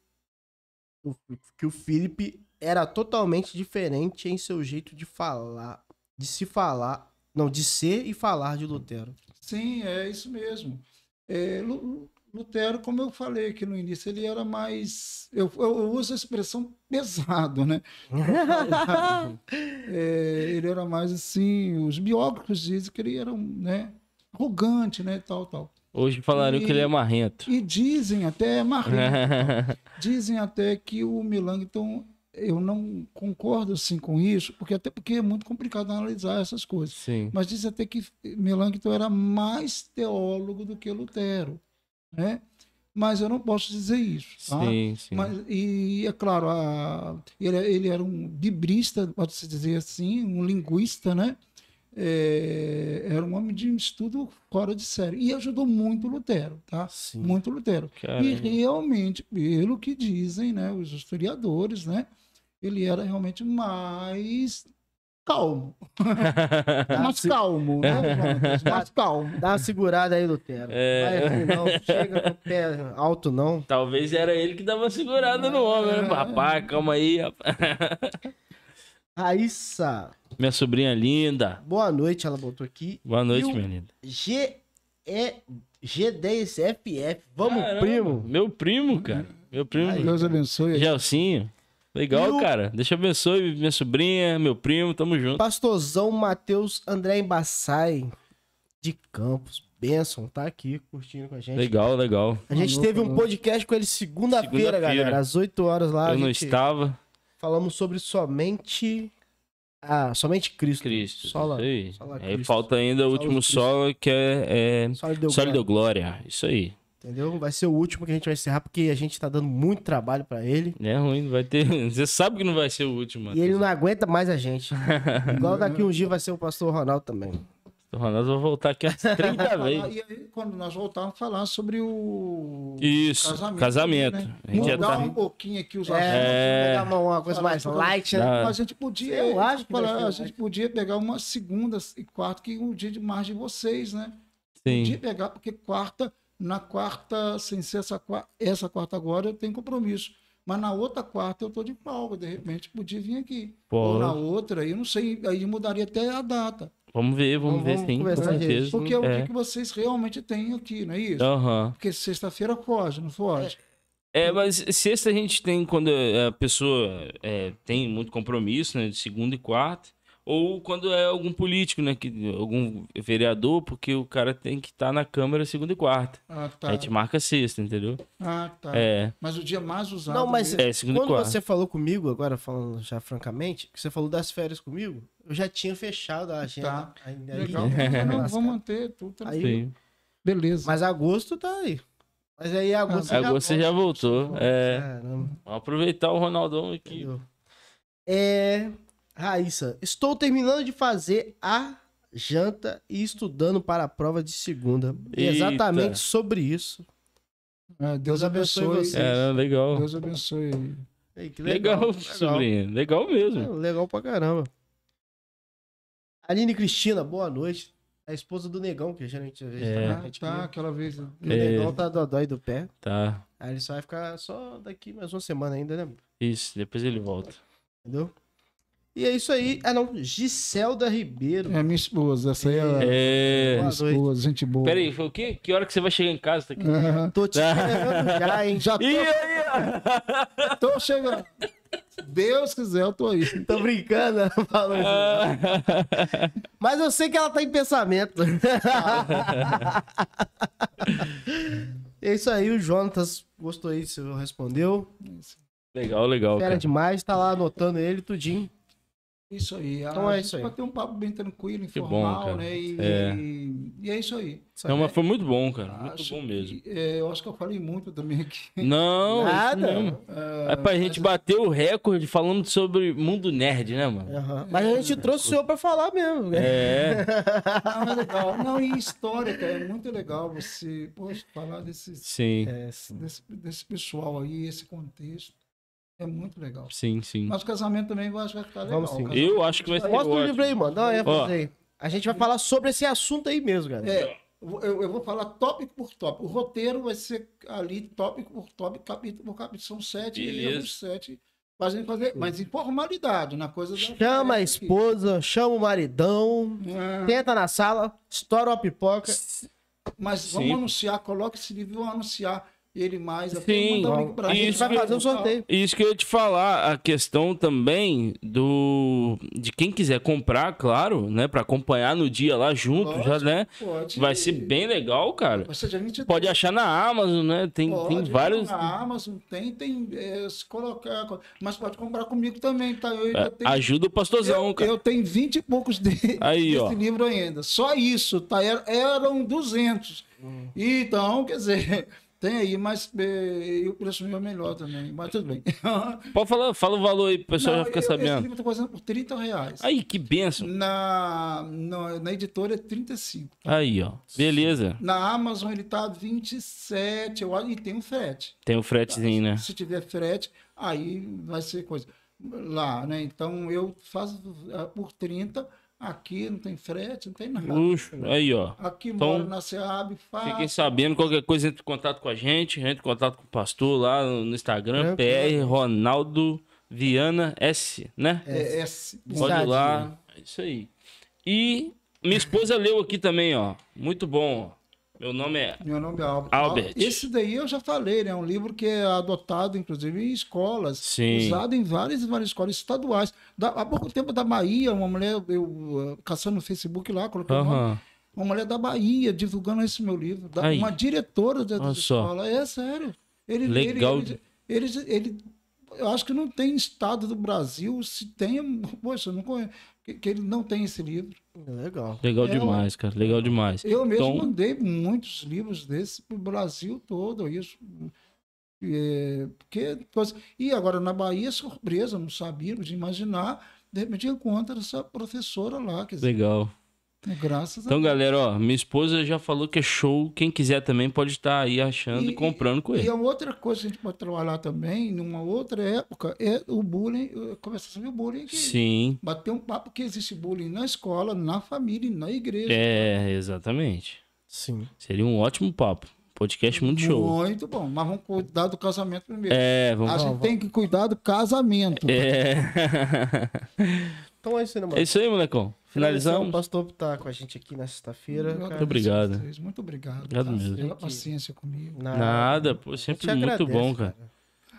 que o Felipe era totalmente diferente em seu jeito de falar. De se falar. Não, de ser e falar de Lutero. Sim, é isso mesmo. É, Lu- Lu- Lutero, como eu falei aqui no início, ele era mais. Eu, eu- eu uso a expressão pesado, né? É, ele era mais assim. Os biógrafos dizem que ele era um, né, arrogante, né? Tal, tal. Hoje falaram que ele é marrento. E dizem até, Marlene, dizem até que o Melanchthon, eu não concordo assim com isso, porque até porque é muito complicado analisar essas coisas. Sim. Mas diz até que Melanchthon era mais teólogo do que Lutero, né? Mas eu não posso dizer isso, tá? Sim, sim. Mas, e é claro, a- ele, ele era um biblista, pode-se dizer assim, um linguista, né? É, era um homem de estudo fora de série. E ajudou muito Lutero, tá? Sim. Muito Lutero. E Caramba. realmente, pelo que dizem né, os historiadores, né? Ele era realmente mais calmo. mais calmo, né? Mais calmo. Dá uma segurada aí, Lutero. É. Vai não. Chega com o pé alto, não. Talvez era ele que dava uma segurada no homem, né? Rapaz, calma aí, rapaz. Raíssa, Minha sobrinha linda. boa noite, ela botou aqui. Boa noite, E minha linda. G E G10FF. Vamos, Caramba, primo. Meu primo, cara. Meu primo. Aí. Deus abençoe. Gelcinho. Legal, o- cara. Deixa eu abençoe minha sobrinha, meu primo, tamo junto. Pastorzão Matheus André Embassai de Campos. Benção, tá aqui curtindo com a gente. Legal, legal. A gente Falou, teve um falou. podcast com ele segunda-feira, Segunda-feira. galera, às 8 horas lá. eu a não gente estava. Falamos sobre somente. Ah, somente Cristo. Cristo. Sola. Isso aí. sola Aí Cristo. falta ainda o Sola último solo, que é, é Só lhe deu Sólido glória, Glória. Isso aí. Entendeu? Vai ser o último que a gente vai encerrar, porque a gente tá dando muito trabalho pra ele. É ruim, vai ter. Você sabe que não vai ser o último. E ele não aguenta mais a gente. Igual daqui um dia vai ser o pastor Ronaldo também. O Ronaldo vai voltar aqui às 30 Falar- vezes. E aí, quando nós voltarmos, falar sobre o Isso, casamento. né? A gente Mudar tá- um pouquinho aqui os É, assuntos. pegar uma, uma coisa mais light, né? Mas a gente podia, Eu acho que falar, a light. gente podia pegar uma segunda e quarta, que é um dia de mais de vocês, né? Sim. Podia pegar, porque quarta, na quarta, sem ser essa, essa quarta agora, eu tenho compromisso. Mas na outra quarta eu tô de folga, de repente podia vir aqui. Ou na outra, eu não sei, aí mudaria até a data. Vamos ver, vamos, Vamos- ver sim, com certeza. Porque é o é. dia que vocês realmente têm aqui, não é isso? Aham. Porque sexta-feira foge, não foge? É, mas sexta a gente tem quando a pessoa é, tem muito compromisso, né? De segunda e quarta. Ou quando é algum político, né? Que, algum vereador, porque o cara tem que estar na Câmara segunda e quarta. Ah, tá. A gente marca sexta, entendeu? Ah, tá. É, Mas o dia mais usado. Não, mas é segunda e quando quarta. você falou comigo, agora falando já francamente, que você falou das férias comigo, eu já tinha fechado a agenda. Tá. ainda aí. Legal. Não, vamos manter tudo tranquilo. Aí- Sim. Beleza. Mas agosto tá aí. Mas aí agosto Ah, Agora você já voltou. É, Caramba. vamos aproveitar o Ronaldão aqui. Entendeu? É. Raíssa, estou terminando de fazer a janta e estudando para a prova de segunda. Eita. Exatamente sobre isso. Ah, Deus Deus abençoe abençoe. você. É, legal. Deus abençoe. Ei, que Legal, legal. sobrinho. Legal mesmo. É, legal pra caramba. Aline Cristina, boa noite. A esposa do Negão, que geralmente a gente É. tá, a Ah, gente tá, aquela vez. O É. Negão tá dodói do pé. Tá. Aí ele só vai ficar só daqui mais uma semana ainda, né? Isso, depois ele volta. Entendeu? E é isso aí. Ah, não. Giselda Ribeiro. É minha esposa, essa aí é a É. minha esposa, gente boa. Pera aí, foi o quê? Que hora que você vai chegar em casa? Tá aqui? Aham. Tô te esperando já, hein? Já tô, Ih, aí, tô chegando. Se Deus quiser, eu tô aí. Tô brincando, falou ó. Mas eu sei que ela tá em pensamento. é isso aí, o Jonatas gostou aí, você respondeu. legal, legal. Fera Cara. demais, tá lá anotando ele tudinho. Isso aí. Então a é gente isso aí. Vai ter um papo bem tranquilo, Que bom, informal, cara. né? E É. e, e é isso aí. Não, mas foi muito bom, cara. Muito Acho bom mesmo. que- é, eu acho que eu falei muito também aqui. Não, Nada. isso mesmo. É, É pra gente bater o recorde falando sobre mundo nerd, né, mano? Aham. Mas a gente trouxe o senhor pra falar mesmo. né? É. Não, é legal. Não, e história, cara, é muito legal você poxa, falar desse, Sim, É, sim. desse, desse pessoal aí, esse contexto. É muito legal. sim, sim. Mas o casamento também eu acho que vai ficar legal. Vamos sim. Eu acho que vai ser Mostra o livro aí, mano. Dá uma ênfase aí. A gente vai falar sobre esse assunto aí mesmo, cara. É, eu, eu vou falar tópico por tópico. O roteiro vai ser ali tópico por tópico, capítulo por capítulo. São sete Beleza. e os sete. Mas, a gente fazer, mas em formalidade, na coisa da Chama a festa aqui. esposa, chama o maridão, É, senta na sala, estoura uma pipoca. mas Sim. vamos anunciar, coloque esse livro, vamos anunciar ele mais. até Sim, A gente vai fazer um sorteio. Isso que eu ia te falar, a questão também do de quem quiser comprar, claro, né, Pra acompanhar no dia lá junto, já, Lógico. né? Pode, Vai ser bem legal, cara. Vai ser dia 23. Pode achar na Amazon, né? Tem, Pode, tem vários. Na Amazon tem, tem. é, se colocar. Mas pode comprar comigo também, tá? Eu ainda É, tenho- ajuda o pastorzão, eu, cara. eu tenho 20 e poucos de, Aí, desse ó. livro ainda. Só isso, tá? Era- Eram 200. Hum. Então, quer dizer, tem aí, mas e o preço meu é melhor também. Mas tudo bem. Pode falar, fala o valor aí, pro pessoal Não, já ficar eu- Esse sabendo. livro eu tô fazendo por 30 reais. Aí, que benção. Na, na, na editora é 35. Aí, ó. Beleza. Na Amazon ele tá 27, eu acho, e tem um frete. Tem o fretezinho, né? Se tiver frete, aí vai ser coisa. Lá, né? Então eu faço ah, por 30, aqui não tem frete, não tem nada. Luxo. Aí, ó. Aqui Então, moro na SEAB, faço. Fiquem sabendo, qualquer coisa, entre em contato com a gente, entre em contato com o pastor lá no Instagram, Tranquilo. PR Ronaldo Viana S, né? É, S. Pode ir lá. É isso aí. E minha esposa leu aqui também, ó. Muito bom. ó. Meu nome é. Meu nome é Albert. Albert. Esse daí eu já falei, né? É um livro que é adotado, inclusive, em escolas. Sim. Usado em várias e várias escolas estaduais. Da- há pouco tempo da Bahia, uma mulher, eu ah, caçando no Facebook lá, coloquei o nome, uma mulher da Bahia divulgando esse meu livro. Da- uma diretora da, da Olha só. escola. É sério. Ele, Legal. Ele, ele, ele, ele- eu acho que não tem estado do Brasil, se tem, poxa, não conheço, que, que ele não tem esse livro. Legal. Legal É, demais, cara. Legal demais. Eu mesmo Então- mandei muitos livros desses para o Brasil todo, isso. É, porque, coisa- e agora na Bahia, surpresa, não sabíamos de imaginar, de repente encontra essa professora lá, quer dizer, Legal. Graças Então, a galera, ó, minha esposa já falou que é show. Quem quiser também pode estar aí achando e, comprando com E ele. a outra coisa que a gente pode trabalhar também, numa outra época, é o bullying, começar sobre o bullying aqui. Sim. Bater um papo que existe bullying na escola, na família e na igreja. É, exatamente. Sim. Seria um ótimo papo. Podcast muito show. Muito bom, mas vamos cuidar do casamento primeiro. É, vamos. a gente tem que cuidar do casamento. É. Então é isso aí, né, mano? é isso aí, molecão. O Finalizamos. pastor tá com a gente aqui na sexta-feira. Cara. agradeço obrigado. Muito obrigado. Obrigado mesmo. Pela paciência comigo. Nada, pô, A gente sempre muito agradece, bom, cara.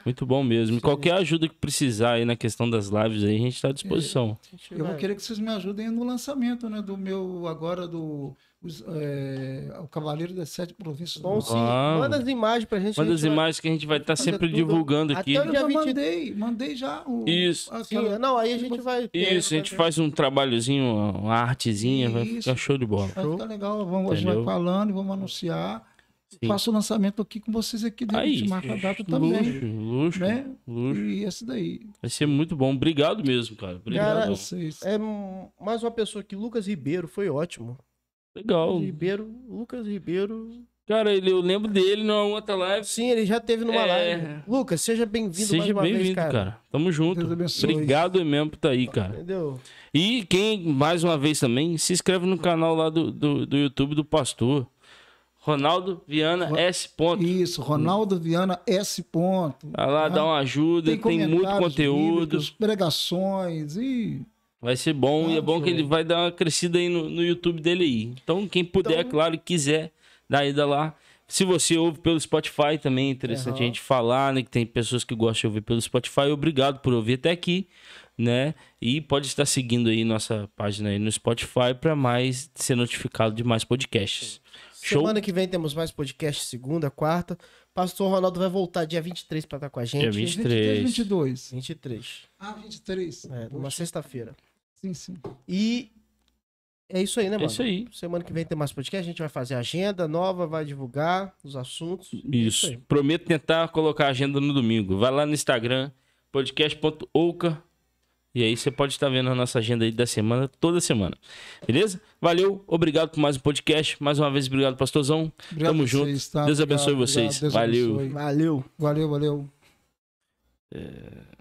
Muito bom mesmo. E qualquer ajuda que precisar aí na questão das lives aí, a gente tá à disposição. Eu vou querer que vocês me ajudem no lançamento, né? Do meu, agora, do os, é, o Cavaleiro das Sete Províncias. Bom, sim. Manda as imagens pra gente. Manda as gente vai- imagens que a gente vai estar Fazer sempre tudo. divulgando aqui. Até Eu já 20 mandei, mandei já o. Isso. Sim, aquela- não, aí a gente vai. Isso, a gente faz um trabalhozinho, uma artezinha, vai Isso. ficar show de bola. Vai ficar legal, vamos, a gente vai falando e vamos anunciar. Sim. Faço o lançamento aqui com vocês aqui, de Aí, repente marca a data também. luxo, luxo, Né? luxo. E esse daí. Vai ser muito bom. Obrigado mesmo, cara. Obrigado Obrigado. a vocês. É mais uma pessoa aqui, Lucas Ribeiro, foi ótimo. Legal. Lucas Ribeiro, Lucas Ribeiro, Cara, ele, eu lembro dele numa outra live. Sim, ele já teve numa É. live. Lucas, seja bem-vindo mais Seja vez, bem-vindo, cara. cara. Tamo junto. Deus abençoe. Obrigado mesmo por estar aí, cara. Entendeu? E quem, mais uma vez também, se inscreve no canal lá do, do, do YouTube do Pastor. Ronaldo Viana Ro- S. Ponto. Isso, Ronaldo Viana S. Ponto. Vai lá, Ah, dá uma ajuda, tem, muito comentários conteúdo. bíblicos, pregações e Vai ser bom e é Ah, bom que ele vai dar uma crescida aí no, no YouTube dele aí. Então, quem puder, Então- claro, e quiser dar ida lá. Se você ouve pelo Spotify, também é interessante Aham. a gente falar, né? Que tem pessoas que gostam de ouvir pelo Spotify. Obrigado por ouvir até aqui, né? E pode estar seguindo aí nossa página aí no Spotify para mais ser notificado de mais podcasts. Show? Semana que vem temos mais podcast, segunda, quarta. Pastor Ronaldo vai voltar dia 23 pra estar com a gente. Dia 23. 22. 23. Ah, 23. É, numa sexta-feira. Sim, sim. E é isso aí, né, É mano? isso aí. Semana que vem tem mais podcast, a gente vai fazer agenda nova, vai divulgar os assuntos. Isso. aí. Prometo tentar colocar a agenda no domingo. Vai lá no Instagram, podcast.ouca. E aí você pode estar vendo a nossa agenda aí da semana, toda semana. Beleza? Valeu, obrigado por mais um podcast. Mais uma vez, obrigado, pastorzão. Obrigado Tamo junto. vocês, tá? Deus abençoe Obrigado, vocês. obrigado. Deus Valeu. abençoe. Valeu. Valeu, valeu. É,